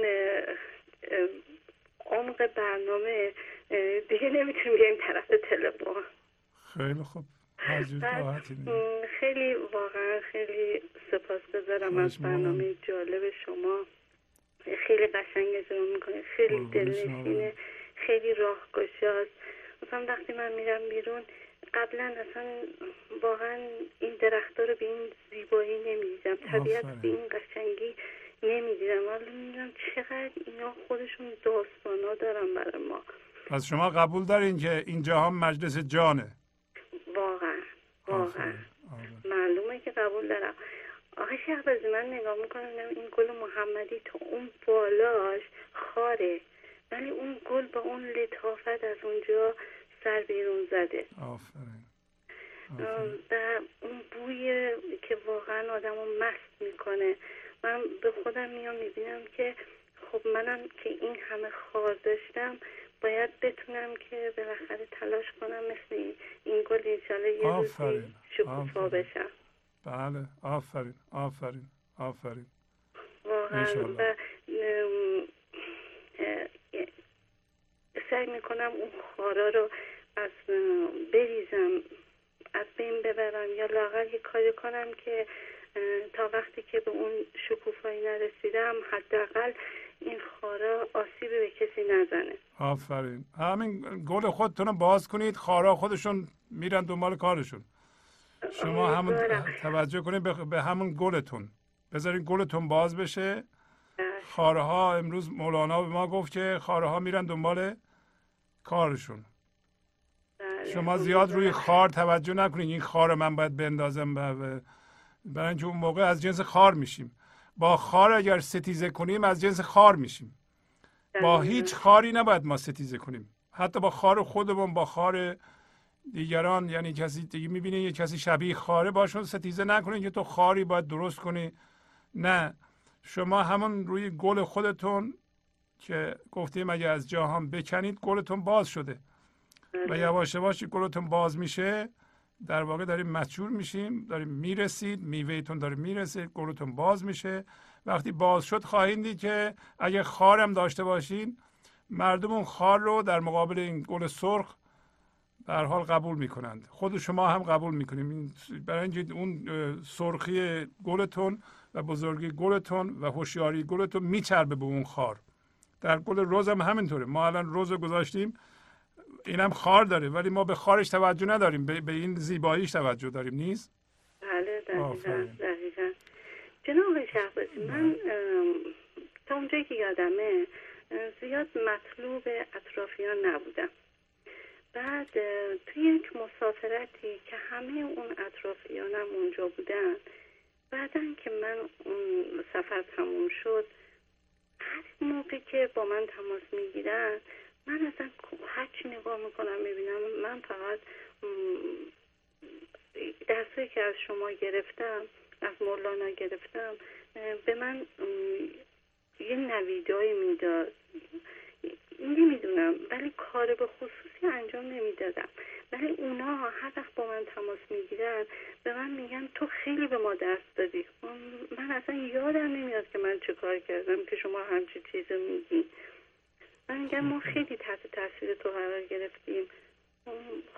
عمق برنامه دیگه نمی‌تونیم بریم طرف تلفن. خیلی خوب. خیلی واقعا خیلی سپاسگزارم خواهش از برنامه جالب شما. خیلی قشنگ اجرا می‌کنه خیلی دلنشینه. خیلی راهگشاست مثلا وقتی من میرم بیرون قبلا اصلا واقعا این درختها رو به این زیبایی نمی‌دیدم. طبیعت. به این قشنگی نمی‌دیدم. حالا می‌دونم چقدر اینا خودشون داستانا دارن برای ما. پس شما قبول دارین که این جهان مجلس جانه؟ واقعا واقعا. معلومه که قبول دارم. آقای شهبازی من نگاه می‌کنم این گل محمدی تا اون بالاش خاره. ولی اون گل با اون لطافت از اونجا سر بیرون زده. آفرین. و اون بوی که واقعا آدم رو مست می‌کنه. من به خودم میام می‌بینم که خب منم که این همه خار داشتم باید بتونم که بالاخره تلاش کنم مثل این, این گل انشالله یه روزی آفرین. شکوفا. بشم. بله. آفرین. آفرین. آفرین. واقعا. و سعی می‌کنم اون خارا رو از بریزم از بین ببرم یا لاغر یه کاری کنم که تا وقتی که به اون شکوفایی نرسیدم حداقل این خارا آسیبی به کسی نزنه. آفرین. همین گل خودتون رو باز کنید. خارا خودشون میرن دنبال کارشون. شما همون. توجه کنید به, به همون گلتون. بذارین گلتون باز بشه. بله. خارها امروز مولانا به ما گفت که خارها میرن دنبال کارشون بله. شما زیاد روی. خار توجه نکنید این خار من باید بندازم و برای اینکه اون موقع از جنس خار میشیم با خار اگر ستیزه کنیم از جنس خار میشیم با. هیچ خاری نباید ما ستیزه کنیم حتی با خار خودمون با خار دیگران یعنی کسی دیگه می‌بینه یه کسی شبیه خاره باشون ستیزه نکنید که تو خاری باید درست کنی نه شما همون روی گل خودتون که گفتیم اگه از جهان بکنید گلتون باز شده. و بله. یواش یواش گلتون باز میشه. در واقع داریم مچور میشیم داریم می‌رسید میوهتون داره می‌رسه گلتون باز میشه. وقتی باز شد خواهید دید که اگه خارم داشته باشین مردم اون خار رو در مقابل این گل سرخ در حال قبول می‌کنند. خود شما هم قبول می‌کنیم. برای اینکه اون سرخی گلتون و بزرگی گلتون و هوشیاری گلتون میچربه به اون خار. در گل روز هم همینطوره. ما الان روز رو گذاشتیم اینم خار داره ولی ما به خارش توجه نداریم به, به این زیباییش توجه داریم نیست؟ بله دقیقا. دقیقا. جناب آقای من ام، تا اونجایی که یادمه زیاد مطلوب اطرافیان نبودم. بعد توی یک مسافرتی که همه اون اطرافیانم اونجا بودن بعدا که من اون سفر تموم شد هر موقع که با من تماس می‌گیرن من اصلا هرچی نگاه می‌کنم می‌بینم من فقط م، درسایی که از شما گرفتم از مولانا گرفتم به من یه نویدایی می‌داد. نمی‌دونم ولی کار به خصوصی انجام نمی‌دادم. ولی اونا هر وقت با من تماس می‌گیرن به من میگن تو خیلی به ما درس دادی. من اصلا یادم نمیاد که من چه کار کردم که شما همچی چیز رو میگین من میگم ما خیلی تحت تاثیر تو قرار گرفتیم.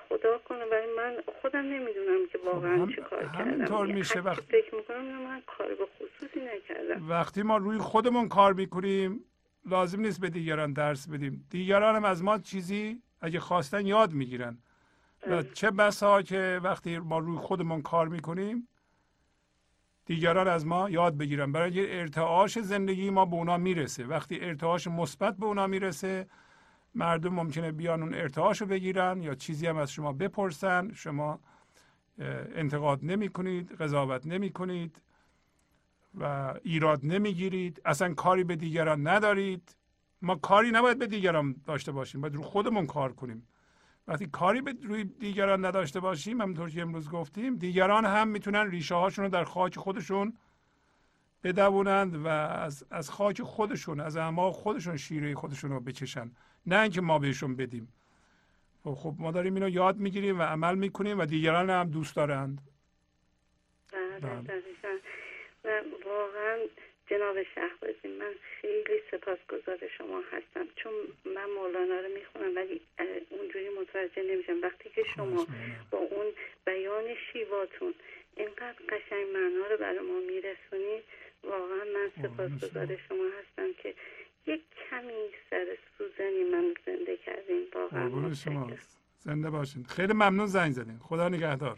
خدا کنه ولی من خودم نمی‌دونم که واقعا هم- چه کار همینطور کردم. میشه. هرچی وقت- فکر می‌کنم من کار به خصوصی نکردم. وقتی ما روی خودمون کار می‌کنیم لازم نیست به دیگران درس بدیم. دیگران هم از ما چیزی اگه خواستن یاد می‌گیرن. و چه بسا که وقتی ما روی خودمون کار می‌کنیم دیگران از ما یاد بگیرن. برای اینکه ارتعاش زندگی ما به اونا می‌رسه. وقتی ارتعاش مثبت به اونا می‌رسه مردم ممکنه بیان اون ارتعاشو بگیرن یا چیزی هم از شما بپرسن. شما انتقاد نمی کنید قضاوت نمی کنید و ایراد نمی‌گیرید. اصلا کاری به دیگران ندارید. ما کاری نباید به دیگران داشته باشیم. باید رو خودمون کار کنیم. وقتی کاری به روی دیگران نداشته باشیم همونطور که امروز گفتیم دیگران هم می‌تونن ریشه هاشون رو در خاک خودشون بدوونند و از, از خاک خودشون از اما خودشون شیره خودشون رو بکشن نه اینکه ما بهشون بدیم. خب, خب ما داریم اینو یاد می‌گیریم و عمل می‌کنیم و دیگران هم دوست دارند. بله, بله. و واقعا جناب شهبازی من خیلی سپاسگزار شما هستم. چون من مولانا رو می‌خونم ولی اونجوری متوجه نمیشم. وقتی که شما با اون بیان شیواتون اینقدر قشنگ معنا رو برای ما میرسونید واقعا من سپاسگزار شما هستم که یک کمی سر سوزنی من زنده کردیم واقعا شما. زنده باشین. خیلی ممنون زنگ زدین. خدا نگهدار.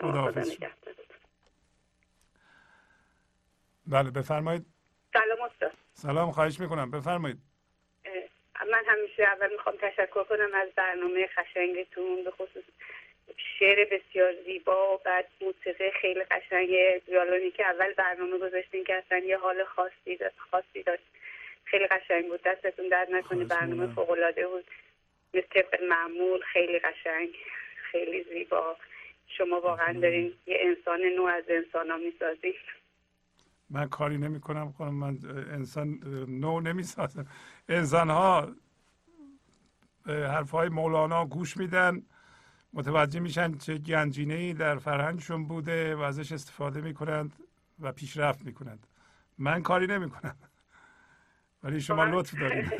خدا نگهدار. بله بفرمایید. سلام استاد. سلام خواهش می‌کنم. بفرمایید. من همیشه اول می‌خوام تشکر کنم از برنامه خشنگتون به خصوص شعر بسیار زیبا و بعد موسیقی خیلی قشنگ ویالونی که اول برنامه گذاشتین که اصلا یه حال خاصی داشت خاصی داشت. خیلی قشنگ بود. دستتون درد نکنی برنامه فوق العاده بود. مثل معمول خیلی قشنگ خیلی زیبا. شما واقعا دارین یه انسان نو از انسان ها می‌سازید من کاری نمی کنم خانم من انسان نو نمی سازم انسان ها حرف های مولانا گوش میدن متوجه میشن چه گنجینه ای در فرهنگشون بوده و ازش استفاده می‌کنند و پیشرفت می‌کنند. من کاری نمی کنم ولی شما لطف دارید. *laughs*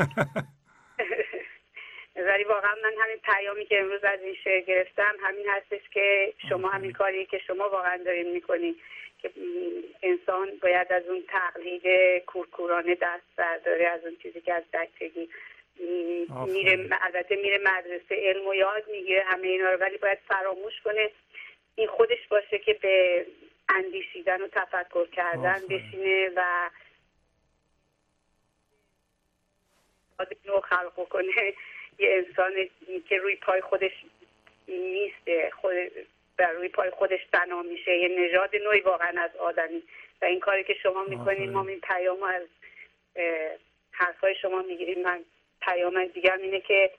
ولی واقعا من همین پیامی که امروز از این شعر گرفتم همین هستش که شما همین کاری که شما واقعا دارین می‌کنید که انسان باید از اون تقلید کورکورانه دست برداره از اون چیزی که از بچگی میره البته میره مدرسه علم و یاد می‌گیره همه اینا رو ولی باید فراموش کنه این خودش باشه که به اندیشیدن و تفکر کردن بشینه و نو خلق کنه. یه انسان که روی پای خودش نیسته خود بر روی پای خودش بنا میشه. یه نژاد نوعی واقعا از آدمی. و این کاری که شما می‌کنید ما این پیام از حرفای شما می‌گیریم. من پیام دیگر اینه که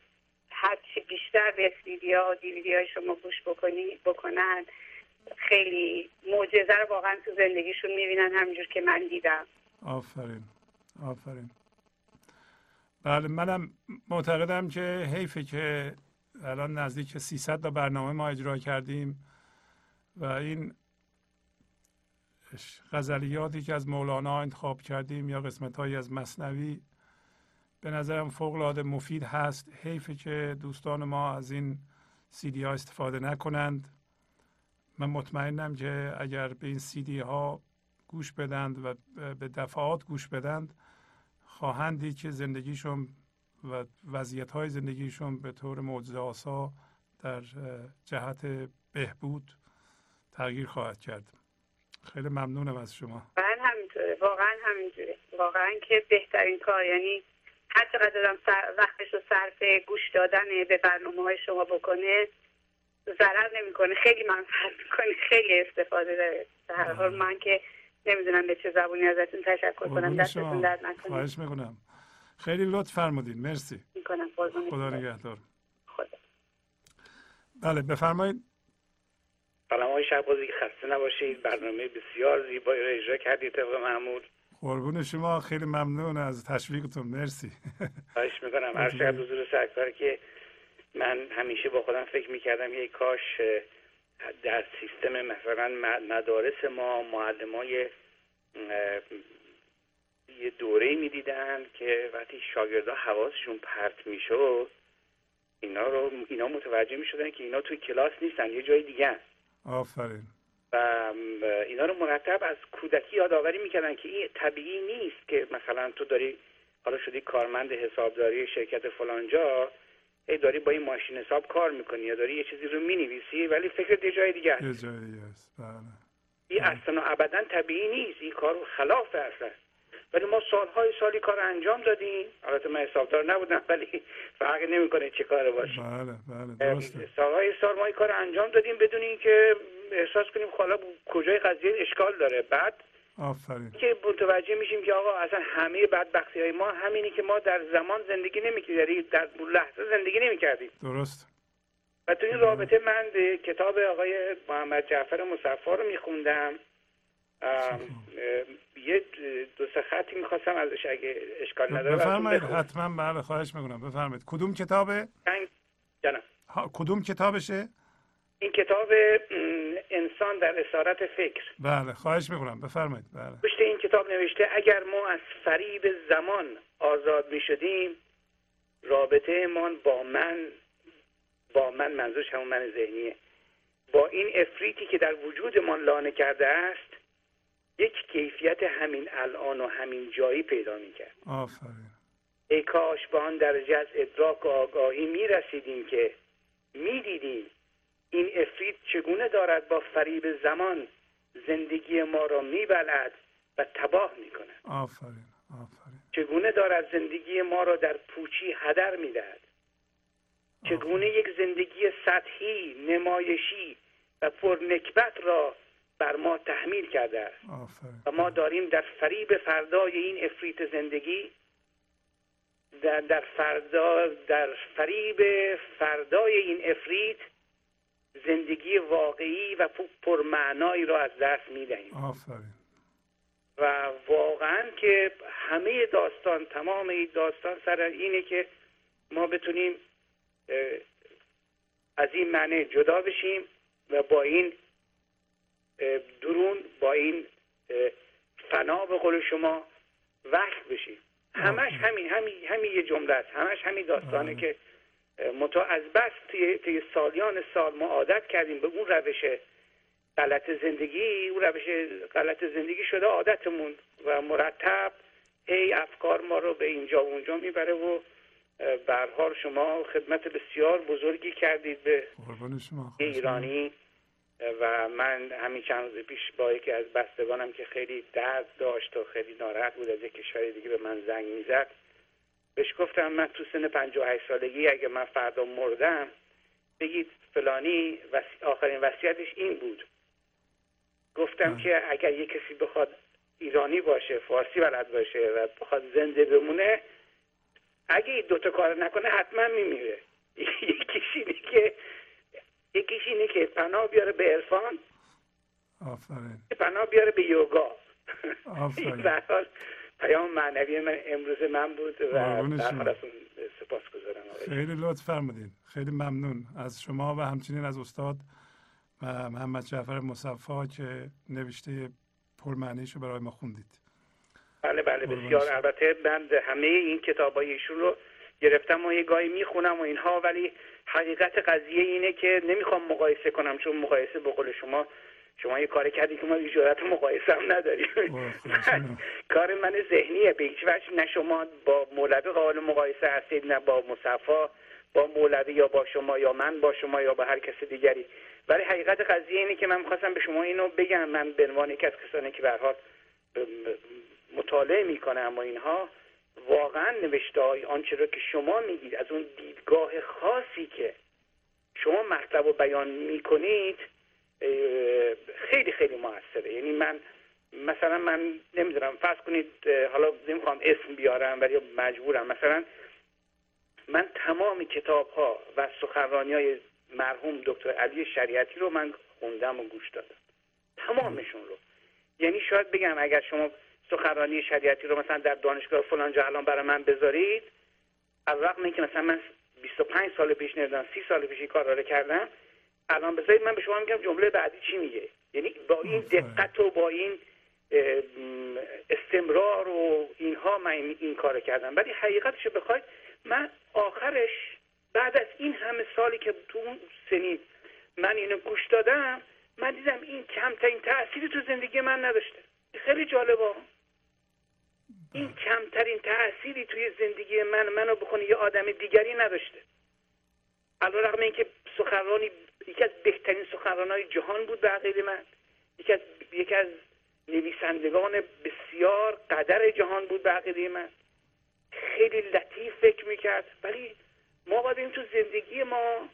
هرچی بیشتر به سیدی ها و دیویدی های شما گوش بکنی بکنن خیلی معجزه رو واقعا تو زندگیشون می‌بینن همینجور که من دیدم. آفرین. آفرین. بله منم معتقدم که حیفه که الان نزدیک 300 تا برنامه ما اجرا کردیم. و این غزلیاتی که از مولانا انتخاب کردیم یا قسمت هایی از مصنوی به نظرم فوق مفید هست. حیفه که دوستان ما از این سیدی ها استفاده نکنند. من مطمئنم که اگر به این سیدی ها گوش بدند و به دفعات گوش بدند خواهندی که زندگیشون و وضعیت های زندگیشون به طور معجزه آسا در جهت بهبود تغییر خواهد کرد. خیلی ممنونم از شما. واقعا همینطوره. واقعا همینطوره واقعا که بهترین کار یعنی هر چقدر آدم وقتش رو صرف گوش دادن به برنامه های شما بکنه ضرر نمی‌کنه. خیلی منفعت می‌کنه. خیلی استفاده داره. در حال من که نمی‌دونم به چه زبونی ازتون تشکر کنم. دستتون درد نکنه. خواهش می‌کنم. خیلی لطف فرمودین. مرسی. می‌کنم. خدا نگهدار. خدا. بله بفرمایید. سلام های شهبازی خسته نباشید برنامه بسیار زیبایی رو اجرا کردید طبق معمول. قربون شما خیلی ممنون از تشویقتون مرسی. *laughs* خواهش می‌کنم. هر شب حضور سرکار که من همیشه با خودم فکر می‌کردم یه کاش در سیستم مثلا مدارس ما معلم های یه دوره می‌دیدن که وقتی شاگردا حواسشون پرت می‌شد اینا رو اینا متوجه می‌شدن که اینا توی کلاس نیستن یه جای دیگه آفرین. و اینا رو مرتب از کودکی یادآوری می‌کردن که این طبیعی نیست که مثلا تو داری حالا شدی کارمند حسابداری شرکت فلانجا ای داری با این ماشین حساب کار می‌کنی یا داری یه چیزی رو می‌نویسی ولی فکرت یه جای دیگه یه جای دیگه است. بله. این اصلا ابدا طبیعی نیست. این کار خلاف اصلا ولی ما سالهای سالی کار انجام دادیم. البته من حسابدار نبودم ولی فرقی نمی‌کنه چه کار باشه. بله بله درسته. سالهای سال ما این کار انجام دادیم بدون اینکه احساس کنیم حالا کجای قضیه اشکال داره. بعد آفرین. که متوجه میشیم که آقا اصلا همه بدبختی های ما همینی که ما در زمان زندگی نمی‌کردیم در لحظه زندگی نمی‌کردیم. درست. و تو این رابطه من کتاب آقای محمد جعفر مصفا رو میخوندم. یه دو سه خطی می‌خواستم ازش اگه اشکال نداره بفرمایید حتما بله خواهش می‌کنم. بفرمایید. کدوم کتابه؟ جانم. کدوم کتابشه؟ این کتاب انسان در اسارت فکر. بله خواهش می‌کنم. بفرمایید بله. پشت این کتاب نوشته اگر ما از فریب زمان آزاد می‌شدیم رابطه من با من با من منظورش همون من ذهنیه. با این افریتی که در وجودمان لانه کرده است یک کیفیت همین الان و همین جایی پیدا می‌کرد. آفرین. ای کاش به آن درجه از ادراک و آگاهی می‌رسیدیم که می‌دیدیم این افرید چگونه دارد با فریب زمان زندگی ما را میبلد و تباه می‌کند. آفرین آفرین. چگونه دارد زندگی ما را در پوچی هدر می‌دهد؟ چگونه یک زندگی سطحی نمایشی و پرنکبت را بر ما تحمیل کرده است. و ما داریم در فریب فردای این افریت زندگی در, در فردا در فریب فردای این افریت زندگی واقعی و پرمعنایی را از دست می‌دهیم. آفرین. و واقعا که همه داستان تمام این داستان سر اینه که ما بتونیم از این معنی جدا بشیم و با این درون با این فنا به قول شما وقت بشیم. همش همین همین همین یه جمله است. همش همین داستانه که متا از بس توی, سالیان سال ما عادت کردیم به اون روش غلط زندگی اون روش غلط زندگی شده عادتمون و مرتب هی افکار ما رو به اینجا و اونجا می‌بره و به حال شما خدمت بسیار بزرگی کردید به ایرانی. و من همین چند روز پیش با یکی از بستگانم که خیلی درد داشت و خیلی ناراحت بود از یک کشور دیگه به من زنگ می‌زد بهش گفتم من تو سن 58 سالگی اگه من فردا مردم بگید فلانی آخرین وصیتش این بود. گفتم که اگر یه کسی بخواد ایرانی باشه فارسی بلد باشه و بخواد زنده بمونه اگه این دوتا کار نکنه حتما میمیره. *laughs* یکیش اینه که یکیش اینه که پناه بیاره به عرفان. آفرین. پناه بیاره به یوگا. آفرین. *laughs* پیام معنوی من امروز من بود و سپاس گذارم خیلی لطف فرمودین. خیلی ممنون از شما و همچنین از استاد و محمد جعفر مصفا که نوشته پرمعنیشو برای ما خوندید. بله بله بسیار. البته من همه این کتاب ایشون رو گرفتم و یه گاهی می‌خونم و اینها ولی حقیقت قضیه اینه که نمی‌خوام مقایسه کنم چون مقایسه به قول شما شما یه کار کردی که ما جرأت مقایسه هم نداریم. *laughs* کار من ذهنیه به هیچ وجه نه شما با مولوی قابل مقایسه هستید نه با مصفا با مولوی یا با شما یا من با شما یا با هر کس دیگری. ولی حقیقت قضیه اینه که من می‌خواستم به شما اینو بگم. من به عنوان یکی از کسانی که به مطالعه می‌کنم و اینها واقعا نوشته های آنچه رو که شما میگید از اون دیدگاه خاصی که شما مطلب رو بیان می‌کنید خیلی خیلی موثره. یعنی من مثلا من نمی‌دونم فرض کنید حالا نمی‌خوام اسم بیارم ولی مجبورم. مثلا من تمام کتاب ها و سخنرانی های مرحوم دکتر علی شریعتی رو من خوندم و گوش دادم. تمامشون رو. یعنی شاید بگم اگر شما سخنرانی شریعتی رو مثلا در دانشگاه فلان جا الان برای من بذارید. از رقم اینکه مثلا من 25 سال پیش نمی‌دونم 30 سال پیش این کار رو کردم الان بذارید من به شما میگم جمله بعدی چی میگه؟ یعنی با این دقت و با این استمرار و اینها من این کار کردم. ولی حقیقتش بخواید من آخرش بعد از این همه سالی که تو اون سنین من اینو گوش دادم من دیدم این کمترین تأثیری تو زندگی من نداشته. خیلی جالبه. این کمترین تأثیری توی زندگی من منو بخونه یه آدم دیگری نداشته. علا رقم اینکه سخنرانی یکی از بهترین های جهان بود به عقیده من. یکی از یکی از نویسندگان بسیار قدر جهان بود به عقیده من. خیلی لطیف فکر می‌کرد. ولی ما باید تو زندگی ما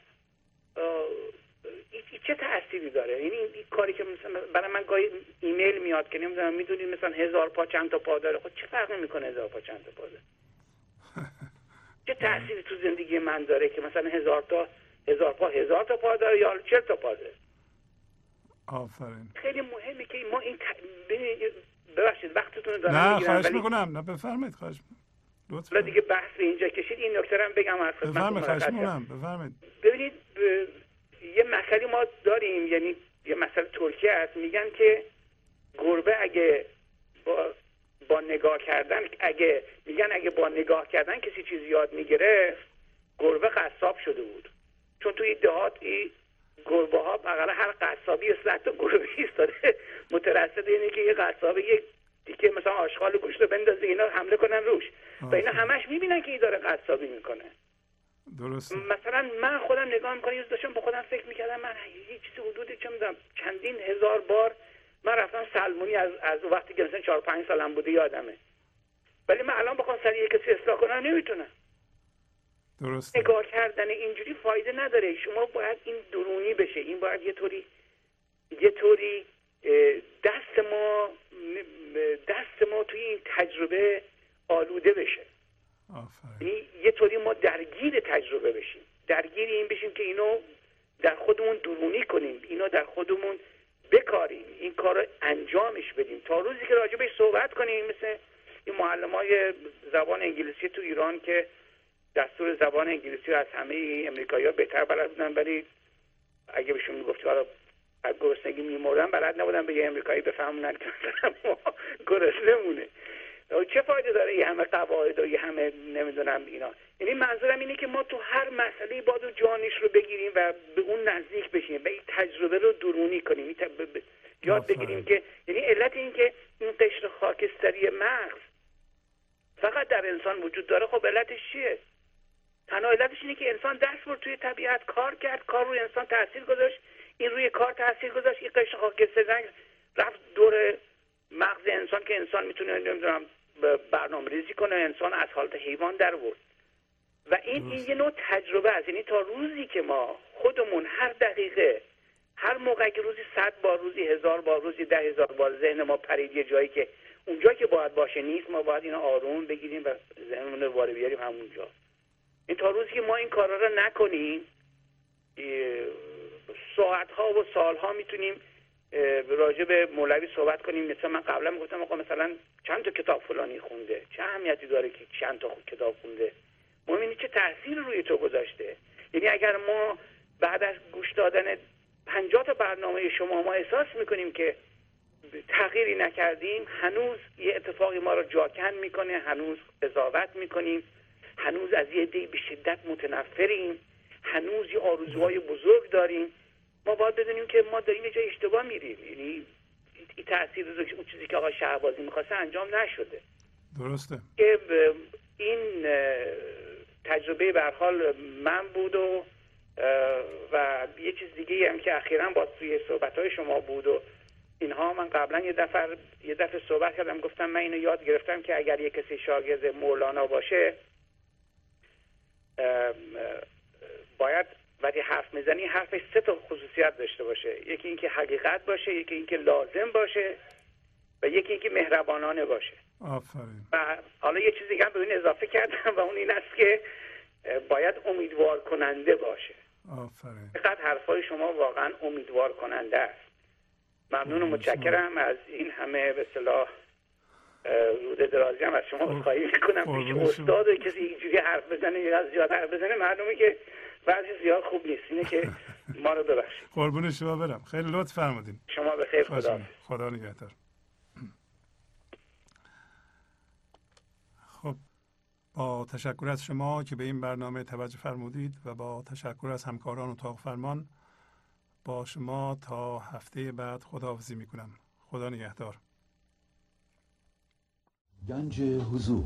چه تأثیری داره؟ یعنی این کاری که مثلا برای من گاهی ایمیل میاد که نمی‌دونم می‌دونید مثلا هزار پا چند تا پا داره. خب چه فرقی می‌کنه هزار پا چند تا پا داره؟ *laughs* چه تأثیری تو زندگی من داره که مثلا هزار تا هزار پا هزار تا پا داره یا چل تا پا داره؟ آفرین. خیلی مهمه که ما این. ببخشید وقتتون رو دارم نه خواهش می‌کنم. نه بفرمایید خواهش لطفا. دیگه بحث به اینجا کشید این نکته بگم از بفرمایید خواهش می‌کنم. بفرمایید. ببینید یه مسئله ما داریم یعنی یه مسئله ترکیه هست میگن که گربه اگه با با نگاه کردن اگه میگن اگه با نگاه کردن کسی چیز یاد می‌گرفت گربه قصاب شده بود. چون توی دهات ای گربه ها بغل هر قصابی صد تا گربه ایستاده مترصد اینه که یه قصابه یه دیگه مثلا آشغال گوشت رو بندازه اینا حمله کنن روش. و اینا همش می‌بینن که این داره قصابی می‌کنه. درست مثلا من خودم نگاه می‌کنم یه داشتم با خودم فکر می‌کردم من یه چیزی حدود چه می‌دونم چندین هزار بار من رفتم سلمونی از از وقتی که مثلا 4 5 سالم بوده یادمه ولی من الان بخوام سر کسی اصلاح کنم نمی‌تونم. درست نگاه کردن اینجوری فایده نداره. شما باید این درونی بشه. این باید یه طوری یه طوری دست ما دست ما توی این تجربه آلوده بشه. یعنی یه طوری ما درگیر تجربه بشیم. درگیر این بشیم که اینو در خودمون درونی کنیم. اینو در خودمون بکاریم. این کار رو انجامش بدیم. تا روزی که راجبش صحبت کنیم مثل این معلم های زبان انگلیسی تو ایران که دستور زبان انگلیسی رو از همه امریکایی ها بهتر بلد بودن ولی اگه بهشون می‌گفت حالا از گرسنگی میمردن بلد نبودن به یه امریکایی بفهمونن که ما گرسنه مونه چه فایده داره یه همه قواعد و یه همه نمی‌دونم اینا؟ یعنی منظورم اینه که ما تو هر مسئله باید جانش رو بگیریم و به اون نزدیک بشیم و این تجربه رو درونی کنیم. یاد بگیریم که یعنی علت این که این قشر خاکستری مغز فقط در انسان وجود داره خب علتش چیه؟ تنها علتش اینه که انسان دست برد توی طبیعت کار کرد کار روی انسان تاثیر گذاشت. این روی کار تاثیر گذاشت. این قشر خاکستری رفت دور مغز انسان که انسان می‌تونه نمی‌دونم برنامه ریزی کنه انسان از حالت حیوان در ورد و این این یه نوع تجربه است. یعنی تا روزی که ما خودمون هر دقیقه هر موقع که روزی صد بار روزی هزار بار روزی ده هزار بار ذهن ما پرید یه جایی که اونجا که باید باشه نیست ما باید اینو آروم بگیریم و ذهنمون رو وارد بیاریم همونجا. این تا روزی که ما این کارا رو نکنیم ساعت ها و سال ها می‌تونیم راجع به مولوی صحبت کنیم. مثلا من قبلا می‌گفتم آقا مثلا چند تا کتاب فلانی خونده. چه اهمیتی داره که چند تا کتاب خونده؟ مهم اینه چه تاثیر روی تو گذاشته؟ یعنی اگر ما بعد از گوش دادن پنجاه تا برنامه شما ما احساس می‌کنیم که تغییری نکردیم هنوز یه اتفاقی ما رو جاکن می‌کنه هنوز قضاوت می‌کنیم هنوز از یه دی به شدت متنفریم هنوز یه آرزوهای بزرگ داریم. ما باید بدونیم که ما داریم یه جای اشتباه میریم. یعنی این تاثیر اون چیزی که آقای شهبازی می‌خواسته انجام نشده. درسته. که این تجربه به حال من بود و و یه چیز دیگه هم که اخیرا با توی صحبت های شما بود و اینها من قبلا یه دفعه یه دفعه صحبت کردم. گفتم من اینو یاد گرفتم که اگر یه کسی شاگرد مولانا باشه باید وقتی حرف می‌زنی حرفش سه تا خصوصیت داشته باشه. یکی اینکه حقیقت باشه یکی اینکه لازم باشه و یکی اینکه مهربانانه باشه. آفرین. و حالا یه چیزی هم به این اضافه کردم و اون این است که باید امیدوار کننده باشه. آفرین. فقط حرفای شما واقعا امیدوار کننده است. ممنون و متشکرم از این همه به صلاح روده درازی هم از شما خواهی می‌کنم. پیش استاد و کسی اینجوری حرف بزنه یا زیاد حرف بزنه معلومه که بعضی زیاد خوب نیست. اینه که ما رو ببخشید. *laughs* قربون شما برم. خیلی لطف فرمودین. شما به خیر خدا خدا نگهدار. خب با تشکر از شما که به این برنامه توجه فرمودید و با تشکر از همکاران اتاق فرمان با شما تا هفته بعد خداحافظی می‌کنم. خدا نگهدار. گنج حضور